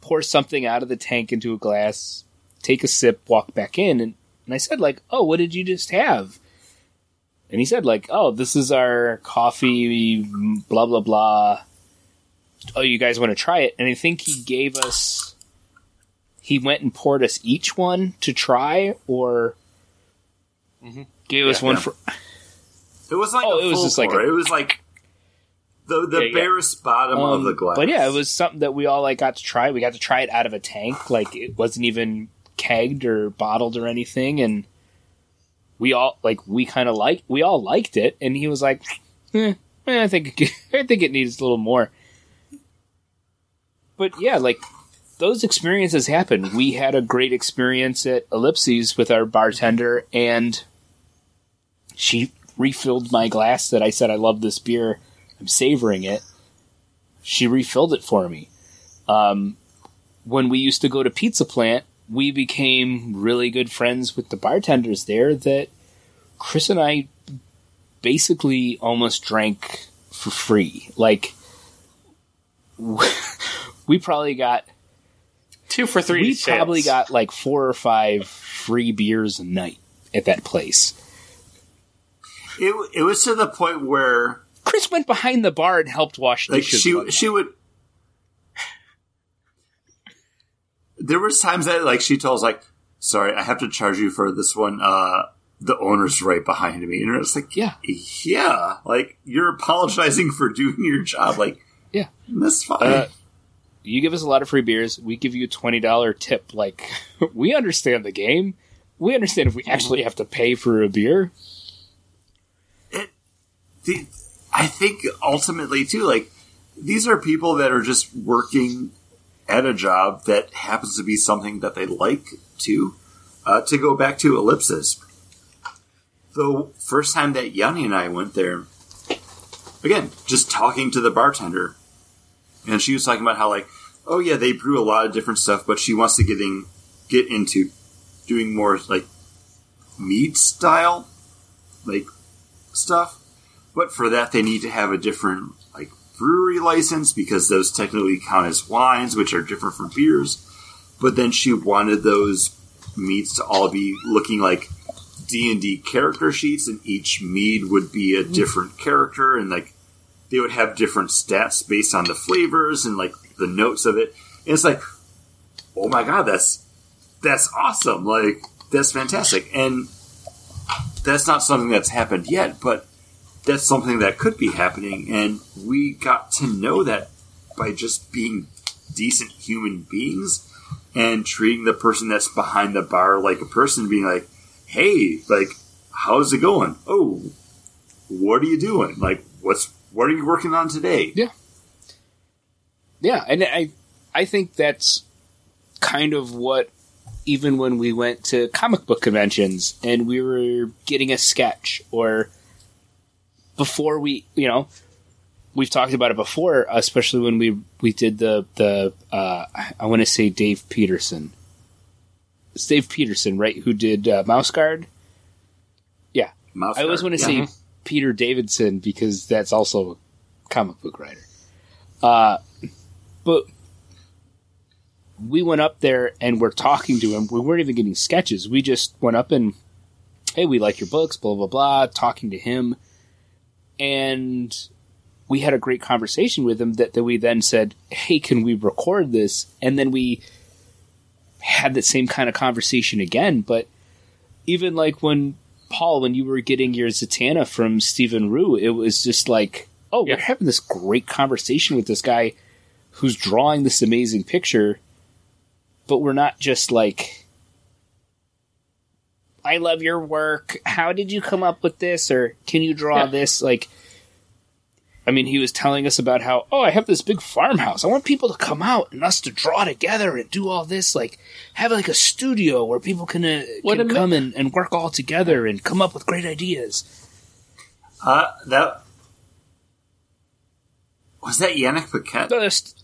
pour something out of the tank into a glass, take a sip, walk back in, and, and I said like, "Oh, what did you just have?" And he said like, "Oh, this is our coffee, blah blah blah." Oh, you guys want to try it? And I think he gave us. He went and poured us each one to try, or mm-hmm. gave us one Yeah. for. it was like Oh, a it was just like a- it was like the the Yeah, yeah. barest bottom of Um, the glass But yeah, it was something that we all like got to try. We got to try it out of a tank, like it wasn't even kegged or bottled or anything, and we all like we kind of like we all liked it. And he was like, eh, eh, "I think it- I think it needs a little more." But yeah, like those experiences happen. We had a great experience at Ellipsis with our bartender, and she refilled my glass that I said I love this beer. I'm savoring it she refilled it for me. Um, when we used to go to Pizza Plant, we became really good friends with the bartenders there. That Chris and I basically almost drank for free. Like we probably got Two for three. we sales. probably got like four or five free beers a night at that place. it, it was to the point where Chris went behind the bar and helped wash like dishes. she she would there was times that like she told like sorry i have to charge you for this one uh the owner's right behind me and it's like Yeah. yeah like you're apologizing for doing your job like Yeah. that's fine Uh, you give us a lot of free beers. We give you a twenty dollar tip. Like we understand the game. We understand if we actually have to pay for a beer. the, i think ultimately too like these are people that are just working at a job that happens to be something that they like to uh, to go back to ellipsis. The first time that yanni and i went there again just talking to the bartender and she was talking about how like oh yeah they brew a lot of different stuff but she wants to getting get into doing more like mead style like stuff but for that they need to have a different like brewery license because those technically count as wines, which are different from beers. But then she wanted those meads to all be looking like D and D character sheets, and each mead would be a mm-hmm. different character, and like they would have different stats based on the flavors and like the notes of it. And it's like, oh my god, that's that's awesome! Like that's fantastic, and that's not something that's happened yet, but that's something that could be happening, and we got to know that by just being decent human beings and treating the person that's behind the bar like a person, being like, "Hey, like, how's it going? Oh, what are you doing? Like, what's what are you working on today?" Yeah. Yeah, and I I think that's kind of what even when we went to comic book conventions and we were getting a sketch or before we you know we've talked about it before especially when we we did the the uh, I want to say Dave Petersen it's Dave Petersen right who did uh, Mouse Guard yeah Mouse I always want to Yeah. say Peter Davidson because that's also a comic book writer. Uh, but we went up there and we're talking to him. We weren't even getting sketches. We just went up and, hey, we like your books, blah, blah, blah, talking to him. And we had a great conversation with him that, that we then said, hey, can we record this? And then we had that same kind of conversation again. But even like when Paul, when you were getting your Zatanna from Stéphane Roux, it was just like, oh, Yeah. we're having this great conversation with this guy who's drawing this amazing picture, but we're not just like, I love your work. How did you come up with this? Or can you draw Yeah. this? Like, I mean, he was telling us about how, oh, I have this big farmhouse. I want people to come out and us to draw together and do all this. Like, have like a studio where people can, uh, What can a mi- come and, and work all together and come up with great ideas. Uh, that was that Yannick Paquette. No, that's-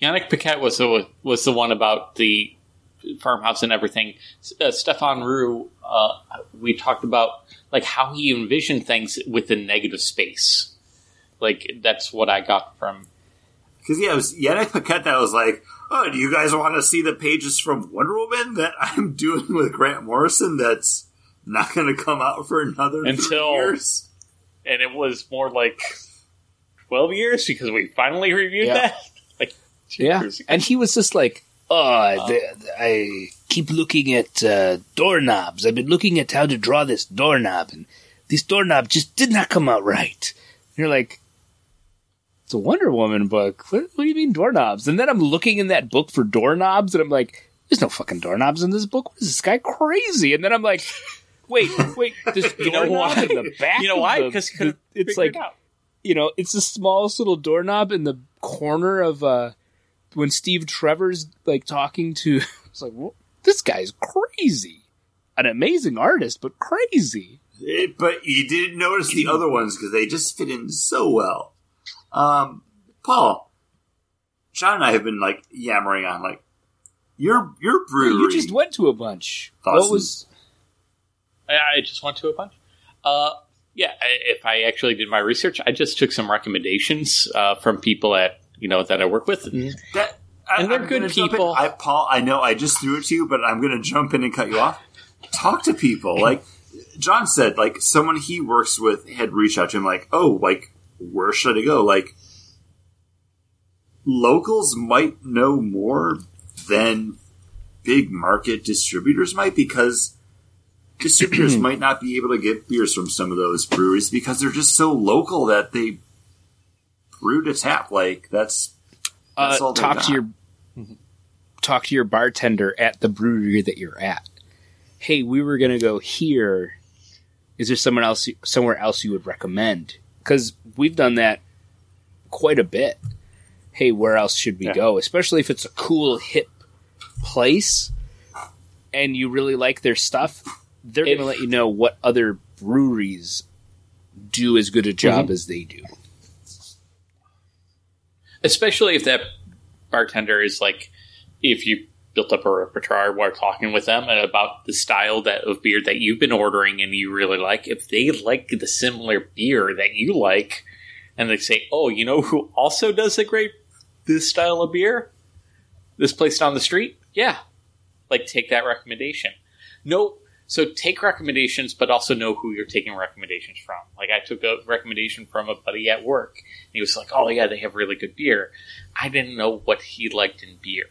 Yannick Paquette was the was the one about the farmhouse and everything. Uh, Stéphane Roux, uh, we talked about like how he envisioned things within negative space. Like that's what I got from. Because yeah, it was Yannick Paquette that was like, "Oh, do you guys want to see the pages from Wonder Woman that I'm doing with Grant Morrison? That's not going to come out for another three Until- years." And it was more like twelve years because we finally reviewed Yeah. that. Like two yeah. years ago. And he was just like, oh, the, I keep looking at uh, doorknobs. I've been looking at how to draw this doorknob, and this doorknob just did not come out right. And you're like, it's a Wonder Woman book. What, what do you mean doorknobs? And then I'm looking in that book for doorknobs, and I'm like, there's no fucking doorknobs in this book. What is this guy crazy? And then I'm like, wait, wait, there's You know doorknob why? in the back. You know why? Because it's like you know, it's the smallest little doorknob in the corner of uh when Steve Trevor's like talking to it's like "Wha- this guy's crazy. An amazing artist, but crazy. It- but you didn't notice the other ones because they just fit in so well. Um, Paul, John and I have been like yammering on like your your brewery. You just went to a bunch. Awesome. What was I, I just went to a bunch. Uh, yeah, I, if I actually did my research, I just took some recommendations uh, from people at you know that I work with. And That, I, And they're I'm good gonna jump in. people. I, Paul, I know I just threw it to you, but I'm going to jump in and cut you off. Talk to people. Like John said, like someone he works with had reached out to him, like, oh, like where should I go? Like locals might know more than big market distributors might because distributors might not be able to get beers from some of those breweries because they're just so local that they brew to tap. Like that's That's uh, all talk got. to your talk to your bartender at the brewery that you're at. Hey, we were gonna go here. Is there someone else somewhere else you would recommend? Because we've done that quite a bit. Hey, where else should we Yeah. go? Especially if it's a cool hip place and you really like their stuff, they're If- gonna let you know what other breweries do as good a job Mm-hmm. as they do. Especially if that bartender is like, if you built up a repertoire while talking with them about the style that of beer that you've been ordering and you really like. If they like the similar beer that you like, and they say, "Oh, you know who also does a great this style of beer? This place down the street." Yeah, like take that recommendation. No, so take recommendations, but also know who you're taking recommendations from. Like I took a recommendation from a buddy at work, and he was like, "Oh yeah, they have really good beer." I didn't know what he liked in beer,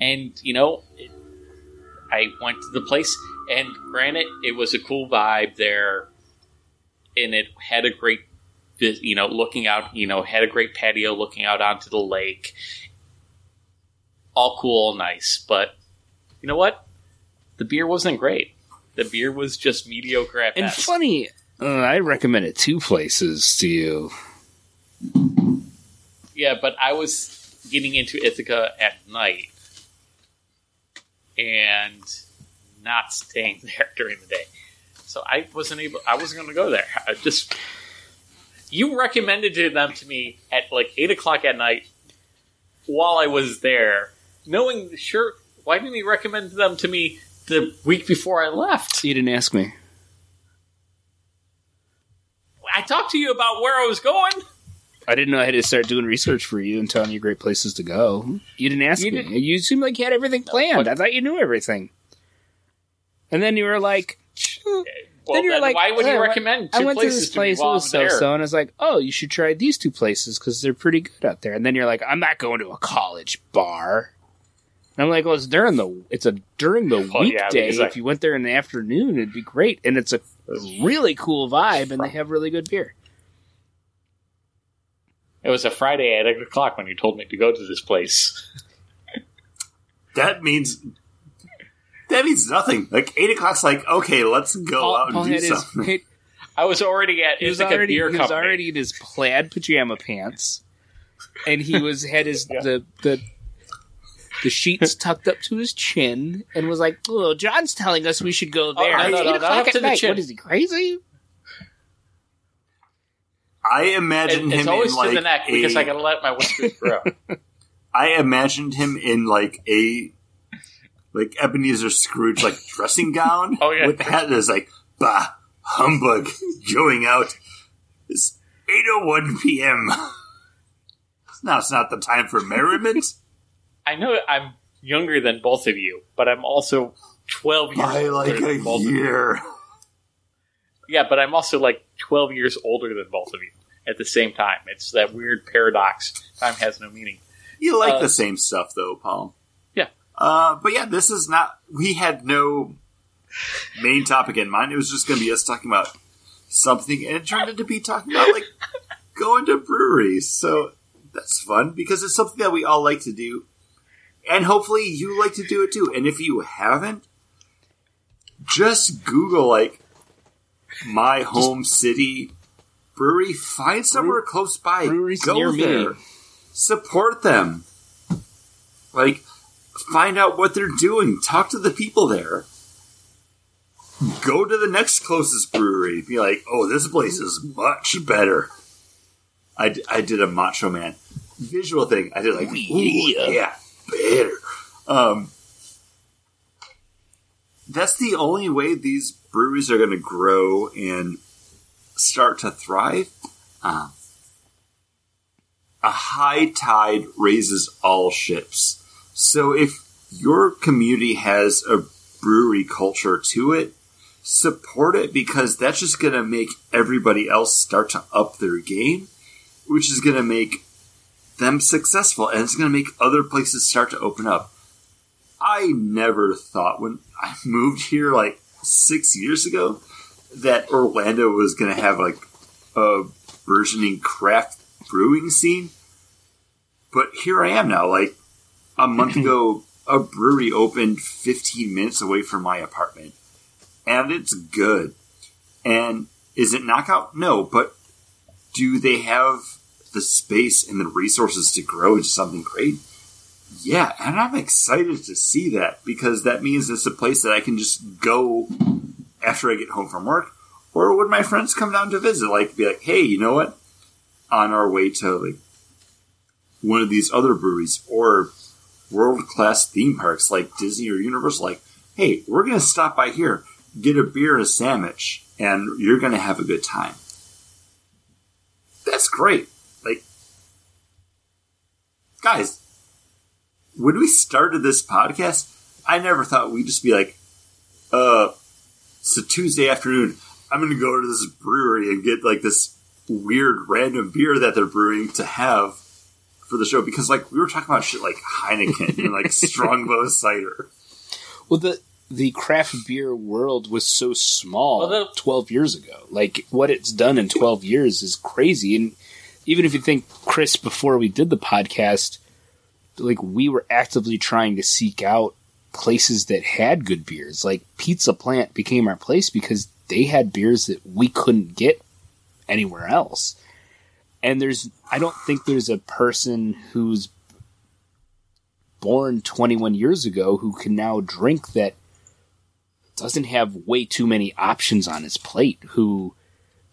and you know, it, I went to the place, and granted, it was a cool vibe there, and it had a great, you know, looking out, you know, had a great patio looking out onto the lake. All cool, all nice, but you know what? The beer wasn't great. The beer was just mediocre at And best. funny, uh, I recommended two places to you. Yeah, but I was getting into Ithaca at night and not staying there during the day. So I wasn't able I wasn't gonna go there. I just you recommended them to me at like eight o'clock at night while I was there, knowing sure why didn't you recommend them to me the week before I left? You didn't ask me. I talked to you about where I was going. I didn't know I had to start doing research for you and telling you great places to go. You didn't ask You me. didn't- You seemed like you had everything planned. I thought you knew everything. And then you were like, Well, then you're then like, why would "Oh, you recommend I went to this place. It was so so, and I was like, oh, you should try these two places because they're pretty good out there. And then you're like, I'm not going to a college bar. And I'm like, well, it's during the it's a during the Well, weekday. because I- if you went there in the afternoon, it'd be great. And it's a really cool vibe, and they have really good beer. It was a Friday at eight o'clock when you told me to go to this place. That means that means nothing. Like eight o'clock's like okay, let's go Paul, out and Paul do had his, something. I was already at he was Ithaca already Beer he was already in his plaid pajama pants, and he was had his Yeah. the the the sheets tucked up to his chin, and was like, "Oh, John's telling us we should go oh, there." no, It's no, eight no, not o'clock up at to the night. chin. What is he crazy? I imagined It- it's him always in to like the neck because a- I gotta let my whiskers grow. I imagined him in like a like Ebenezer Scrooge like dressing gown. Oh, yeah. with the hat that's like bah humbug going out. It's eight oh one p.m. Now it's not the time for merriment. I know I'm younger than both of you, but I'm also twelve years By older like than a both of you. year. Yeah, but I'm also like twelve years older than both of you at the same time. It's that weird paradox. Time has no meaning. You like Uh, the same stuff though, Paul. Yeah. Uh, but yeah, this is not. We had no main topic in mind. It was just going to be us talking about something, and it turned into be talking about like going to breweries. So that's fun because it's something that we all like to do, and hopefully you like to do it too. And if you haven't, just Google like my home city brewery. Find somewhere close by. Go near me. there. Support them. Like, find out what they're doing. Talk to the people there. Go to the next closest brewery. Be like, oh, this place is much better. I, d- I did a Macho Man visual thing. I did like, Yeah. yeah, better. Um, that's the only way these breweries are going to grow and start to thrive. Uh, a high tide raises all ships. So if your community has a brewery culture to it, support it because that's just going to make everybody else start to up their game, which is going to make them successful and it's going to make other places start to open up. I never thought when I moved here like six years ago that Orlando was going to have like a burgeoning craft brewing scene. But here I am now. Like a month ago, a brewery opened 15 minutes away from my apartment, and it's good. And is it knockout? No, but do they have the space and the resources to grow into something great? Yeah, and I'm excited to see that because that means it's a place that I can just go after I get home from work, or when my friends come down to visit, like be like, hey, you know what? On our way to like one of these other breweries, or world class theme parks like Disney or Universal, like, hey, we're to stop by here, get a beer and a sandwich, and you're to have a good time. That's great. Like, guys, when we started this podcast, I never thought we'd just be like, uh, it's a Tuesday afternoon. I'm going to go to this brewery and get like this weird random beer that they're brewing to have for the show because like we were talking about shit like Heineken and like Strongbow cider. Well, the the craft beer world was so small Well, the- 12 years ago. Like what it's done in 12 years is crazy. And even if you think Chris before we did the podcast, like we were actively trying to seek out places that had good beers. Like Pizza Plant became our place because they had beers that we couldn't get anywhere else. And there's I don't think there's a person who's born 21 years ago who can now drink that doesn't have way too many options on his plate, who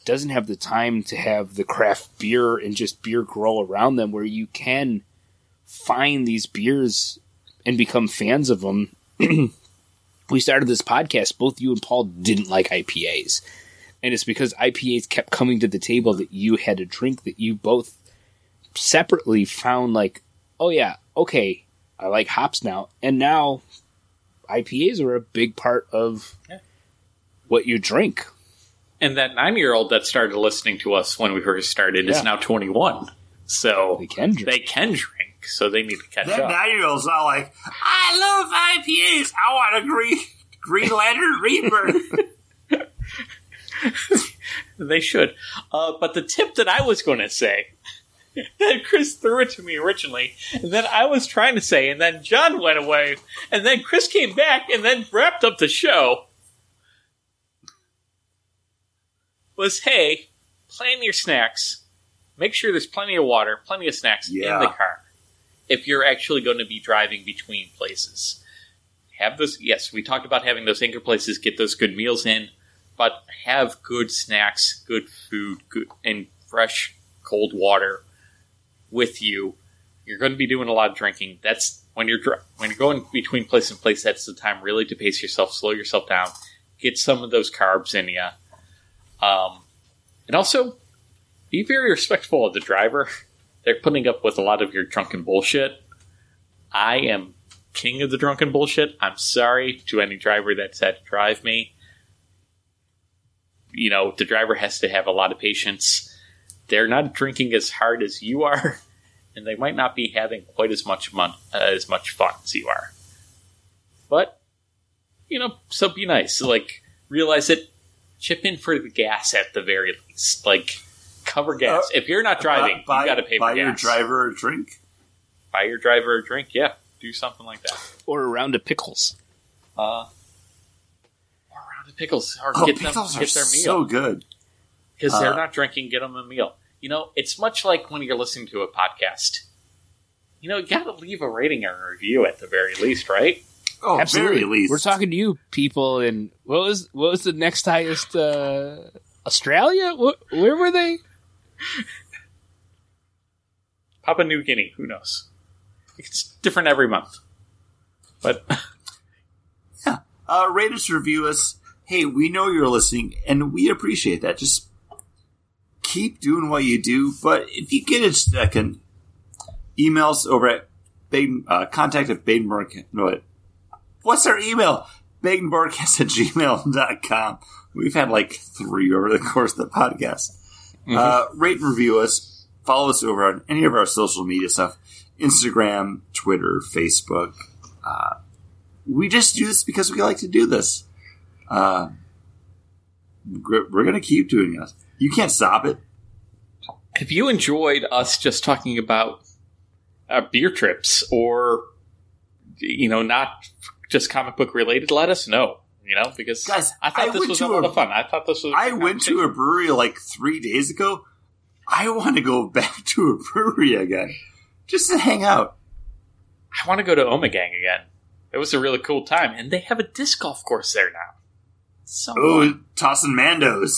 doesn't have the time to have the craft beer and just beer grow around them where you can find these beers and become fans of them. we started this podcast, both you and Paul didn't like IPAs. And it's because IPAs kept coming to the table that you had to drink that you both separately found like, oh yeah, okay, I like hops now. And now IPAs are a big part of Yeah. what you drink. And that nine year old that started listening to us when we first started Yeah. is now 21. So They can drink. they can drink. So they need to catch That up. nine year old's not like, I love IPAs. I want a green Green Lantern Reaper. They should. Uh, but the tip that I was going to say, that Chris threw it to me originally, and then I was trying to say, and then John went away, and then Chris came back, and then wrapped up the show, was hey, plan your snacks. Make sure there's plenty of water, plenty of snacks in the car. If you're actually going to be driving between places, have those. Yes, we talked about having those anchor places, get those good meals in but have good snacks, good food, good and fresh cold water with you. You're going to be doing a lot of drinking. That's when you're dr- when you're going between place and place. That's the time really to pace yourself, slow yourself down, get some of those carbs in you, um, and also be very respectful of the driver. They're putting up with a lot of your drunken bullshit. I am king of the drunken bullshit. I'm sorry to any driver that's had to drive me you know, the driver has to have a lot of patience. They're not drinking as hard as you are, and they might not be having quite as much uh, as much fun as you are. But you know, so be nice. Like realize it. Chip in for the gas at the very least. Like cover gas. if you're not driving, buy, you got to pay for gas. buy your gas. driver a drink. buy your driver a drink. Yeah, do something like that. or a round of pickles. Uh, or a round of pickles, or Oh, get them pickles are get their meal. so good. because Uh, they're not drinking, get them a meal. You know, it's much like when you're listening to a podcast. You know, you got to leave a rating or a review at the very least, right? Oh, Absolutely. very least. We're talking to you people in what was what was the next highest uh Australia? Wh- where were they? Papua New Guinea, who knows? It's different every month. But uh, rate us, review us. Hey, we know you're listening, and we appreciate that. Just keep doing what you do. But if you get a second, emails over at Baden, uh, contact at Badenborg. No, wait. What's our email? Badenborgcast at gmail.com. We've had like three over the course of the podcast. Uh, rate and review us. Follow us over on any of our social media stuff Instagram, Twitter, Facebook. Uh, we just do this because we like to do this. Uh, we're we're going to keep doing this. You can't stop it. if you enjoyed us just talking about uh, beer trips or, you know, not just comic book related, let us know. You know, because Guys, I thought I this was a lot of fun. I thought this was. I went to a brewery like three days ago. I want to go back to a brewery again just to hang out. I want to go to Omegang again. It was a really cool time, and they have a disc golf course there now. So Oh, tossing Mandos.